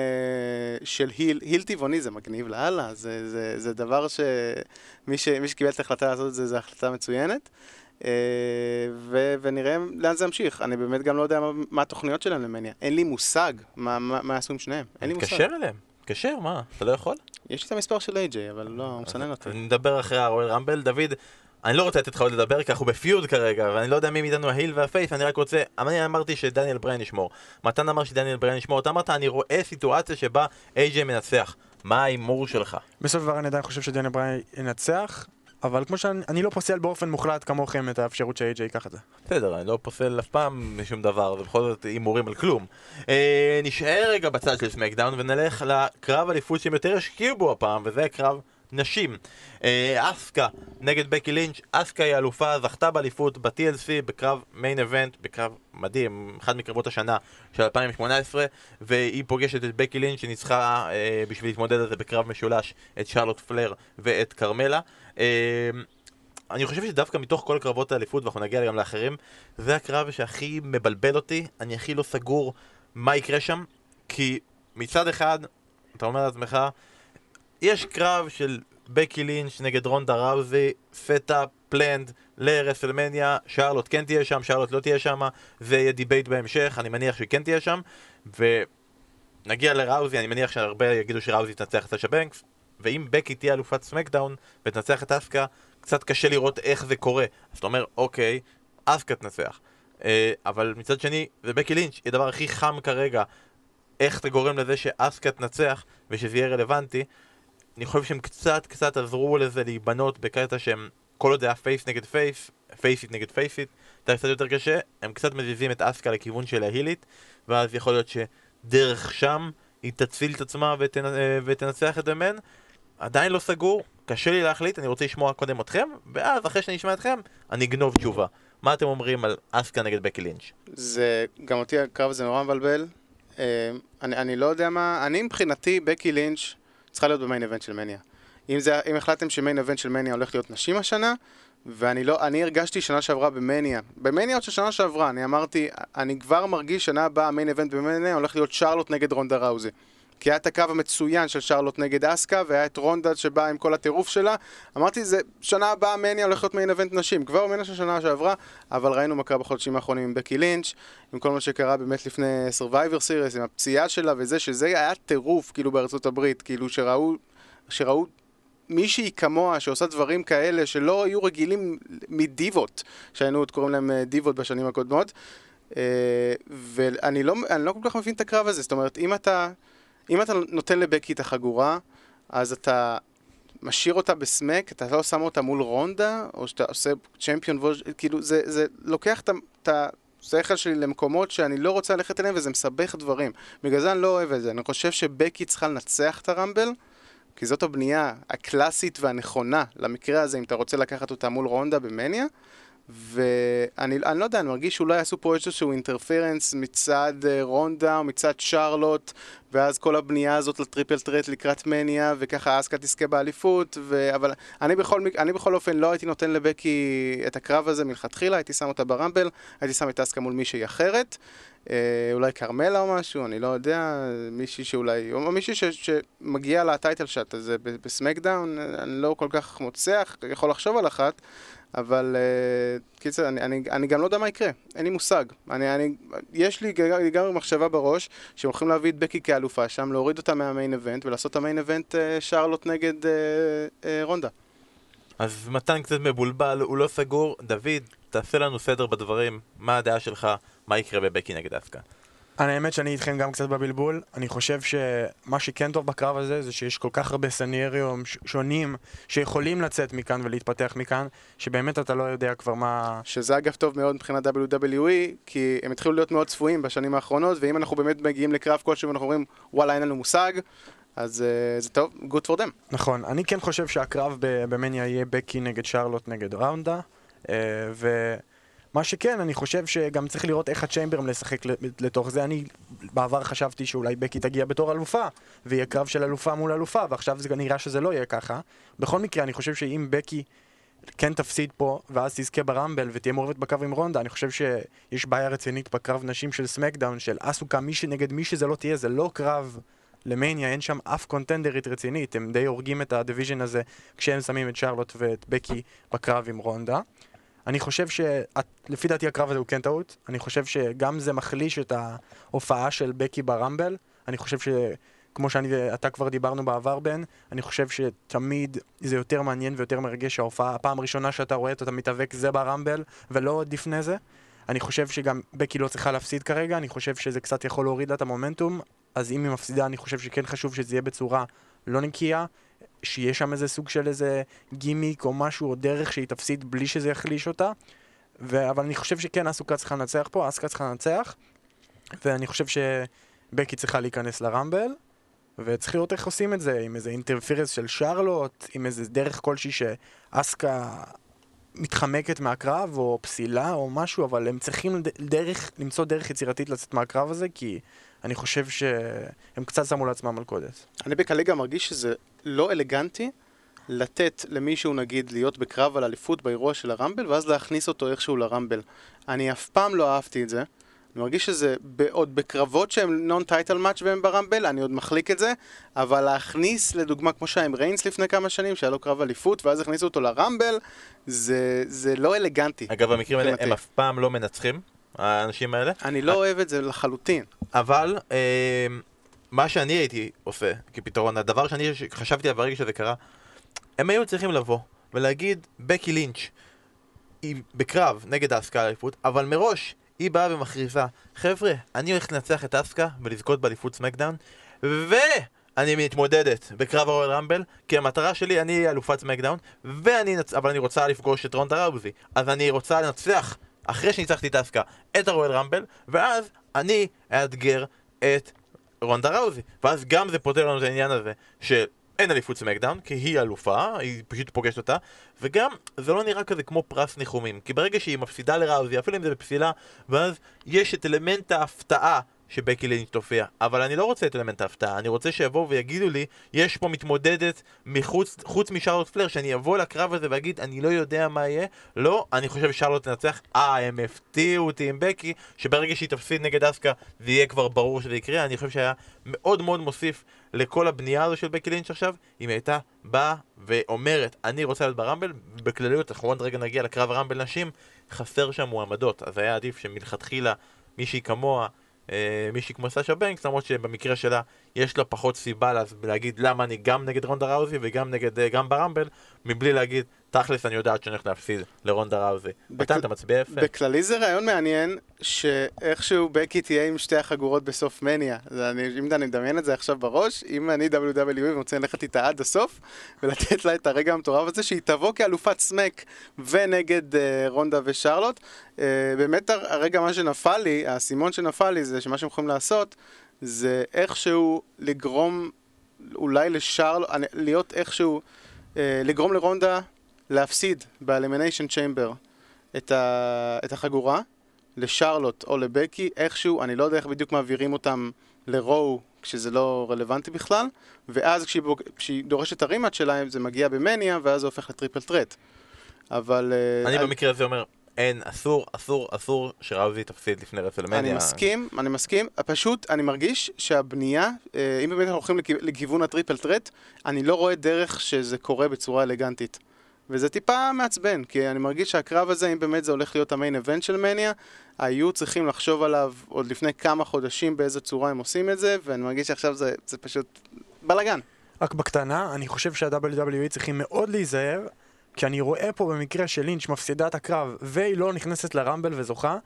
Speaker 3: של היל, היל טבעוני, זה מגניב לאללה, זה, זה, זה דבר שמי ש, שקיבל את ההחלטה לעשות את זה, זו החלטה מצוינת. אה, ו, ונראה לאן זה ימשיך. אני באמת גם לא יודע מה, מה התוכניות שלהם למניה. אין לי מושג מה, מה, מה יעשו עם שניהם. אין לי מושג.
Speaker 1: תתקשר אליהם, תתקשר, מה, אתה לא יכול?
Speaker 3: יש לי את המספר של איי-ג'יי, אבל לא, הוא מסנן אותי.
Speaker 1: אני נדבר אחרי הרואל רמבל, דוד, אני לא רוצה לתת לך עוד לדבר, כי אנחנו בפיוד כרגע, ואני לא יודע מי מאיתנו ההיל והפייס, אני רק רוצה, אני אמרתי שדניאל בריין ישמור. מתן אמר שדניאל בריין ישמור, אתה אמרת, אני רואה סיטואציה שבה איי-ג'יי מנצח. מה ההימור שלך?
Speaker 2: בסוף דבר אני עדיין חושב שדניאל בריין ינצח, אבל כמו שאני אני לא פוסל באופן מוחלט כמוכם את האפשרות ש-AJ ייקח את זה.
Speaker 1: בסדר, אני לא פוסל אף פעם משום דבר, זה בכל זאת הימורים על כלום. אה, נשאר רגע בצד של סמקדאון ונלך לקרב אליפות שהם יותר השקיעו בו הפעם, וזה קרב נשים. אה, אסקה נגד בקי לינץ', אסקה היא אלופה, זכתה באליפות ב-TLC בקרב main event, בקרב מדהים, אחד מקרבות השנה של 2018, והיא פוגשת את בקי לינץ' שניצחה אה, בשביל להתמודד על זה בקרב משולש את שרלוט פלר ואת כרמלה. אה, אני חושב שדווקא מתוך כל קרבות האליפות, ואנחנו נגיע גם לאחרים, זה הקרב שהכי מבלבל אותי, אני הכי לא סגור מה יקרה שם, כי מצד אחד, אתה אומר לעצמך, יש קרב של בקי לינץ' נגד רונדה ראוזי, set up, planned, לרסלמניה, שרלוט כן תהיה שם, שרלוט לא תהיה שם, זה יהיה debate בהמשך, אני מניח שהיא כן תהיה שם, ונגיע לראוזי, אני מניח שהרבה יגידו שראוזי תנצח את סשה בנקס, ואם בקי תהיה אלופת סמקדאון ותנצח את אסקה, קצת קשה לראות איך זה קורה. אז אתה אומר, אוקיי, אסקה תנצח. אה, אבל מצד שני, זה בקי לינץ', היא הדבר הכי חם כרגע. איך אתה גורם לזה שאסקה תנצח ושזה יהיה רלוונטי. אני חושב שהם קצת קצת עזרו לזה להיבנות בקטע שהם, כל עוד זה היה face נגד face, פייסית נגד פייסית, זה קצת יותר קשה, הם קצת מזיזים את אסקה לכיוון של ההילית, ואז יכול להיות שדרך שם היא תציל את עצמה ותנ... אה, ותנצח את ה man. עדיין לא סגור, קשה לי להחליט, אני רוצה לשמוע קודם אתכם, ואז אחרי שאני אשמע אתכם, אני אגנוב תשובה. מה אתם אומרים על אסקה נגד בקי לינץ'?
Speaker 3: זה, גם אותי הקרב הזה נורא מבלבל. אה, אני, אני לא יודע מה, אני מבחינתי, בקי לינץ' צריכה להיות במיין איבנט של מניה. אם, זה, אם החלטתם שמיין איבנט של מניה הולך להיות נשים השנה, ואני לא, אני הרגשתי שנה שעברה במניה, במניה עוד של שנה שעברה, אני אמרתי, אני כבר מרגיש שנה הבאה המיין איבנט במניה הולך להיות שרלוט נגד רונדה ראוזי. כי היה את הקרב המצוין של שרלוט נגד אסקה, והיה את רונדה שבאה עם כל הטירוף שלה. אמרתי, זה שנה הבאה מניה הולך להיות מיין איבנט נשים. כבר מניה של שנה שעברה, אבל ראינו מה קרה בחודשים האחרונים עם בקי לינץ', עם כל מה שקרה באמת לפני Survivor Series, עם הפציעה שלה וזה, שזה היה טירוף, כאילו בארצות הברית, כאילו שראו, שראו מישהי כמוה שעושה דברים כאלה שלא היו רגילים מדיבות, שהיינו עוד קוראים להם אה, דיבות בשנים הקודמות. אה, ואני לא, לא כל כך מבין את הקרב הזה, זאת אומרת, אם אתה, אם אתה נותן לבקי את החגורה, אז אתה משאיר אותה בסמק, אתה לא שם אותה מול רונדה, או שאתה עושה צ'מפיון ווז', כאילו זה, זה לוקח את ה- השכל שלי למקומות שאני לא רוצה ללכת אליהם וזה מסבך דברים. בגלל זה אני לא אוהב את זה. אני חושב שבקי צריכה לנצח את הרמבל, כי זאת הבנייה הקלאסית והנכונה למקרה הזה, אם אתה רוצה לקחת אותה מול רונדה במניה. ואני אני לא יודע, אני מרגיש שאולי עשו פה איזשהו אינטרפרנס מצד אה, רונדה או מצד שרלוט, ואז כל הבנייה הזאת לטריפל טרט לקראת מניה, וככה אסקה תזכה באליפות, ו... אבל אני בכל, אני בכל אופן לא הייתי נותן לבקי את הקרב הזה מלכתחילה, הייתי שם אותה ברמבל, הייתי שם את אסקה מול מישהי אחרת, אה, אולי כרמלה או משהו, אני לא יודע, מישהי שאולי, או מישהי ש, שמגיע לטייטל שאט הזה בסמקדאון, אני לא כל כך מוצח, יכול לחשוב על אחת. אבל uh, קיצר, אני, אני, אני גם לא יודע מה יקרה, אין לי מושג. אני, אני, יש לי לגמרי מחשבה בראש שהם הולכים להביא את בקי כאלופה שם, להוריד אותה מהמיין איבנט ולעשות את המיין איבנט uh, שרלוט נגד uh, uh, רונדה.
Speaker 1: אז מתן קצת מבולבל, הוא לא סגור. דוד, תעשה לנו סדר בדברים, מה הדעה שלך, מה יקרה בבקי נגד אסקה?
Speaker 2: אני האמת שאני איתכם גם קצת בבלבול. אני חושב שמה שכן טוב בקרב הזה זה שיש כל כך הרבה סנריום שונים שיכולים לצאת מכאן ולהתפתח מכאן, שבאמת אתה לא יודע כבר מה...
Speaker 3: שזה אגב טוב מאוד מבחינת WWE, כי הם התחילו להיות מאוד צפויים בשנים האחרונות, ואם אנחנו באמת מגיעים לקרב כלשהו ואנחנו אומרים, וואלה, אין לנו מושג, אז uh, זה טוב, good for them.
Speaker 2: נכון, אני כן חושב שהקרב במניה יהיה בקי נגד שרלוט נגד ראונדה, אה, ומה שכן, אני חושב שגם צריך לראות איך הצ'יימבר משחק ל- לתוך זה. אני בעבר חשבתי שאולי בקי תגיע בתור אלופה, ויהיה קרב של אלופה מול אלופה, ועכשיו זה נראה שזה לא יהיה ככה. בכל מקרה, אני חושב שאם בקי כן תפסיד פה, ואז תזכה ברמבל ותהיה מעורבת בקרב עם רונדה, אני חושב שיש בעיה רצינית בקרב נשים של סמקדאון, של אסוקה, מי שנגד מי שזה לא תהיה, זה לא קרב למניה, אין שם אף קונטנדרית רצינית, הם די הורגים את ה division הזה כשהם שמים את שרלוט ואת בקי בקרב עם רונדה. אני חושב ש... לפי דעתי הקרב הזה הוא כן טעות, אני חושב שגם זה מחליש את ההופעה של בקי ברמבל, אני חושב ש... כמו שאני ואתה כבר דיברנו בעבר בן, אני חושב שתמיד זה יותר מעניין ויותר מרגש ההופעה, הפעם הראשונה שאתה רואה את אתה מתאבק זה ברמבל, ולא עוד לפני זה. אני חושב שגם בקי לא צריכה להפסיד כרגע, אני חושב שזה קצת יכול להוריד לה את המומנטום, אז אם היא מפסידה אני חושב שכן חשוב שזה יהיה בצורה לא נקייה, שיהיה שם איזה סוג של איזה גימיק או משהו או דרך שהיא תפסיד בלי שזה יחליש אותה. ו... אבל אני חושב שכן אסוקה צריכה לנצח פה, אסקה צריכה לנצח, ואני חושב שבקי צריכה להיכנס לרמבל, וצריך לראות איך עושים את זה, עם איזה אינטרפירנס של שרלוט, עם איזה דרך כלשהי שאסקה מתחמקת מהקרב, או פסילה או משהו, אבל הם צריכים דרך, למצוא דרך יצירתית לצאת מהקרב הזה, כי אני חושב שהם קצת שמו לעצמם מלכודת.
Speaker 3: אני בקליגה מרגיש שזה לא אלגנטי לתת למישהו נגיד להיות בקרב על אליפות באירוע של הרמבל, ואז להכניס אותו איכשהו לרמבל. אני אף פעם לא אהבתי את זה. אני מרגיש שזה עוד בקרבות שהם נון טייטל מאץ' והם ברמבל, אני עוד מחליק את זה, אבל להכניס לדוגמה כמו שהיה עם ריינס לפני כמה שנים, שהיה לו קרב אליפות, ואז הכניסו אותו לרמבל, זה, זה לא אלגנטי.
Speaker 1: אגב, במקרים האלה. הם אף פעם לא מנצחים, האנשים האלה.
Speaker 3: אני לא אוהב את זה לחלוטין.
Speaker 1: אבל אה, מה שאני הייתי עושה כפתרון, הדבר שאני חשבתי עליו ברגע שזה קרה, הם היו צריכים לבוא ולהגיד, בקי לינץ' היא בקרב נגד האסקה לאליפות, אבל מראש היא באה ומכריזה, חבר'ה, אני הולכת לנצח את אסקה ולזכות באליפות סמקדאון, ואני מתמודדת בקרב הרואל רמבל, כי המטרה שלי, אני אלופת סמקדאון, ואני נצ... אבל אני רוצה לפגוש את רונדה ראוזי, אז אני רוצה לנצח, אחרי שניצחתי אסקה, את הרויאל רמבל, ואז אני אאתגר את רונדה ראוזי. ואז גם זה פותר לנו את העניין הזה שאין אליפות סמקדאון, כי היא אלופה, היא פשוט פוגשת אותה, וגם זה לא נראה כזה כמו פרס ניחומים. כי ברגע שהיא מפסידה לראוזי, אפילו אם זה בפסילה, ואז יש את אלמנט ההפתעה שבקי לינץ' תופיע. אבל אני לא רוצה את אלמנט ההפתעה, אני רוצה שיבואו ויגידו לי, יש פה מתמודדת מחוץ חוץ משרלוט פלר, שאני אבוא לקרב הזה ואגיד, אני לא יודע מה יהיה. לא, אני חושב ששרלוט תנצח. אה, הם הפתיעו אותי עם בקי, שברגע שהיא תפסיד נגד אסקה, זה יהיה כבר ברור שזה יקרה. אני חושב שהיה מאוד מאוד מוסיף לכל הבנייה הזו של בקי לינץ' עכשיו, אם הייתה באה ואומרת, אני רוצה להיות ברמבל, בכלליות, אנחנו עוד רגע נגיע לקרב הרמבל נשים, חסר שם מועמדות, אז היה עדיף שמלכתחילה מישהי כמוה מישהי כמו סאשה בנקס, למרות שבמקרה שלה יש לה פחות סיבה לה, להגיד למה אני גם נגד רונדה ראוזי וגם נגד, אה, גם ברמבל, מבלי להגיד, תכלס אני יודעת שאני הולך להפסיד לרונדה ראוזי. מתן, אתה מצביע יפה.
Speaker 3: בכללי זה רעיון מעניין, שאיכשהו בקי תהיה עם שתי החגורות בסוף מניה. אני, אם אני מדמיין את זה עכשיו בראש, אם אני WWE ורוצה ללכת איתה עד הסוף, ולתת לה את הרגע המטורף הזה, שהיא תבוא כאלופת סמק ונגד אה, רונדה ושרלוט. אה, באמת הר- הרגע מה שנפל לי, האסימון שנפל לי, זה שמה שהם יכולים לעשות, זה איכשהו לגרום אולי לשרלוט, להיות איכשהו, אה, לגרום לרונדה להפסיד באלימיניישן צ'יימבר את, ה, את החגורה לשרלוט או לבקי, איכשהו, אני לא יודע איך בדיוק מעבירים אותם לרואו כשזה לא רלוונטי בכלל, ואז כשהיא, בוג- כשהיא דורשת את ה rematch שלהם זה מגיע במניה ואז זה הופך ל triple threat. אבל... אה,
Speaker 1: אני במקרה הזה אומר, אין, אסור, אסור, אסור שראוזי תפסיד לפני רסלמניה.
Speaker 3: אני מסכים, אני מסכים, פשוט אני מרגיש שהבנייה, אה, אם באמת אנחנו הולכים לכיו- לכיוון ה triple threat, אני לא רואה דרך שזה קורה בצורה אלגנטית. וזה טיפה מעצבן, כי אני מרגיש שהקרב הזה, אם באמת זה הולך להיות ה main event של מניה, היו צריכים לחשוב עליו עוד לפני כמה חודשים באיזה צורה הם עושים את זה, ואני מרגיש שעכשיו זה, זה פשוט בלאגן.
Speaker 2: רק בקטנה, אני חושב שה-WWE צריכים מאוד להיזהר, כי אני רואה פה במקרה של לינץ' מפסידה את הקרב והיא לא נכנסת לרמבל וזוכה,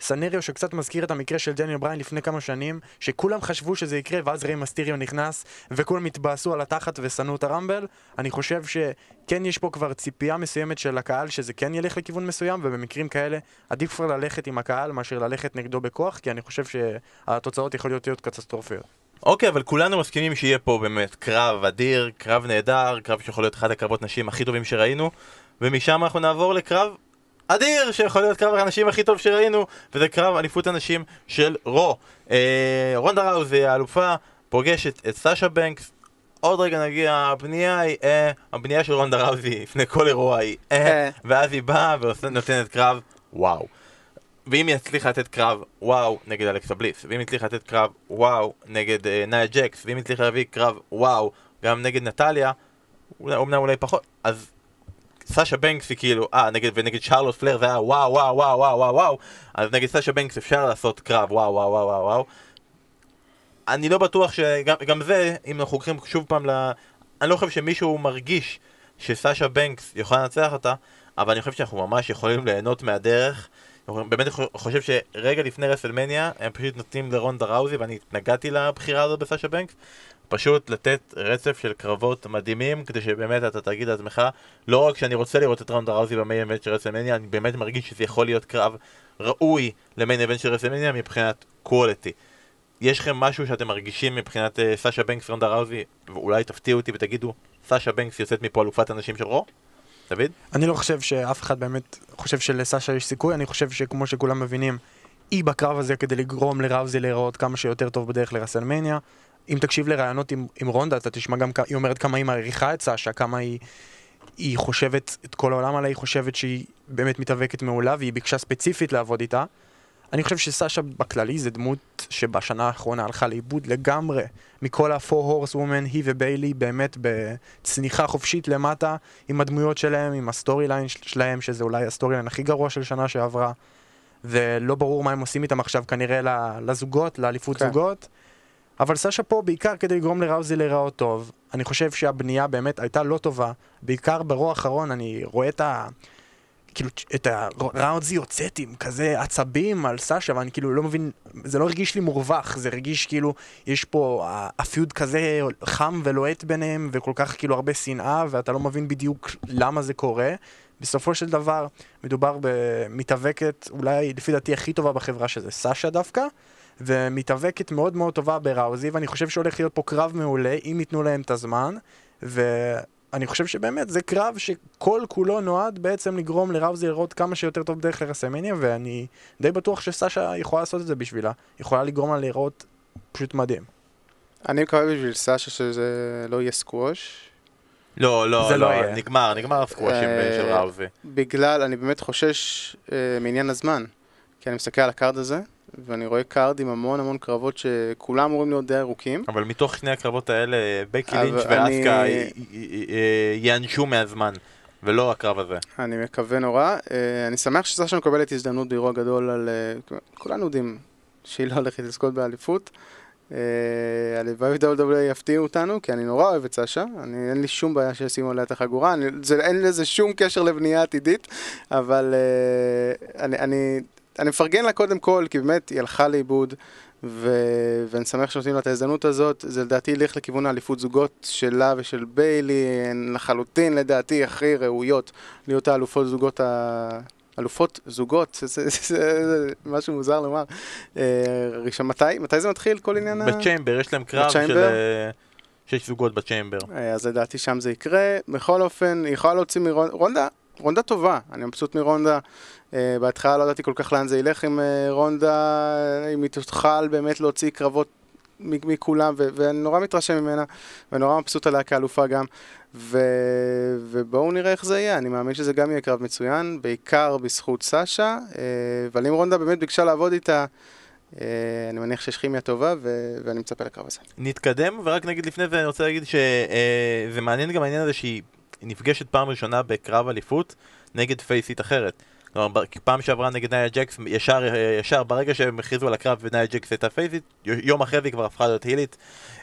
Speaker 2: סנריו שקצת מזכיר את המקרה של דניאל בריין לפני כמה שנים, שכולם חשבו שזה יקרה, ואז ריי מסטיריו נכנס, וכולם התבאסו על התחת ושנאו את הרמבל. אני חושב שכן יש פה כבר ציפייה מסוימת של הקהל שזה כן ילך לכיוון מסוים, ובמקרים כאלה עדיף כבר ללכת עם הקהל מאשר ללכת נגדו בכוח, כי אני חושב שהתוצאות יכולות להיות קטסטרופיות.
Speaker 1: אוקיי, אבל כולנו מסכימים שיהיה פה באמת קרב אדיר, קרב נהדר, קרב שיכול להיות אחד הקרבות נשים הכי טובים שראינו, ומשם אנחנו נעבור לקרב אדיר, שיכול להיות קרב הנשים הכי טוב שראינו, וזה קרב אליפות הנשים של רו. אה, רונדה ראוזי, האלופה, פוגשת את סאשה בנקס. עוד רגע נגיע, הבנייה היא, אה, הבנייה של רונדה ראוזי לפני כל אירוע היא, אה,
Speaker 3: אה.
Speaker 1: ואז היא באה ונותנת קרב, וואו. ואם היא הצליחה לתת קרב וואו נגד אלכסה בליס, ואם היא הצליחה לתת קרב וואו נגד אה, נאיה ג'קס, ואם היא הצליחה להביא קרב וואו גם נגד נטליה, אומנם אולי פחות, אז סאשה בנקס היא כאילו, אה, נגד, ונגד שרלוט פלר זה היה וואו וואו וואו וואו וואו וואו, אז נגד סאשה בנקס אפשר לעשות קרב וואו וואו וואו וואו וואו. אני לא בטוח שגם גם זה, אם אנחנו הולכים שוב פעם ל... אני לא חושב שמישהו מרגיש שסאשה בנקס יכולה לנצח אותה, אבל אני חושב שאנחנו ממש יכולים ליהנות מהדרך. באמת חושב שרגע לפני רסלמניה הם פשוט נותנים לרונדה ראוזי ואני התנגדתי לבחירה הזאת בסאשה בנקס פשוט לתת רצף של קרבות מדהימים כדי שבאמת אתה תגיד לעצמך לא רק שאני רוצה לראות את רונדה ראוזי ב main event של רסלמניה אני באמת מרגיש שזה יכול להיות קרב ראוי ל main event של רסלמניה מבחינת quality יש לכם משהו שאתם מרגישים מבחינת uh, סאשה בנקס רונדה ראוזי ואולי תפתיעו אותי ותגידו סאשה בנקס יוצאת מפה אלופת הנשים של רו? דוד?
Speaker 2: אני לא חושב שאף אחד באמת חושב שלסשה יש סיכוי, אני חושב שכמו שכולם מבינים, היא בקרב הזה כדי לגרום לראוזי להיראות כמה שיותר טוב בדרך לרסלמניה. אם תקשיב לראיונות עם, עם רונדה, אתה תשמע גם, היא אומרת כמה היא מעריכה את סשה, כמה היא, היא חושבת את כל העולם עליה, היא חושבת שהיא באמת מתאבקת מעולה, והיא ביקשה ספציפית לעבוד איתה. אני חושב שסשה בכללי זה דמות שבשנה האחרונה הלכה לאיבוד לגמרי מכל ה-4 horsewomen, היא וביילי באמת בצניחה חופשית למטה עם הדמויות שלהם, עם ה storyline שלהם, שזה אולי ה storyline הכי גרוע של שנה שעברה ולא ברור מה הם עושים איתם עכשיו כנראה לזוגות, לאליפות
Speaker 3: כן.
Speaker 2: זוגות אבל סשה פה בעיקר כדי לגרום לראוזי להיראות טוב אני חושב שהבנייה באמת הייתה לא טובה בעיקר ב Raw האחרון אני רואה את ה... כאילו, את הראוזי יוצאת עם כזה עצבים על סשה, ואני כאילו לא מבין, זה לא הרגיש לי מורווח, זה הרגיש כאילו, יש פה ה- הפיוד כזה חם ולוהט ביניהם, וכל כך כאילו הרבה שנאה, ואתה לא מבין בדיוק למה זה קורה. בסופו של דבר, מדובר במתאבקת, אולי לפי דעתי הכי טובה בחברה, שזה סשה דווקא, ומתאבקת מאוד מאוד טובה בראוזי, ואני חושב שהולך להיות פה קרב מעולה, אם ייתנו להם את הזמן, ואני חושב שבאמת זה קרב שכל כולו נועד בעצם לגרום לראוזי לראות כמה שיותר טוב דרך לרסמניה, ואני די בטוח שסשה יכולה לעשות את זה בשבילה, יכולה לגרום לה להיראות פשוט מדהים.
Speaker 3: אני מקווה בשביל סשה שזה לא יהיה סקווש.
Speaker 1: לא, לא,
Speaker 2: זה לא
Speaker 1: לא. נגמר, נגמר הסקוושים
Speaker 3: אה,
Speaker 1: של ראוזי.
Speaker 3: בגלל, אני באמת חושש אה, מעניין הזמן. כי אני מסתכל על ה card הזה, ואני רואה card עם המון המון קרבות שכולם אמורים להיות די ארוכים.
Speaker 1: אבל מתוך שני הקרבות האלה, בקי לינץ' ואסקה י- י- י- ייענשו מהזמן, ולא הקרב הזה.
Speaker 3: אני מקווה נורא. אה, אני שמח שסשה מקבלת הזדמנות באירוע גדול על... אה, כולנו יודעים שהיא לא הולכת לזכות באליפות. אה, הלוואי ו-WWE יפתיעו אותנו, כי אני נורא אוהב את סשה. אני, אין לי שום בעיה שישימו עליה את החגורה. אני, זה, אין לזה שום קשר לבנייה עתידית, אבל אה, אני, אני, אני מפרגן לה קודם כל, כי באמת היא הלכה לאיבוד. ו... ואני שמח שנותנים לה את ההזדמנות הזאת, זה לדעתי ילך לכיוון האליפות זוגות שלה ושל ביילי, הן לחלוטין לדעתי הכי ראויות להיות האלופות זוגות ה... אלופות זוגות, זה, זה, זה, זה משהו מוזר לומר. אה, ראשון, מתי? מתי זה מתחיל כל עניין ה...
Speaker 1: בצ'יימבר, יש להם קרב של...
Speaker 3: בצ'יימבר?
Speaker 1: אה, שש זוגות בצ'יימבר.
Speaker 3: אה, אז לדעתי שם זה יקרה. בכל אופן, היא יכולה להוציא מרונדה, רונדה, רונדה טובה, אני מבסוט מרונדה. אה, בהתחלה לא ידעתי כל כך לאן זה ילך עם אה, רונדה, אם היא תוכל באמת להוציא קרבות מכולם, ואני נורא מתרשם ממנה, ונורא מבסוט עליה כאלופה גם. ובואו נראה איך זה יהיה, אני מאמין שזה גם יהיה קרב מצוין, בעיקר בזכות סשה, אה, אבל אם רונדה באמת ביקשה לעבוד איתה, אה, אני מניח שיש כימיה טובה, ו- ואני מצפה לקרב הזה.
Speaker 1: נתקדם, ורק נגיד לפני זה אני רוצה להגיד שזה מעניין גם העניין הזה שהיא נפגשת פעם ראשונה בקרב אליפות נגד פייסית אחרת. כלומר, פעם שעברה נגד נאיה ג'קס, ישר, אה, ישר ברגע שהם הכריזו על הקרב ונאיה ג'קס הייתה פייסית, י- יום אחרי זה היא כבר הפכה להיות הילית.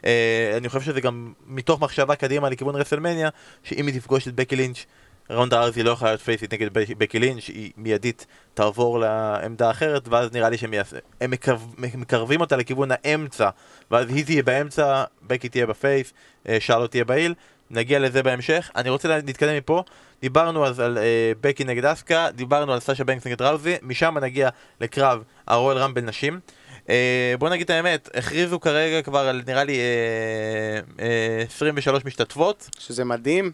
Speaker 1: אה, אני חושב שזה גם מתוך מחשבה קדימה לכיוון רסלמניה, שאם היא תפגוש את בקי לינץ', רונדה ראוזי לא יכולה להיות פייסית נגד בק- בקי לינץ', היא מיידית תעבור לעמדה אחרת, ואז נראה לי שהם יעשו, הם מקרב, מקרבים אותה לכיוון האמצע, ואז היא תהיה באמצע, בקי תהיה ב face, אה, שרלוט תהיה ב heel, נגיע לזה בהמשך. אני רוצה לה- להתקדם מפה, דיברנו אז על אה, בקי נגד אסקה, דיברנו על סאשה בנקס נגד ראוזי, משם נגיע לקרב הרואל רמבל נשים. אה, בוא נגיד את האמת, הכריזו כרגע כבר על נראה לי אה, אה, 23 משתתפות,
Speaker 3: שזה מדהים.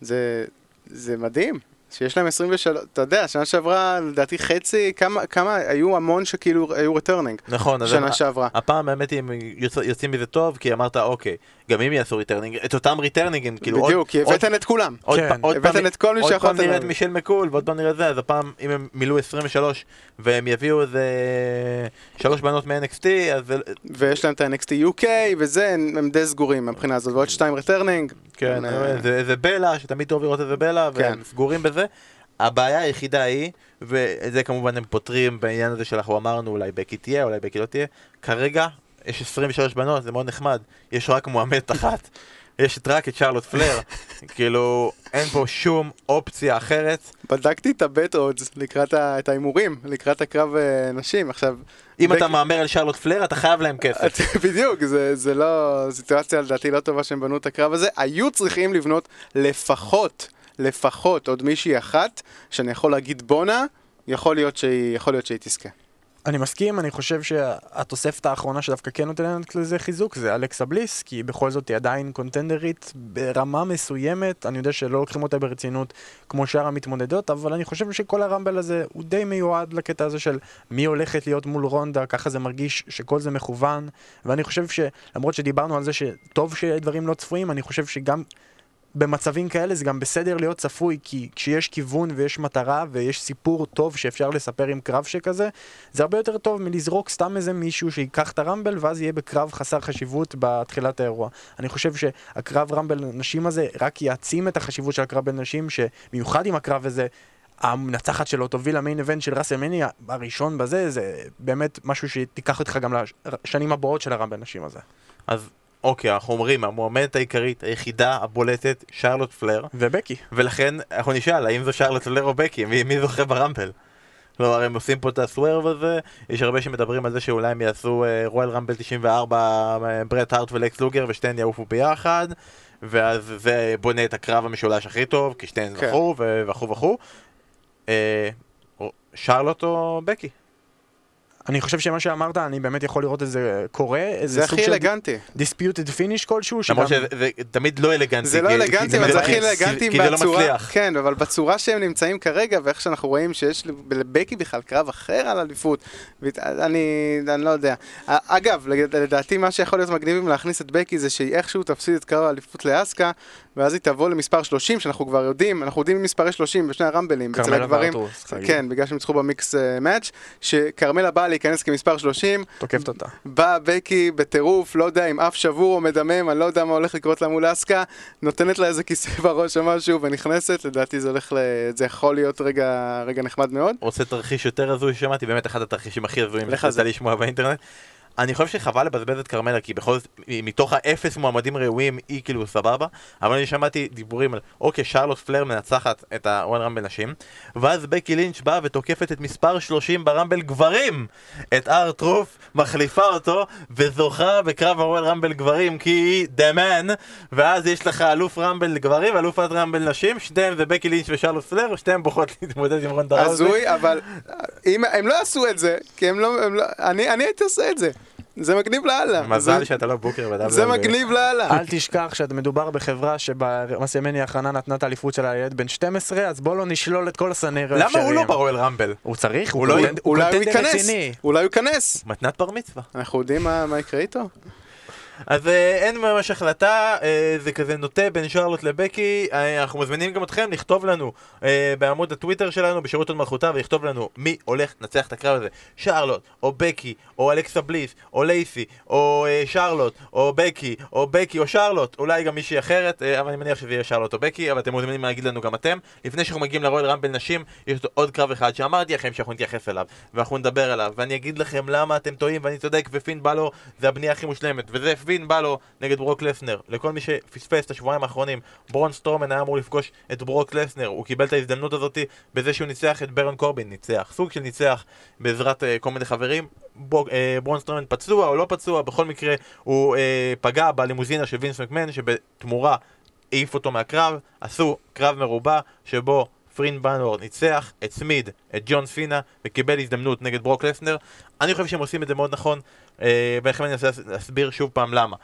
Speaker 3: זה, זה מדהים. שיש להם 23, אתה יודע, שנה שעברה לדעתי חצי, כמה, כמה, היו המון שכאילו היו returning.
Speaker 1: נכון,
Speaker 3: שנה שעברה.
Speaker 1: הפעם האמת היא הם יוצא- יוצאים מזה טוב, כי אמרת אוקיי, גם אם יעשו returning, את אותם ריטרנינגים, כאילו עוד-
Speaker 3: בדיוק, כי הבאתם את כולם.
Speaker 1: עוד
Speaker 2: כן.
Speaker 1: פעם- עוד
Speaker 3: הבאתם
Speaker 1: פעם-
Speaker 3: את כל מי
Speaker 1: עוד פעם
Speaker 3: שיכולתם
Speaker 1: נראה את. מישל מקול, ועוד פעם נראה את זה, אז הפעם, אם הם מילאו 23, והם יביאו איזה שלוש בנות מ-NXT, אז
Speaker 3: ויש להם את ה-NXT UK וזה, הם, די סגורים מהבחינה הזאת, ועוד שתיים returning.
Speaker 1: כן,
Speaker 3: אה,
Speaker 1: זה, זה בלה, שתמיד טוב לראות איזה בלה, והם
Speaker 3: כן.
Speaker 1: סגורים בזה. הבעיה היחידה היא, ואת זה כמובן הם פותרים בעניין הזה שאנחנו אמרנו, אולי בקי תהיה, אולי בקי לא תהיה, כרגע יש 23 בנות, זה מאוד נחמד, יש רק מועמדת אחת, יש את רק את שרלוט פלר, כאילו, אין פה שום אופציה אחרת.
Speaker 3: בדקתי את הבט אודס לקראת ה- את ההימורים, לקראת הקרב אה, נשים. עכשיו,
Speaker 1: אם
Speaker 3: בק-
Speaker 1: אתה מהמר על שרלוט פלר, אתה חייב להם כסף.
Speaker 3: בדיוק, זה, זה לא סיטואציה לדעתי לא טובה שהם בנו את הקרב הזה. היו צריכים לבנות לפחות, לפחות עוד מישהי אחת, שאני יכול להגיד בואנה, יכול להיות שהיא, יכול להיות שהיא תזכה.
Speaker 2: אני מסכים, אני חושב שהתוספת האחרונה שדווקא כן נותנת לזה חיזוק זה אלכסה בליס, כי בכל זאת היא עדיין קונטנדרית ברמה מסוימת, אני יודע שלא לוקחים אותה ברצינות כמו שאר המתמודדות, אבל אני חושב שכל הרמבל הזה הוא די מיועד לקטע הזה של מי הולכת להיות מול רונדה, ככה זה מרגיש שכל זה מכוון, ואני חושב שלמרות שדיברנו על זה שטוב שדברים לא צפויים, אני חושב שגם במצבים כאלה זה גם בסדר להיות צפוי, כי כשיש כיוון ויש מטרה ויש סיפור טוב שאפשר לספר עם קרב שכזה, זה הרבה יותר טוב מלזרוק סתם איזה מישהו שייקח את הרמבל ואז יהיה בקרב חסר חשיבות בתחילת האירוע. אני חושב שהקרב רמבל נשים הזה רק יעצים את החשיבות של הקרב בין נשים, שבמיוחד עם הקרב הזה, המנצחת שלו תוביל למיין איבנט של ראסלמני הראשון בזה, זה באמת משהו שתיקח אותך גם לשנים הבאות של הרמבל נשים הזה.
Speaker 1: אז אוקיי, אנחנו אומרים, המועמדת העיקרית, היחידה, הבולטת, שרלוט פלר,
Speaker 2: ובקי.
Speaker 1: ולכן אנחנו נשאל, האם זו שרלוט פלר או בקי, מי, מי זוכה ברמבל? כלומר, הם עושים פה את הסוורב הזה, יש הרבה שמדברים על זה שאולי הם יעשו אה, רואל רמבל 94, אה, ברט הארט ולקס לוגר, ושתיהן יעופו ביחד, ואז זה בונה את הקרב המשולש הכי טוב, כי שתיהן
Speaker 3: כן.
Speaker 1: זכו, וכו' וכו'. אה, שרלוט או בקי?
Speaker 2: אני חושב שמה שאמרת, אני באמת יכול לראות את זה קורה, איזה
Speaker 3: זה הכי אלגנטי.
Speaker 2: disputed finish כלשהו,
Speaker 1: למרות. שזה זה תמיד לא אלגנטי.
Speaker 3: זה לא אלגנטי, אבל זה הכי
Speaker 1: כי-
Speaker 3: אלגנטי
Speaker 1: כי זה לא
Speaker 3: בצורה,
Speaker 1: מצליח.
Speaker 3: כן, אבל בצורה שהם נמצאים כרגע, ואיך שאנחנו רואים שיש לבקי בכלל קרב אחר על אליפות, אני, אני לא יודע. אגב, לד- לדעתי מה שיכול להיות מגניב אם להכניס את בקי זה שהיא איכשהו תפסיד את קרב האליפות לאסקה, ואז היא תבוא למספר 30, שאנחנו כבר יודעים, אנחנו יודעים מספרי 30 בשני הרמבלים, אצל הגברים. כן, בגלל שהם ניצחו במיקס מאץ', שכרמלה באה להיכנס כמספר 30,
Speaker 2: תוקפת אותה.
Speaker 3: באה בקי בטירוף, לא יודע, עם אף שבור או מדמם, אני לא יודע מה הולך לקרות לה מול אסקה, נותנת לה איזה כיסא בראש או משהו ונכנסת, לדעתי זה הולך ל... זה יכול להיות רגע, רגע נחמד מאוד.
Speaker 1: רוצה תרחיש יותר הזוי ששמעתי, באמת אחד התרחישים הכי הזויים שיצא לשמוע באינטרנט. אני חושב שחבל לבזבז את כרמלה, כי בכל זאת, מתוך האפס מועמדים ראויים, היא כאילו סבבה, אבל אני שמעתי דיבורים על, אוקיי, שרלוט פלר מנצחת את הוואן רמבל נשים, ואז בקי לינץ' באה ותוקפת את מספר 30 ברמבל גברים, את אר טרוף, מחליפה אותו, וזוכה בקרב הוואן רמבל גברים, כי היא the man, ואז יש לך אלוף רמבל גברים, אלופת רמבל נשים, שניהם זה בקי לינץ' ושרלוט פלר, ושתיהם בוחרות להתמודד עם רונדה ראוזי.
Speaker 3: הזוי, אבל אם הם לא עשו את זה, כי הם לא... הם לא אני, אני הייתי עושה את זה. זה מגניב לאללה.
Speaker 1: מזל
Speaker 3: זה-
Speaker 1: שאתה לא בוקר ב-WWE.
Speaker 3: זה מגניב לאללה.
Speaker 2: אל תשכח שמדובר בחברה שבמסיימני האחרונה נתנה את האליפות שלה לילד בן 12, אז בוא לא נשלול את כל הסנריו
Speaker 1: למה הוא לא ברואל רמבל?
Speaker 2: הוא צריך,
Speaker 1: הוא
Speaker 2: הוא
Speaker 1: לא-
Speaker 2: הוא
Speaker 3: אולי הוא
Speaker 2: קונטנדר
Speaker 3: ייכנס,
Speaker 2: רציני.
Speaker 3: אולי הוא ייכנס.
Speaker 1: מתנת בר מצווה.
Speaker 3: אנחנו יודעים מה מה יקרה איתו?
Speaker 1: אז אה, אין ממש החלטה, אה, זה כזה נוטה בין שרלוט לבקי, אה, אנחנו מזמינים גם אתכם לכתוב לנו בעמוד הטוויטר שלנו, בשירות עוד מלכותה, ולכתוב לנו מי הולך לנצח את הקרב הזה, שרלוט, או בקי, או אלכסה בליס, או לייסי, או שרלוט, או בקי, או בקי, או שרלוט, אולי גם מישהי אחרת, אבל אני מניח שזה יהיה שרלוט או בקי, אבל אתם מוזמנים להגיד לנו גם אתם. לפני שאנחנו מגיעים לרואל רמבל נשים, יש עוד קרב אחד שאמרתי לכם שאנחנו נתייחס אליו, ואנחנו נדבר עליו, ואני אגיד לכם למה אתם טועים, ואני צודק, ופין בלור זה הבנייה הכי מושלמת, וזה פין בלור נגד ברוק לסנר. לכל מי שפספס את השבועיים האחרונים, ברון סטרומן היה אמור לפגוש את ברוק לסנר, הוא קיבל את ההזדמנות הזאת בזה שהוא ניצח את ברון קורבין, ניצח. סוג של ניצח בעזרת uh, כל מיני חברים. בו, uh, ברון סטרומן פצוע או לא פצוע, בכל מקרה הוא uh, פגע בלימוזינה של וינס מקמן, שבתמורה העיף אותו מהקרב, עשו קרב מרובע שבו פין בלור ניצח, הצמיד את ג'ון סינה וקיבל הזדמנות נגד ברוק לסנר. אני חושב שהם עושים את זה מאוד נכון, אה, ולכן אני אנסה להסביר שוב פעם למה.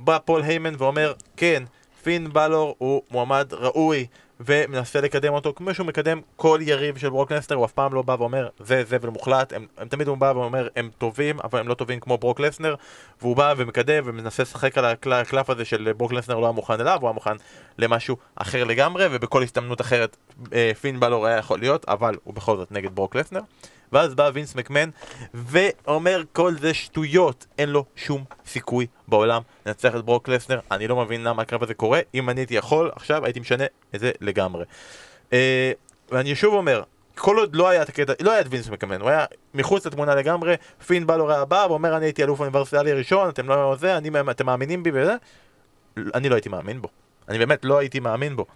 Speaker 1: בא פול היימן ואומר, כן, פין בלור הוא מועמד ראוי ומנסה לקדם אותו כמו שהוא מקדם כל יריב של ברוק לסנר, הוא אף פעם לא בא ואומר זה זבל מוחלט, הם, הם תמיד הוא בא ואומר הם טובים, אבל הם לא טובים כמו ברוק לסנר, והוא בא ומקדם ומנסה לשחק על הקלף הזה של ברוק לסנר לא היה מוכן אליו, הוא היה מוכן למשהו אחר לגמרי, ובכל הזדמנות אחרת אה, פין בלור היה יכול להיות, אבל הוא בכל זאת נגד ברוק לסנר. ואז בא וינס מקמן ואומר כל זה שטויות, אין לו שום סיכוי בעולם לנצח את ברוק לסנר, אני לא מבין למה הקרב הזה קורה, אם אני הייתי יכול, עכשיו הייתי משנה את זה לגמרי. אה, ואני שוב אומר, כל עוד לא היה את הקטע, לא היה את וינס מקמן, הוא היה מחוץ לתמונה לגמרי, פין בא לו רע הבא ואומר אני הייתי אלוף אוניברסיטלי ראשון, אתם לא זה, אני, אתם מאמינים בי וזה, אני לא הייתי מאמין בו, אני באמת לא הייתי מאמין בו.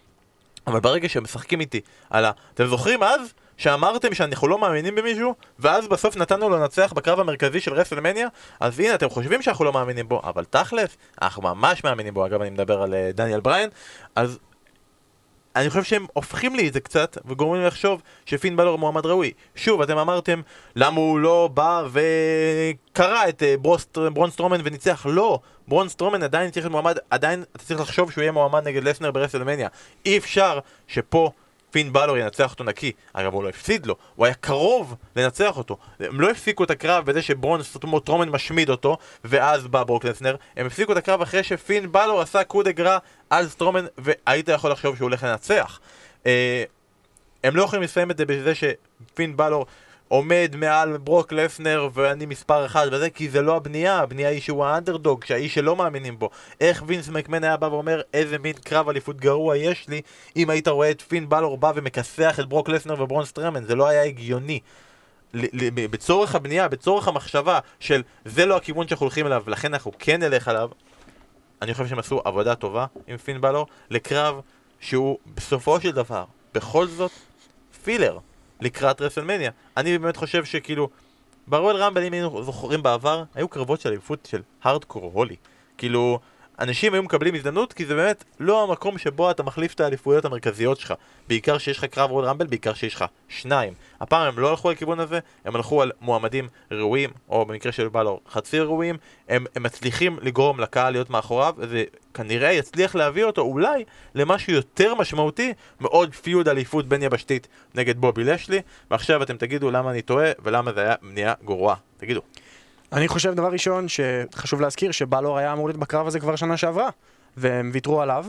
Speaker 1: אבל ברגע שהם משחקים איתי על ה... אתם זוכרים אז? שאמרתם שאנחנו לא מאמינים במישהו, ואז בסוף נתנו לו לנצח בקרב המרכזי של רסלמניה, אז הנה, אתם חושבים שאנחנו לא מאמינים בו, אבל תכלס, אנחנו ממש מאמינים בו, אגב, אני מדבר על uh, דניאל בריין, אז אני חושב שהם הופכים לי את זה קצת, וגורמים לחשוב שפין בלור מועמד ראוי. שוב, אתם אמרתם, למה הוא לא בא וקרא את ברוק לסט, ברון סטרומן וניצח? לא, ברון סטרומן עדיין צריך להיות מועמד, עדיין אתה צריך לחשוב שהוא יהיה מועמד נגד לסנר ברסלמניה. אי אפשר שפה פין בלור ינצח אותו נקי. אגב, הוא לא הפסיד לו, הוא היה קרוב לנצח אותו. הם לא הפסיקו את הקרב בזה שברון סטרומן משמיד אותו, ואז בא ברוק לסנר. הם הפסיקו את הקרב אחרי שפין בלור עשה coup de grace על סטרומן, והיית יכול לחשוב שהוא הולך לנצח. אה, הם לא יכולים לסיים את זה בזה שפין בלור עומד מעל ברוק לסנר ואני מספר אחד וזה כי זה לא הבנייה, הבנייה היא שהוא האנדרדוג, שהאיש שלא מאמינים בו. איך וינס מקמן היה בא ואומר איזה מין קרב אליפות גרוע יש לי אם היית רואה את פין בלור בא ומכסח את ברוק לסנר וברון סטרומן, זה לא היה הגיוני. בצורך הבנייה, בצורך המחשבה של זה לא הכיוון שאנחנו הולכים אליו ולכן אנחנו כן נלך עליו, אני חושב שהם עשו עבודה טובה עם פין בלור לקרב שהוא בסופו של דבר, בכל זאת, filler. לקראת רסלמניה. אני באמת חושב שכאילו, ברואל רמבל, אם היינו זוכרים בעבר, היו קרבות של אליפות של הארדקור הולי. כאילו, אנשים היו מקבלים הזדמנות כי זה באמת לא המקום שבו אתה מחליף את האליפויות המרכזיות שלך. בעיקר שיש לך קרב רול רמבל, בעיקר שיש לך שניים. הפעם הם לא הלכו לכיוון הזה, הם הלכו על מועמדים ראויים, או במקרה של בלור חצי ראויים, הם, הם מצליחים לגרום לקהל להיות מאחוריו, וזה כנראה יצליח להביא אותו אולי למשהו יותר משמעותי מעוד פיוד אליפות בין יבשתית נגד בובי לשלי, ועכשיו אתם תגידו למה אני טועה ולמה זה היה בנייה גרועה. תגידו.
Speaker 2: אני חושב דבר ראשון שחשוב להזכיר שבלור היה אמור להיות בקרב הזה כבר שנה שעברה והם ויתרו עליו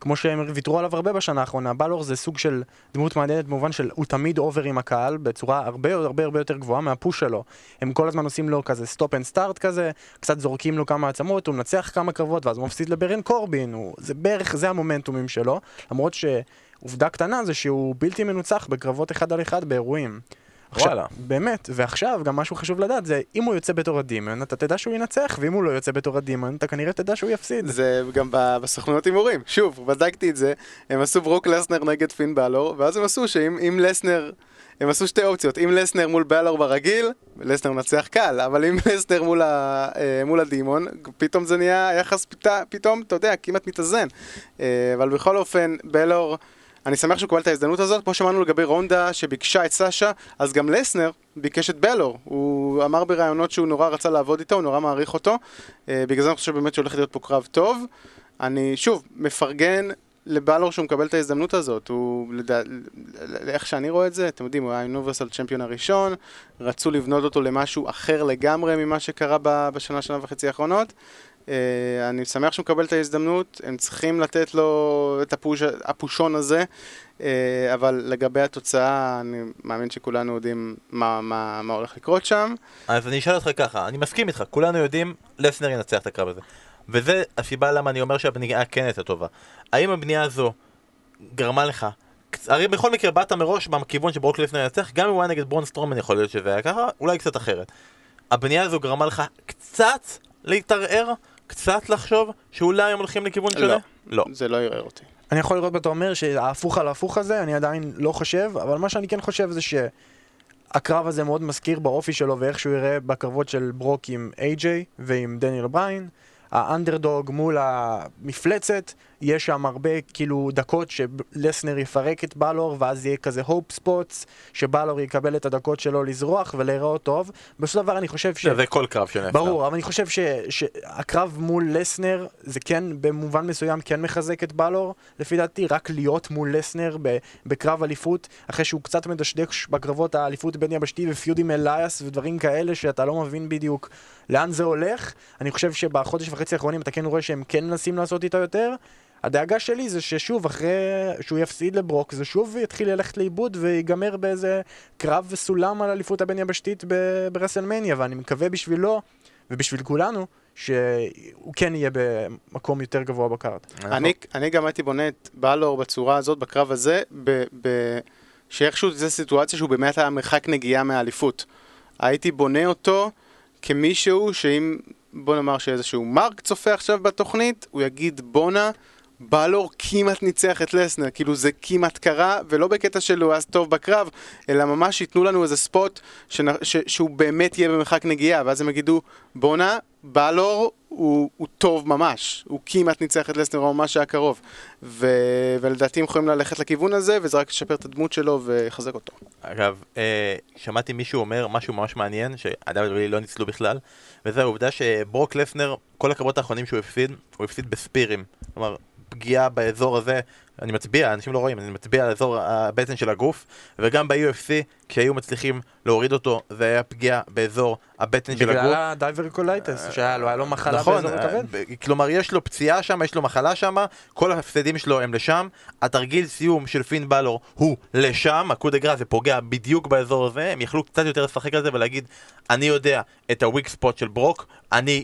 Speaker 2: כמו שהם ויתרו עליו הרבה בשנה האחרונה. בלור זה סוג של דמות מעניינת במובן של הוא תמיד over עם הקהל בצורה הרבה הרבה הרבה יותר גבוהה מה push שלו. הם כל הזמן עושים לו כזה stop and start כזה, קצת זורקים לו כמה עצמות, הוא מנצח כמה קרבות ואז הוא מפסיד לברון קורבין, הוא... זה בערך, זה המומנטומים שלו. למרות שעובדה קטנה זה שהוא בלתי מנוצח בקרבות אחד על אחד באירועים.
Speaker 1: וואלה.
Speaker 2: באמת, ועכשיו גם משהו חשוב לדעת זה אם הוא יוצא בתור הדימון אתה תדע שהוא ינצח ואם הוא לא יוצא בתור הדימון אתה כנראה תדע שהוא יפסיד.
Speaker 3: זה גם בסוכנויות הימורים, שוב, בדקתי את זה, הם עשו ברוק לסנר נגד פין בלור ואז הם עשו שאם לסנר, הם עשו שתי אופציות, אם לסנר מול בלור ברגיל, לסנר מנצח קל, אבל אם לסנר מול, ה, אה, מול הדימון, פתאום זה נהיה יחס פתאום, אתה יודע, כמעט מתאזן. אה, אבל בכל אופן, בלור... אני שמח שהוא קיבל את ההזדמנות הזאת, כמו שאמרנו לגבי רונדה שביקשה את סאשה, אז גם לסנר ביקש את בלור. הוא אמר בראיונות שהוא נורא רצה לעבוד איתו, הוא נורא מעריך אותו. אה, בגלל זה אני חושב באמת שהולך להיות פה קרב טוב. אני, שוב, מפרגן לבלור שהוא מקבל את ההזדמנות הזאת. הוא, לדע... איך שאני רואה את זה, אתם יודעים, הוא היה יוניברסל צ'מפיון הראשון, רצו לבנות אותו למשהו אחר לגמרי ממה שקרה בשנה, שנה וחצי האחרונות. אה, אני שמח שהוא מקבל את ההזדמנות, הם צריכים לתת לו את הפוש, הפושון הזה, אה, אבל לגבי התוצאה, אני מאמין שכולנו יודעים מה, מה, מה הולך לקרות שם.
Speaker 1: אז אני אשאל אותך ככה, אני מסכים איתך, כולנו יודעים, לסנר ינצח את הקרב הזה. וזה הסיבה למה אני אומר שהבנייה כן הייתה טובה. האם הבנייה הזו גרמה לך הרי בכל מקרה באת מראש בכיוון שברוק לפנר ינצח, גם אם הוא היה נגד ברון סטרומן יכול להיות שזה היה ככה, אולי קצת אחרת. הבנייה הזו גרמה לך קצת להתערער קצת לחשוב שאולי הם הולכים לכיוון
Speaker 3: לא.
Speaker 1: שונה? לא.
Speaker 3: זה לא ערער אותי.
Speaker 2: אני יכול לראות ואתה אומר שההפוך על ההפוך הזה, אני עדיין לא חושב, אבל מה שאני כן חושב זה שהקרב הזה מאוד מזכיר באופי שלו ואיך שהוא יראה בקרבות של ברוק עם איי-ג'יי ועם דניאל בריין. האנדרדוג מול המפלצת, יש שם הרבה כאילו דקות שלסנר יפרק את בלור ואז יהיה כזה הופ ספוטס שבלור יקבל את הדקות שלו לזרוח ולהיראות טוב. בסופו של דבר אני חושב ש...
Speaker 1: זה כל קרב נפטר.
Speaker 2: ברור, אבל אני חושב ש- שהקרב מול לסנר זה כן במובן מסוים כן מחזק את בלור לפי דעתי, רק להיות מול לסנר ב- בקרב אליפות אחרי שהוא קצת מדשדש בקרבות האליפות בין יבשתי ופיוד עם אלייס ודברים כאלה שאתה לא מבין בדיוק לאן זה הולך אני חושב שבחודש וחצי האחרונים אתה כן רואה שהם כן מנסים לעשות איתו יותר הדאגה שלי זה ששוב, אחרי שהוא יפסיד לברוק, זה שוב יתחיל ללכת לאיבוד ויגמר באיזה קרב וסולם על אליפות הבין יבשתית ברסלמניה, ואני מקווה בשבילו ובשביל כולנו, שהוא כן יהיה במקום יותר גבוה בקארט.
Speaker 3: אני, אני גם הייתי בונה את בלור בצורה הזאת, בקרב הזה, ב, ב, שאיכשהו זו סיטואציה שהוא באמת היה מרחק נגיעה מהאליפות. הייתי בונה אותו כמישהו שאם, בוא נאמר שאיזשהו מרק צופה עכשיו בתוכנית, הוא יגיד בואנה, בלור כמעט ניצח את לסנר, כאילו זה כמעט קרה, ולא בקטע של הוא אז טוב בקרב, אלא ממש ייתנו לנו איזה ספוט שנ, ש, שהוא באמת יהיה במרחק נגיעה, ואז הם יגידו, בואנה, בלור הוא, הוא טוב ממש, הוא כמעט ניצח את לסנר, הוא ממש היה קרוב. ו, ולדעתי הם יכולים ללכת לכיוון הזה, וזה רק ישפר את הדמות שלו ויחזק אותו.
Speaker 1: אגב, אה, שמעתי מישהו אומר משהו ממש מעניין, שה-WWE לא ניצלו בכלל, וזה העובדה שברוק לפנר, כל הקרבות האחרונים שהוא הפסיד, הוא הפסיד בספירים. כלומר, פגיעה באזור הזה, אני מצביע, אנשים לא רואים, אני מצביע על אזור הבטן של הגוף, וגם ב-UFC, כשהיו מצליחים להוריד אותו, זה היה פגיעה באזור הבטן של הגוף.
Speaker 2: בגלל ה diverticulitis, שהיה לו, היה לו מחלה
Speaker 1: נכון,
Speaker 2: באזור הכבד.
Speaker 1: אה, ב- כלומר יש לו פציעה שם, יש לו מחלה שם, כל ההפסדים שלו הם לשם, התרגיל סיום של פין בלור הוא לשם, ה coup de grâce זה פוגע בדיוק באזור הזה, הם יכלו קצת יותר לשחק על זה ולהגיד, אני יודע את ה weak spot של ברוק, אני...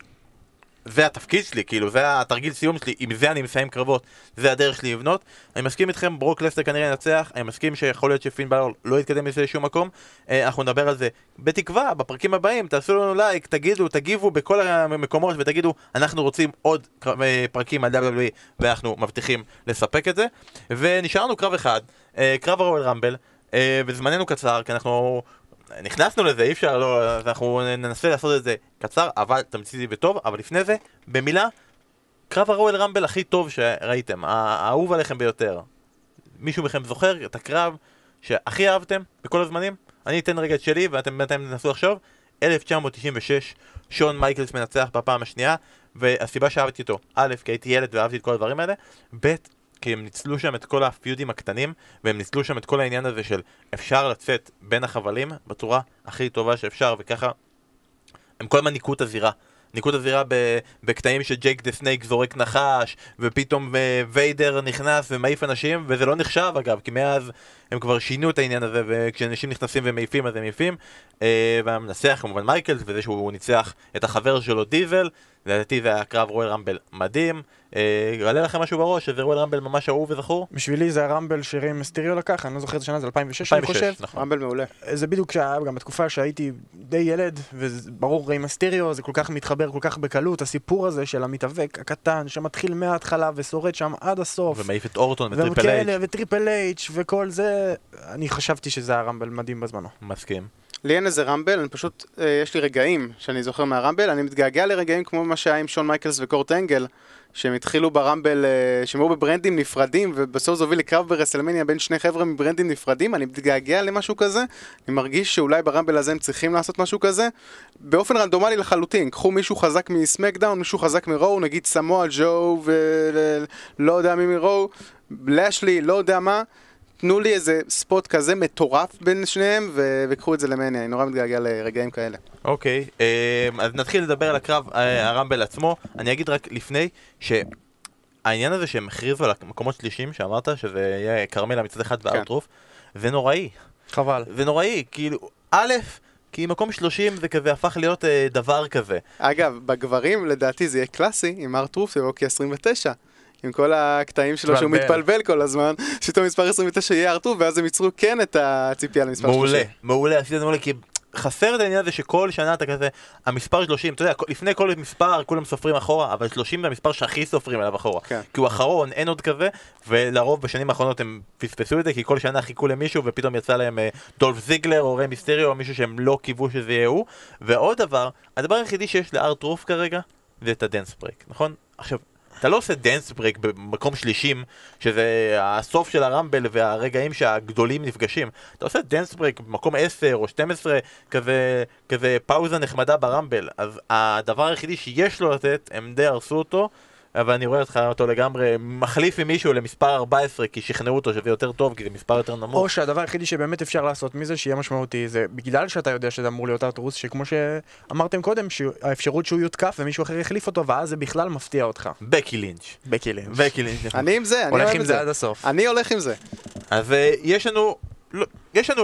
Speaker 1: זה התפקיד שלי, כאילו, זה התרגיל סיום שלי, עם זה אני מסיים קרבות, זה הדרך שלי לבנות. אני מסכים איתכם, ברוק לסטר כנראה ינצח, אני מסכים שיכול להיות שפין בלור לא יתקדם מזה לשום מקום, אה, אנחנו נדבר על זה בתקווה, בפרקים הבאים, תעשו לנו לייק, תגידו, תגיבו בכל המקומות ותגידו, אנחנו רוצים עוד אה, פרקים על WWE ואנחנו מבטיחים לספק את זה. ונשארנו קרב אחד, אה, קרב הרואל רמבל, וזמננו קצר, כי אנחנו נכנסנו לזה, אי אפשר, לא, אז אנחנו ננסה לעשות את זה קצר, אבל תמציתי וטוב, אבל לפני זה, במילה, קרב הרואל רמבל הכי טוב שראיתם, האהוב עליכם ביותר. מישהו מכם זוכר את הקרב שהכי אהבתם בכל הזמנים? אני אתן רגע את שלי ואתם בינתיים תנסו לחשוב. 1996, שון מייקלס מנצח בפעם השנייה, והסיבה שאהבתי אותו, א', כי הייתי ילד ואהבתי את כל הדברים האלה, ב', כי הם ניצלו שם את כל הפיודים הקטנים, והם ניצלו שם את כל העניין הזה של אפשר לצאת בין החבלים בצורה הכי טובה שאפשר, וככה הם כל הזמן ניקו את הזירה. ניקו את הזירה בקטעים שג'ייק דה סנייק זורק נחש, ופתאום אה, ויידר נכנס ומעיף אנשים, וזה לא נחשב אגב, כי מאז הם כבר שינו את העניין הזה, וכשאנשים נכנסים ומעיפים אז הם מעיפים. אה, והמנצח כמובן מייקלס, וזה שהוא ניצח את החבר שלו דיזל, לדעתי זה היה קרב Royal Rumble מדהים. אה, יעלה לכם משהו בראש, שזה Royal Rumble ממש אהוב וזכור?
Speaker 2: בשבילי זה ה Rumble שריי מיסטריו לקח, אני לא זוכר את השנה, זה 2006 אני חושב.
Speaker 1: נכון.
Speaker 3: Rumble מעולה.
Speaker 2: זה בדיוק שהיה גם בתקופה שהייתי די ילד, וברור ריי מסטיריו זה כל כך מתחבר כל כך בקלות, הסיפור הזה של המתאבק הקטן שמתחיל מההתחלה ושורד שם עד הסוף.
Speaker 1: ומעיף את אורטון וטריפל
Speaker 2: וכאלה,
Speaker 1: אייץ'.
Speaker 2: וטריפל אייץ' וכל זה, אני חשבתי שזה היה Rumble מדהים בזמנו.
Speaker 1: מסכים.
Speaker 3: לי אין איזה Rumble, אני פשוט, אה, יש לי רגעים שאני זוכר מה Rumble, אני מתגעגע לרגעים כמו מה שהיה עם שון מייקלס וקורט אנגל, שהם התחילו ב Rumble, אה, שהם היו בברנדים נפרדים, ובסוף זה הוביל לקרב ב WrestleMania בין שני חבר'ה מברנדים נפרדים, אני מתגעגע למשהו כזה, אני מרגיש שאולי ברמבל הזה הם צריכים לעשות משהו כזה, באופן רנדומלי לחלוטין, קחו מישהו חזק מסמקדאון, מישהו חזק מרואו, נגיד סמואל ג'ו ולא יודע מי מרואו, לשלי, לא יודע מה, תנו לי איזה ספוט כזה מטורף בין שניהם ו- וקחו את זה למניה, אני נורא מתגעגע לרגעים כאלה.
Speaker 1: אוקיי, אה, אז נתחיל לדבר על הקרב אה, הרמבל עצמו. אני אגיד רק לפני, שהעניין הזה שהם הכריזו על המקומות שלישים, שאמרת, שזה יהיה כרמלה מצד אחד ואוטרוף, זה נוראי.
Speaker 2: חבל.
Speaker 1: זה נוראי, כאילו, א', כי מקום 30 זה כזה הפך להיות אה, דבר כזה.
Speaker 3: אגב, בגברים לדעתי זה יהיה קלאסי עם ארטרוף של אוקי 29. עם כל הקטעים שלו שהוא
Speaker 2: מתבלבל.
Speaker 3: כל הזמן, שפתאום מספר 29 יהיה ארטוב, ואז הם ייצרו כן את הציפייה למספר 30.
Speaker 1: מעולה, מעולה, עשית את זה מעולה, כי חסר את העניין הזה שכל שנה אתה כזה, המספר 30, אתה יודע, לפני כל מספר כולם סופרים אחורה, אבל 30 זה המספר שהכי סופרים עליו אחורה.
Speaker 3: כן.
Speaker 1: כי הוא אחרון, אין עוד כזה, ולרוב בשנים האחרונות הם פספסו את זה, כי כל שנה חיכו למישהו ופתאום יצא להם אה, דולף זיגלר או ריי מיסטריו או מישהו שהם לא קיוו שזה יהיה הוא. ועוד דבר, הדבר היחידי שיש לאר-טרות' כרגע, זה את ה dance break, נכון? עכשיו, אתה לא עושה dance break במקום שלושים, שזה הסוף של ה Rumble והרגעים שהגדולים נפגשים. אתה עושה dance break במקום 10 או 12, כזה, כזה פאוזה נחמדה ב Rumble. אז הדבר היחידי שיש לו לתת, הם די הרסו אותו. אבל אני רואה אותך אותו לגמרי מחליף עם מישהו למספר 14 כי שכנעו אותו שזה יותר טוב כי זה מספר יותר נמוך.
Speaker 2: או שהדבר היחידי שבאמת אפשר לעשות מזה שיהיה משמעותי זה בגלל שאתה יודע שזה אמור להיות ארתרוס שכמו שאמרתם קודם שהאפשרות שהוא יותקף ומישהו אחר יחליף אותו ואז זה בכלל מפתיע אותך.
Speaker 1: בקי לינץ'.
Speaker 2: בקי לינץ'.
Speaker 1: בקי לינץ'.
Speaker 3: אני עם זה, אני
Speaker 2: הולך עם זה. עד הסוף.
Speaker 3: אני הולך עם זה.
Speaker 1: אז אה, יש לנו, לא, יש לנו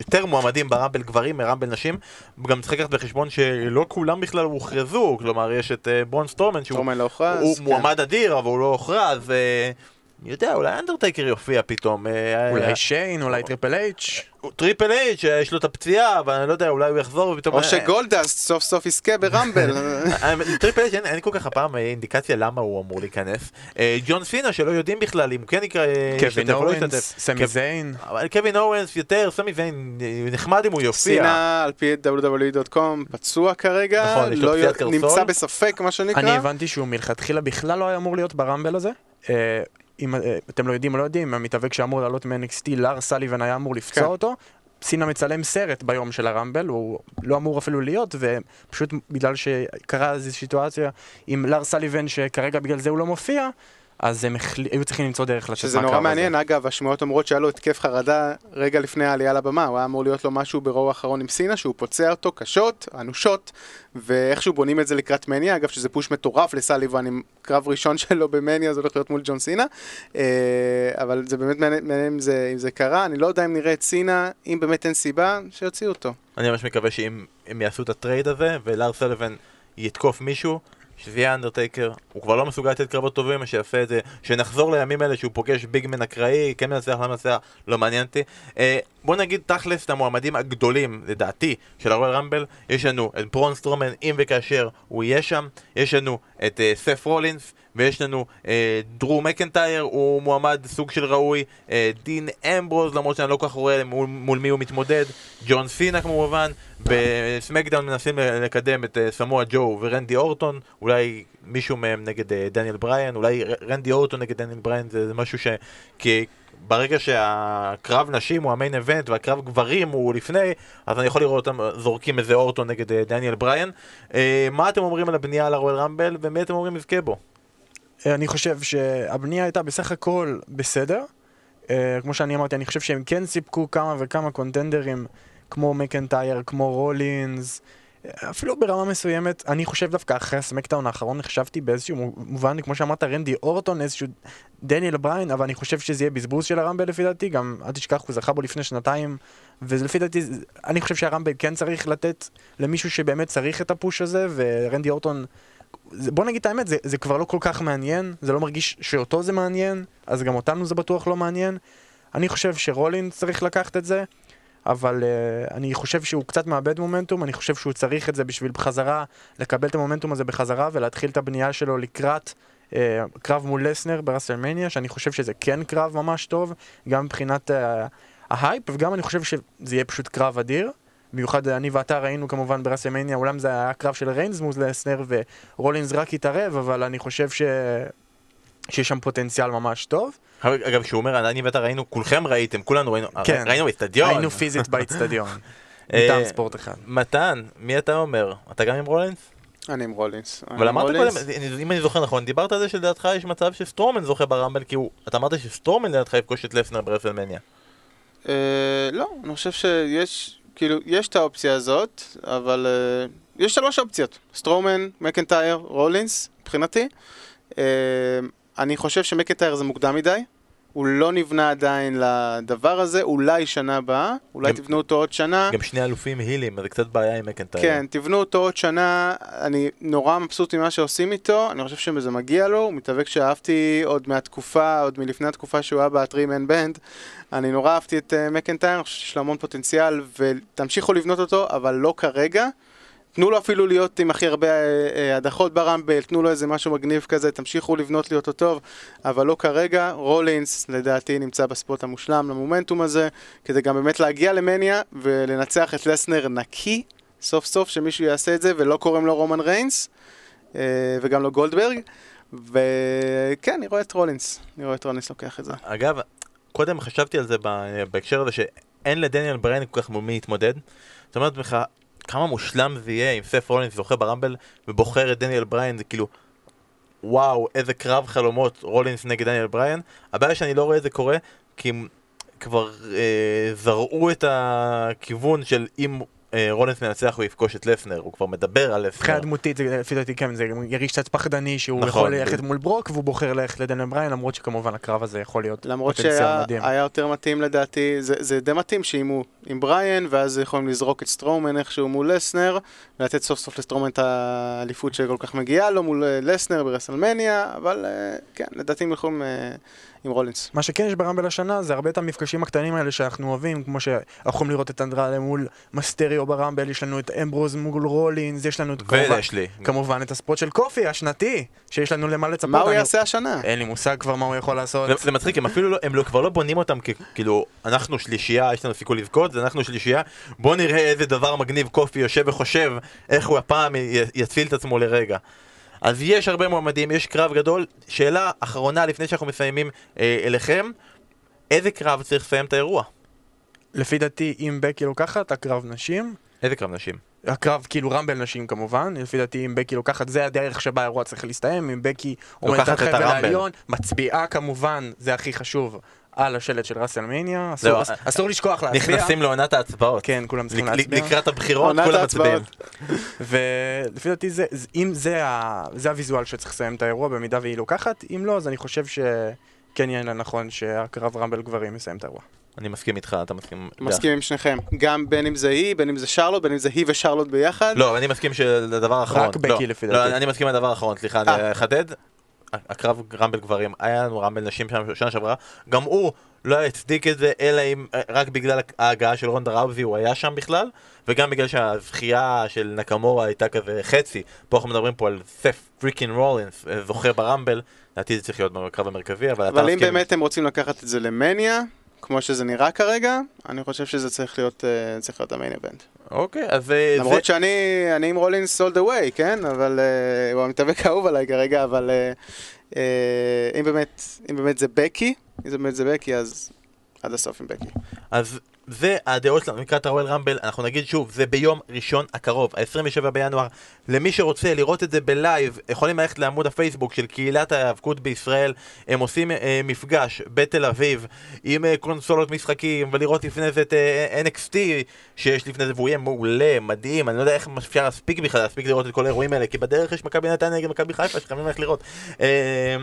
Speaker 1: יותר מועמדים ברמבל גברים מרמבל נשים, גם צריך לקחת בחשבון שלא כולם בכלל הוכרזו, כלומר יש את אה, ברון סטורמן שהוא
Speaker 3: לא הוכרז.
Speaker 1: הוא
Speaker 3: כן.
Speaker 1: מועמד אדיר אבל הוא לא הוכרז, אה, יודע, אולי אנדרטייקר יופיע פתאום. אה,
Speaker 2: אולי שיין, אולי טריפל אייץ'.
Speaker 1: טריפל אייץ' שיש לו את הפציעה, אבל אני לא יודע, אולי הוא יחזור ופתאום...
Speaker 3: או שגולדאסט סוף סוף יזכה ב Rumble.
Speaker 1: אה, טריפל אייץ' אין כל כך הפעם אה, אינדיקציה למה הוא אמור להיכנס. אה, ג'ון סינה שלא יודעים בכלל אם הוא כן יקרא... אה,
Speaker 2: קווין
Speaker 1: לא אוונס.
Speaker 2: סמי זיין.
Speaker 1: קווין אוונס יותר, סמי זיין אה, נחמד אם הוא יופיע.
Speaker 3: סינה על פי WWE.com פצוע כרגע,
Speaker 1: נכון, יש לו
Speaker 3: לא
Speaker 1: פציעת
Speaker 3: י-
Speaker 1: קרסול.
Speaker 3: נמצא בספק מה שנקרא.
Speaker 2: אני הבנתי שהוא מלכתחילה בכלל לא היה אמור להיות ברמבל הזה. אם אה, אתם לא יודעים או לא יודעים, המתאבק שאמור לעלות מ-NXT, לאר סליבן היה אמור לפצוע
Speaker 3: כן.
Speaker 2: אותו. סינה מצלם סרט ביום של הרמבל, הוא לא אמור אפילו להיות, ופשוט בגלל שקרה איזו סיטואציה עם לאר סליבן, שכרגע בגלל זה הוא לא מופיע, אז הם החל... היו צריכים למצוא דרך לצאת
Speaker 3: שזה
Speaker 2: מהקרב
Speaker 3: נורא
Speaker 2: הזה.
Speaker 3: מעניין, אגב, השמועות אומרות שהיה לו התקף חרדה רגע לפני העלייה לבמה, הוא היה אמור להיות לו משהו ברואו האחרון עם סינה, שהוא פוצע אותו קשות, אנושות, ואיכשהו בונים את זה לקראת מניה, אגב שזה push מטורף לסאליבן עם קרב ראשון שלו במניה, זה הולך להיות מול ג'ון סינה, אה, אבל זה באמת מעניין מעניין אם זה, אם זה קרה, אני לא יודע אם נראה את סינה, אם באמת אין סיבה, שיוציאו אותו.
Speaker 1: אני ממש מקווה שאם הם יעשו את ה trade הזה, ולארס סאליבן יתקוף מישהו, שזה יהיה אנדרטייקר, הוא כבר לא מסוגל לתת קרבות טובים, שיעשה את זה, שנחזור לימים האלה שהוא פוגש big man אקראי, כן מנצח, לא מנצח, לא מעניין אותי. בוא נגיד תכלס את המועמדים הגדולים, לדעתי, של ה Royal Rumble, יש לנו את בראון סטרומן, אם וכאשר הוא יהיה שם, יש לנו את אה, סת' רולינס, ויש לנו אה, דרו מקנטייר, הוא מועמד סוג של ראוי, אה, דין אמברוז, למרות שאני לא כל כך רואה מול, מול מי הוא מתמודד, ג'ון סינה כמובן, ב SmackDown מנסים לקדם את אה, סמואה ג'ו ורנדי אורטון, אולי מישהו מהם נגד אה, דניאל בריין, אולי רנדי אורטון נגד דניאל בריין זה, זה משהו ש... כי ברגע שהקרב נשים הוא המיין אבנט והקרב גברים הוא לפני, אז אני יכול לראות אותם זורקים איזה אורטון נגד אה, דניאל בריין. אה, מה אתם אומרים על הבנייה על הרואל רמבל, ומי אתם אומרים יזכה בו?
Speaker 2: אה, אני חושב שהבנייה הייתה בסך הכל בסדר. כמו שאני אמרתי, אני חושב שהם כן סיפקו כמה וכמה קונטנדרים, כמו מקנטייר, כמו רולינס, אפילו ברמה מסוימת, אני חושב דווקא אחרי הסמקדאון האחרון, חשבתי באיזשהו מו- מובן, כמו שאמרת, רנדי אורטון, איזשהו דניאל בריין, אבל אני חושב שזה יהיה בזבוז של הרמבל לפי דעתי, גם אל תשכח, הוא זכה בו לפני שנתיים, ולפי דעתי, אני חושב שהרמבל כן צריך לתת למישהו שבאמת צריך את הפוש הזה, ורנדי אורטון בוא נגיד את האמת, זה, זה כבר לא כל כך מעניין, זה לא מרגיש שאותו זה מעניין, אז גם אותנו זה בטוח לא מעניין. אני חושב שרולין צריך לקחת את זה, אבל uh, אני חושב שהוא קצת מאבד מומנטום, אני חושב שהוא צריך את זה בשביל בחזרה, לקבל את המומנטום הזה בחזרה ולהתחיל את הבנייה שלו לקראת אה, קרב מול לסנר ב WrestleMania, שאני חושב שזה כן קרב ממש טוב, גם מבחינת אה, ה hype, וגם אני חושב שזה יהיה פשוט קרב אדיר. במיוחד אני ואתה ראינו כמובן ב WrestleMania, אמנם זה היה קרב של ריינס מול לסנר ורולינס רק התערב, אבל אני חושב ש... שיש שם פוטנציאל ממש טוב.
Speaker 1: אגב, כשהוא אומר, אני ואתה ראינו, כולכם ראיתם, כולנו ראינו,
Speaker 2: כן.
Speaker 1: ראינו באצטדיון.
Speaker 2: היינו פיזית באיצטדיון,
Speaker 1: אה,
Speaker 2: מטעם ספורט אחד.
Speaker 1: מתן, מי אתה אומר? אתה גם עם רולינס?
Speaker 3: אני עם רולינס.
Speaker 1: אבל אמרת
Speaker 3: רולינס.
Speaker 1: קודם, אם אני זוכר נכון, דיברת על זה שלדעתך יש מצב שסטרומן זוכה ברמבל, כי הוא, אתה אמרת שסטרומן לדעתך יפגוש את לפנר ברסלמניה.
Speaker 3: אה, לא, אני חושב שיש, כאילו, יש את האופציה הזאת, אבל אה, יש שלוש אופציות. סטרומן, מקנטייר, רולינס, מבחינתי. אה, אני חושב שמקנטייר זה מוקדם מדי. הוא לא נבנה עדיין לדבר הזה, אולי שנה הבאה, אולי
Speaker 1: גם-
Speaker 3: תבנו אותו עוד שנה.
Speaker 1: גם שני אלופים הילים, זה קצת בעיה עם מקנטייר.
Speaker 3: כן, תבנו אותו עוד שנה, אני נורא מבסוט ממה שעושים איתו, אני חושב שזה מגיע לו, הוא מתאבק שאהבתי עוד מהתקופה, עוד מלפני התקופה שהוא היה ב-3 man band, אני נורא אהבתי את uh, מקנטייר, אני חושב שיש לו המון פוטנציאל, ותמשיכו לבנות אותו, אבל לא כרגע. תנו לו אפילו להיות עם הכי הרבה אה, אה, הדחות ברמבל, תנו לו איזה משהו מגניב כזה, תמשיכו לבנות לי אותו טוב, אבל לא כרגע. רולינס, לדעתי, נמצא בספוט המושלם למומנטום הזה, כדי גם באמת להגיע למניה ולנצח את לסנר נקי, סוף סוף שמישהו יעשה את זה, ולא קוראים לו רומן ריינס, אה, וגם לא גולדברג. וכן, אני רואה את רולינס, אני רואה את רולינס לוקח את זה.
Speaker 1: אגב, קודם חשבתי על זה בהקשר הזה שאין לדניאל בריין כל כך מול מי להתמודד. זאת אומרת לך, כמה מושלם זה יהיה אם סת' רולינס זוכה ב Rumble ובוחר את דניאל בריין, זה כאילו, וואו, איזה קרב חלומות רולינס נגד דניאל בריין. הבעיה שאני לא רואה את זה קורה, כי הם כבר אה, זרעו את הכיוון של אם רולינס מנצח הוא יפגוש את לסנר, הוא כבר מדבר על לסנר.
Speaker 2: מבחינה דמותית, זה- לפי דעתי כן, זה ירגיש קצת פחדני שהוא
Speaker 1: נכון.
Speaker 2: יכול ללכת מול ברוק והוא בוחר ללכת לדניאל בריין, למרות שכמובן הקרב הזה יכול להיות
Speaker 3: למרות
Speaker 2: פוטנציאל
Speaker 3: שהיה
Speaker 2: מדהים.
Speaker 3: היה יותר מתאים לדעתי, זה, זה די מתאים שאם הוא עם בריאן, ואז יכולים לזרוק את סטרומן איכשהו מול לסנר, ולתת סוף סוף לסטרומן את האליפות שכל כך מגיעה לו מול אה, לסנר ב WrestleMania, אבל אה, כן, לדעתי הם יכולים אה, עם רולינס.
Speaker 2: מה שכן יש ברמבל השנה זה הרבה את המפגשים הקטנים האלה שאנחנו אוהבים, כמו שאנחנו יכולים לראות את אנדרלה מול מסטריו ברמבל, יש לנו את אמברוז מול רולינס, יש לנו את כמובן. כמובן את הספוט של קופי השנתי, שיש לנו למה לצפות.
Speaker 3: מה הוא
Speaker 2: אני-
Speaker 3: יעשה השנה?
Speaker 2: אין לי מושג כבר מה הוא יכול לעשות.
Speaker 1: זה, זה מצחיק, הם אפילו לא, הם לא, כבר לא בונים אותם ככאילו, אנחנו שלישייה, יש לנו סיכוי לבכות, אנחנו שלישייה, בוא נראה איזה דבר מגניב קופי יושב וחושב איך הוא הפעם י- יציל את עצמו לרגע. אז יש הרבה מועמדים, יש קרב גדול. שאלה אחרונה לפני שאנחנו מסיימים אה, אליכם, איזה קרב צריך לסיים את האירוע?
Speaker 2: לפי דעתי, אם בקי לוקחת, הקרב נשים,
Speaker 1: איזה קרב נשים?
Speaker 2: הקרב כאילו רמבל נשים כמובן, לפי דעתי אם בקי לוקחת, זה הדרך שבה האירוע צריך להסתיים, אם בקי עומדת על
Speaker 1: את
Speaker 2: חבל. העליון, מצביעה כמובן, זה הכי חשוב, על השלט של ראסלמניה, אסור, אס- אסור לשכוח להצביע.
Speaker 1: נכנסים לעונת ההצבעות.
Speaker 2: כן, כולם צריכים להצביע.
Speaker 1: לקראת הבחירות כולם. מצביעים.
Speaker 2: ולפי דעתי זה, זה- אם זה, ה, זה הוויזואל שצריך לסיים את האירוע במידה והיא לוקחת, אם לא אז אני חושב שכן יהיה נכון שהקרב רמבל גברים יסיים את האירוע.
Speaker 1: אני מסכים איתך, אתה מסכים?
Speaker 3: מסכים עם שניכם. גם בין אם זה היא, בין אם זה שרלוט, בין אם זה היא ושרלוט ביחד.
Speaker 1: לא, אני מסכים שלדבר האחרון.
Speaker 2: בקי
Speaker 1: לא,
Speaker 2: לפי
Speaker 1: לא,
Speaker 2: דעתי.
Speaker 1: אני מסכים לדבר האחרון, סליחה,
Speaker 3: אה.
Speaker 1: אני אחדד. הקרב רמבל גברים, היה לנו רמבל נשים שנה שעברה, גם הוא לא הצדיק את זה, אלא אם רק בגלל ההגעה של רונדה ראוזי הוא היה שם בכלל, וגם בגלל שהזכייה של נקמורה הייתה כזה חצי. פה אנחנו מדברים פה על סף פריקין רולינס, אה, זוכה ברמבל, לדעתי זה צריך להיות בקרב המרכזי, אבל
Speaker 3: אבל אם. באמת הם רוצים לקחת את זה למניה, כמו שזה נראה כרגע, אני חושב שזה צריך להיות, אה, צריך להיות המיין איבנט.
Speaker 1: אוקיי, אז אה, זה...
Speaker 3: למרות שאני אני עם רולינס all the way, כן? אבל אה, הוא המתאבק האהוב עליי כרגע, אבל אם באמת, אם באמת זה בקי, אם זה באמת זה בקי, אז עד הסוף עם בקי.
Speaker 1: אז זה הדעות שלנו לקראת הרואל רמבל, אנחנו נגיד שוב, זה ביום ראשון הקרוב, ה-27 בינואר. למי שרוצה לראות את זה בלייב, יכולים ללכת לעמוד הפייסבוק של קהילת ההיאבקות בישראל. הם עושים אה, מפגש בתל אביב עם אה, קונסולות משחקים, ולראות לפני זה את אה, NXT שיש לפני זה, והוא יהיה מעולה, מדהים, אני לא יודע איך אפשר להספיק בכלל להספיק לראות את כל האירועים האלה, כי בדרך יש מכבי נתניה נגד מכבי חיפה שחייבים ללכת לראות. אה,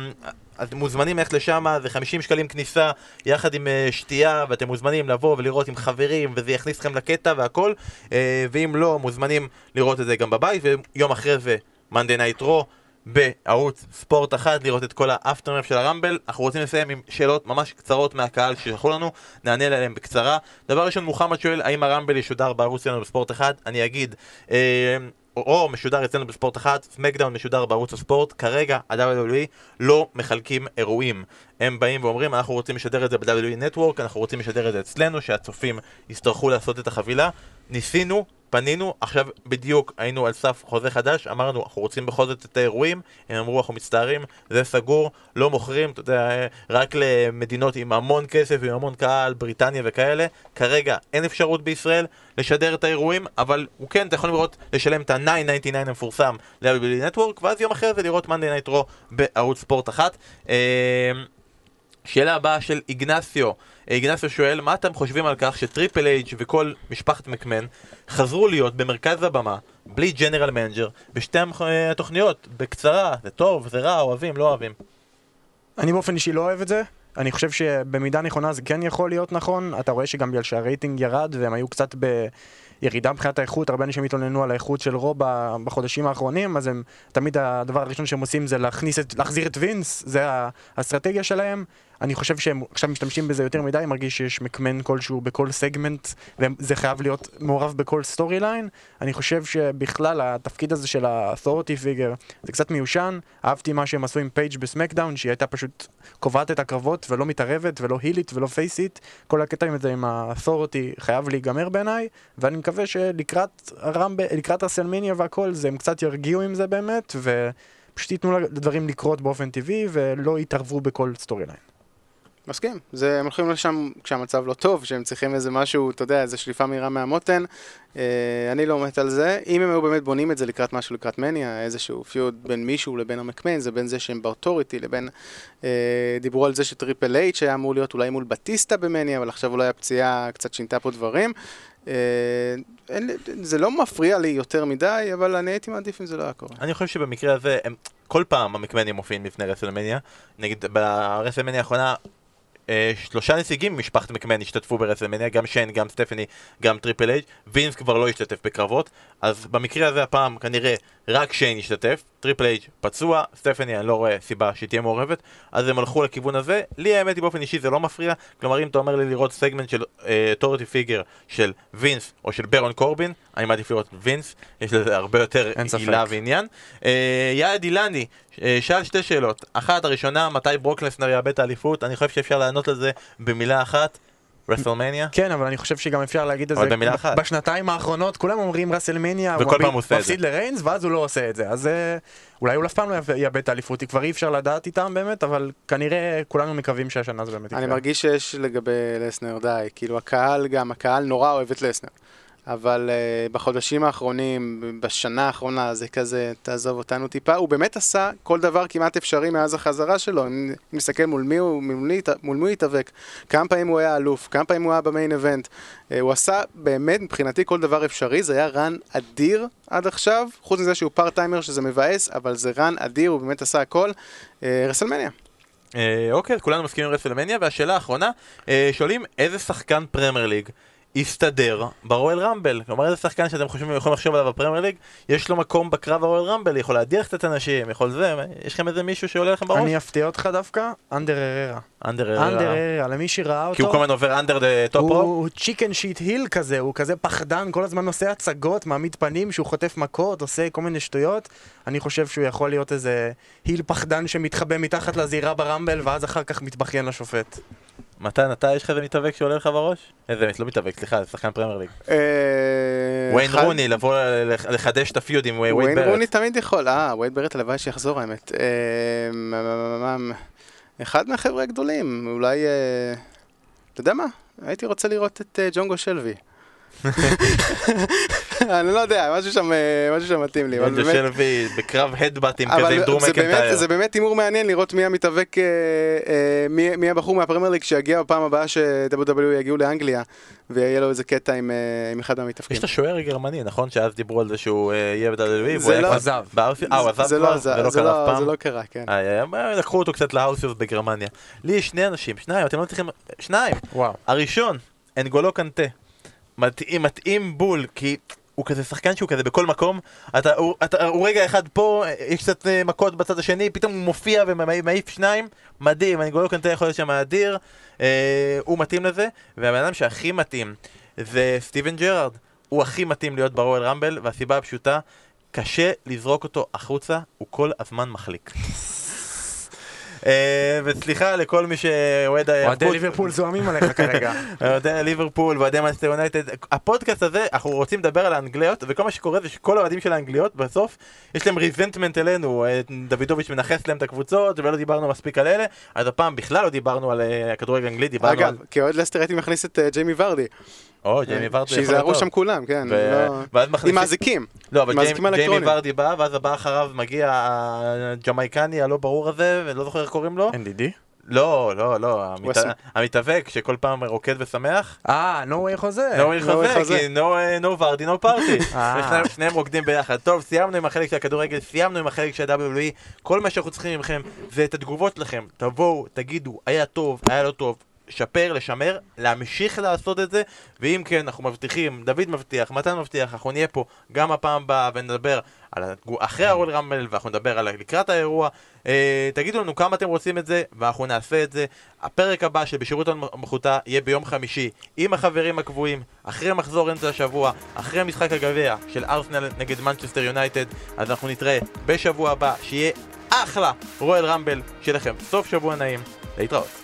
Speaker 1: אתם מוזמנים ללכת לשם, זה 50 שקלים כניסה יחד עם אה, שתייה, ואתם מוזמנים לבוא ולראות עם חברים, וזה יכניס אתכם לקטע והכל, אה, ואם לא, מוזמנים לראות את זה גם בבית, ויום אחרי זה, Monday Night Raw. בערוץ ספורט אחת, לראות את כל ה aftermath של ה Rumble. אנחנו רוצים לסיים עם שאלות ממש קצרות מהקהל ששלחו לנו, נענה עליהן בקצרה. דבר ראשון, מוחמד שואל, האם ה Rumble ישודר בערוץ שלנו בספורט אחד? אני אגיד, אה, או משודר אצלנו בספורט אחת, סמקדאון משודר בערוץ הספורט, כרגע ה-WWE לא מחלקים אירועים. הם באים ואומרים, אנחנו רוצים לשדר את זה ב-WWE Network, אנחנו רוצים לשדר את זה אצלנו, שהצופים יצטרכו לעשות את החבילה. ניסינו, פנינו, עכשיו בדיוק היינו על סף חוזה חדש, אמרנו, אנחנו רוצים בכל זאת את האירועים, הם אמרו, אנחנו מצטערים, זה סגור, לא מוכרים, אתה יודע, רק למדינות עם המון כסף ועם המון קהל, בריטניה וכאלה. כרגע אין אפשרות בישראל לשדר את האירועים, אבל הוא כן, אתה יכול לראות, לשלם את ה-9.99 המפורסם ל-WWE Network, ואז יום אחרי זה לראות Monday Night Raw בערוץ ספורט אחת. אה, שאלה הבאה של איגנסיו. איגנסיו שואל, מה אתם חושבים על כך שטריפל אייץ' וכל משפחת מקמן חזרו להיות במרכז הבמה, בלי general manager, בשתי אה, התוכניות, בקצרה, זה טוב, זה רע, אוהבים, לא אוהבים.
Speaker 2: אני באופן אישי לא אוהב את זה, אני חושב שבמידה נכונה זה כן יכול להיות נכון, אתה רואה שגם בגלל שהרייטינג ירד והם היו קצת בירידה מבחינת האיכות, הרבה אנשים התלוננו על האיכות של Raw ב- בחודשים האחרונים, אז הם, תמיד הדבר הראשון שהם עושים זה להכניס את, להחזיר את וינס, זה האסטרטגיה שלהם. אני חושב שהם עכשיו משתמשים בזה יותר מדי, מרגיש שיש מקמן כלשהו בכל סגמנט, וזה חייב להיות מעורב בכל storyline. אני חושב שבכלל התפקיד הזה של ה-authority figure זה קצת מיושן. אהבתי מה שהם עשו עם פייג' ב SmackDown, שהיא הייתה פשוט קובעת את הקרבות ולא מתערבת ולא הילית ולא פייסית. כל הקטע עם זה עם ה-authority חייב להיגמר בעיניי, ואני מקווה שלקראת ה Rumble, לקראת WrestleMania והכל, זה הם קצת ירגיעו עם זה באמת, ופשוט ייתנו לדברים לקרות באופן טבעי ולא יתערבו בכל storyline.
Speaker 3: מסכים. זה, הם הולכים לשם כשהמצב לא טוב, שהם צריכים איזה משהו, אתה יודע, איזה שליפה מהירה מהמותן. אה, אני לא מת על זה. אם הם היו באמת בונים את זה לקראת משהו, לקראת מניה, איזשהו feud בין מישהו לבין המקמן, זה בין זה שהם ב authority לבין... אה, דיברו על זה שטריפל אייץ' היה אמור להיות אולי מול בטיסטה במניה, אבל עכשיו אולי הפציעה קצת שינתה פה דברים. אה, אין, זה לא מפריע לי יותר מדי, אבל אני הייתי מעדיף אם זה לא היה קורה.
Speaker 1: אני חושב שבמקרה הזה, הם, כל פעם המקמנים מופיעים לפני WrestleMania. נגיד ב WrestleMania האחרונה, שלושה נציגים ממשפחת מקמן השתתפו ב WrestleMania, גם שיין, גם סטפני, גם טריפל אייץ'. וינס כבר לא השתתף בקרבות, אז במקרה הזה הפעם כנראה רק שיין השתתף, טריפל אייץ' פצוע, סטפני אני לא רואה סיבה שהיא תהיה מעורבת, אז הם הלכו לכיוון הזה. לי האמת היא באופן אישי זה לא מפריע, כלומר אם אתה אומר לי לראות סגמנט של authority figure של וינס או של ברון קורבין, אני מעדיף לראות וינס, יש לזה הרבה יותר. עילה ועניין. אה, יעד אילני, אה, שאל שתי שאלות. אחת, הראשונה, מתי ברוק לסנר יאבד את האליפות? אני חושב שאפשר לענות על זה במילה אחת, רסלמניה.
Speaker 2: כן, אבל אני חושב שגם אפשר להגיד את
Speaker 1: אבל
Speaker 2: זה.
Speaker 1: במילה אחת.
Speaker 2: בשנתיים האחרונות כולם אומרים ראסלמניה,
Speaker 1: וכל פעם הוא עושה את
Speaker 2: מפסיד
Speaker 1: זה.
Speaker 2: לריינס, ואז הוא לא עושה את זה. אז אה, אולי הוא אף פעם לא יאבד- את האליפות, היא כבר אי אפשר לדעת איתם באמת, אבל כנראה כולנו מקווים שהשנה זה באמת יקרה.
Speaker 3: אני מרגיש שיש לגבי לסנר די, כאילו הקהל גם, הקהל נורא אוהב את לסנר. אבל uh, בחודשים האחרונים, בשנה האחרונה, זה כזה, תעזוב אותנו טיפה. הוא באמת עשה כל דבר כמעט אפשרי מאז החזרה שלו. אם נסתכל מול מי הוא, מול מי, הוא התאבק, כמה פעמים הוא היה אלוף, כמה פעמים הוא היה ב main event. אה, הוא עשה באמת, מבחינתי, כל דבר אפשרי. זה היה run אדיר עד עכשיו, חוץ מזה שהוא part-timer שזה מבאס, אבל זה run אדיר, הוא באמת עשה הכל. אה, WrestleMania.
Speaker 1: אה, אוקיי, כולנו מסכימים עם WrestleMania, והשאלה האחרונה, אה, שואלים איזה שחקן Premier League יסתדר ב Royal Rumble? כלומר איזה שחקן שאתם חושבים יכולים לחשוב עליו ב Premier League, יש לו מקום בקרב ה Royal Rumble, יכול להדיח קצת אנשים, יכול זה, יש לכם איזה מישהו שעולה לכם בראש?
Speaker 2: אני אפתיע אותך דווקא, אנדר הררה.
Speaker 1: אנדר
Speaker 2: אנדר
Speaker 1: אררה.
Speaker 2: הררה, למי שראה אותו.
Speaker 1: כי הוא כל הזמן over under the top rope?
Speaker 2: הוא chicken shit heel כזה, הוא כזה פחדן, כל הזמן עושה הצגות, מעמיד פנים שהוא חוטף מכות, עושה כל מיני שטויות. אני חושב שהוא יכול להיות איזה heel פחדן שמתחבא מתחת לזירה ב Rumble, ואז אחר כך מתבכיין לשופט.
Speaker 1: מתן, אתה יש לך איזה מתאבק שעולה לך בראש? איזה, לא מתאבק, סליחה, זה שחקן Premier League.
Speaker 3: אה,
Speaker 1: וויין רוני, לבוא לח- לחדש את הפיוד עם וויין
Speaker 3: וויין
Speaker 1: ברט.
Speaker 3: רוני תמיד יכול, אה, ווייד ברט הלוואי שיחזור האמת. אה, אחד מהחבר'ה הגדולים, אולי, אה, אתה יודע מה? הייתי רוצה לראות את אה, ג'ונגו שלוי. אני לא יודע, משהו שם, אה, משהו שם מתאים לי, אבל באמת,
Speaker 1: שלוי בקרב הדבטים כזה עם דרום
Speaker 3: זה באמת,
Speaker 1: מקנטייר.
Speaker 3: זה באמת הימור מעניין לראות מי המתאבק, אה, אה, מי מי הבחור מהפרמייר ליג שיגיע בפעם הבאה ש-WW יגיעו לאנגליה, ויהיה לו איזה קטע עם עם אחד מהמתאבקים.
Speaker 1: יש את השוער הגרמני, נכון? שאז דיברו על זה שהוא יהיה ב-WWE?
Speaker 3: זה לא-
Speaker 2: עזב.
Speaker 1: אה, הוא עזב
Speaker 3: זה
Speaker 1: כבר?
Speaker 3: לא עזב,
Speaker 1: זה לא
Speaker 3: זה
Speaker 1: קרה אף
Speaker 3: לא-
Speaker 1: פעם?
Speaker 3: זה לא קרה, כן.
Speaker 1: לקחו אותו קצת להאוסיוס בגרמניה. לי יש שני אנשים, שניים, אתם לא צריכים... שניים.
Speaker 2: וואו.
Speaker 1: הראשון, אנגולו קנטה. מתאים, מתאים בול, כי הוא כזה שחקן שהוא כזה בכל מקום. אתה, הוא, אתה, הוא רגע אחד פה, יש קצת אה, מכות בצד השני, פתאום הוא מופיע ומעיף שניים. מדהים, אנגולו קנטה יכול להיות שם אדיר. אה, הוא מתאים לזה. והבן אדם שהכי מתאים זה סטיבן ג'רארד. הוא הכי מתאים להיות ב Royal Rumble, והסיבה הפשוטה, קשה לזרוק אותו החוצה, הוא כל הזמן מחליק. אה, וסליחה לכל מי שאוהד
Speaker 2: אוהדי
Speaker 1: ההיאבקות.
Speaker 2: ליברפול זועמים עליך כרגע.
Speaker 1: אוהדי ליברפול ואוהדי מנצ'סטר יונייטד, הפודקאסט הזה, אנחנו רוצים לדבר על האנגליות, וכל מה שקורה זה שכל האוהדים של האנגליות, בסוף, יש להם ריזנטמנט אלינו, אה, דוידוביץ' מנכס להם את הקבוצות, ולא דיברנו מספיק על אלה, אז הפעם בכלל לא דיברנו על אה, הכדורגל האנגלי, דיברנו
Speaker 3: אגב,
Speaker 1: על...
Speaker 3: כאוהד לסטר הייתי מכניס את ג'יימי ורדי.
Speaker 1: או, ג'יימי ורדי יכול להיות טוב.
Speaker 3: שם כולם, כן.
Speaker 1: ו-
Speaker 3: לא-
Speaker 1: ואז
Speaker 3: עם
Speaker 1: מכניסים...
Speaker 3: האזיקים.
Speaker 1: לא, אבל ג'יימי-. ורדי בא, ואז הבא אחריו מגיע הג'מייקני הלא ברור הזה, ולא זוכר איך קוראים לו.
Speaker 2: NDD?
Speaker 1: לא, לא, לא, המתאבק שכל פעם רוקד ושמח.
Speaker 2: אה, נו ווי חוזה.
Speaker 1: נו הוא
Speaker 3: no way
Speaker 1: חזק,
Speaker 3: חזה.
Speaker 1: כי נו נו ורדי נו פארטי.
Speaker 2: אה.
Speaker 1: שניהם רוקדים ביחד. טוב, סיימנו עם החלק של הכדורגל, סיימנו עם החלק של ה-WWE. כל מה שאנחנו צריכים מכם זה את התגובות שלכם. תבואו, תגידו, היה טוב, היה לא טוב. לשפר, לשמר, להמשיך לעשות את זה, ואם כן, אנחנו מבטיחים, דוד מבטיח, מתן מבטיח, אנחנו נהיה פה גם הפעם הבאה ונדבר על אחרי הרול רמבל, ואנחנו נדבר על לקראת האירוע. אה, תגידו לנו כמה אתם רוצים את זה, ואנחנו נעשה את זה. הפרק הבא של בשירות המחותה יהיה ביום חמישי, עם החברים הקבועים, אחרי מחזור אמצע השבוע, אחרי משחק הגביע של ארסנל נגד מנצ'סטר יונייטד, אז אנחנו נתראה בשבוע הבא, שיהיה אחלה רואל רמבל, שיהיה לכם סוף שבוע נעים, להתראות.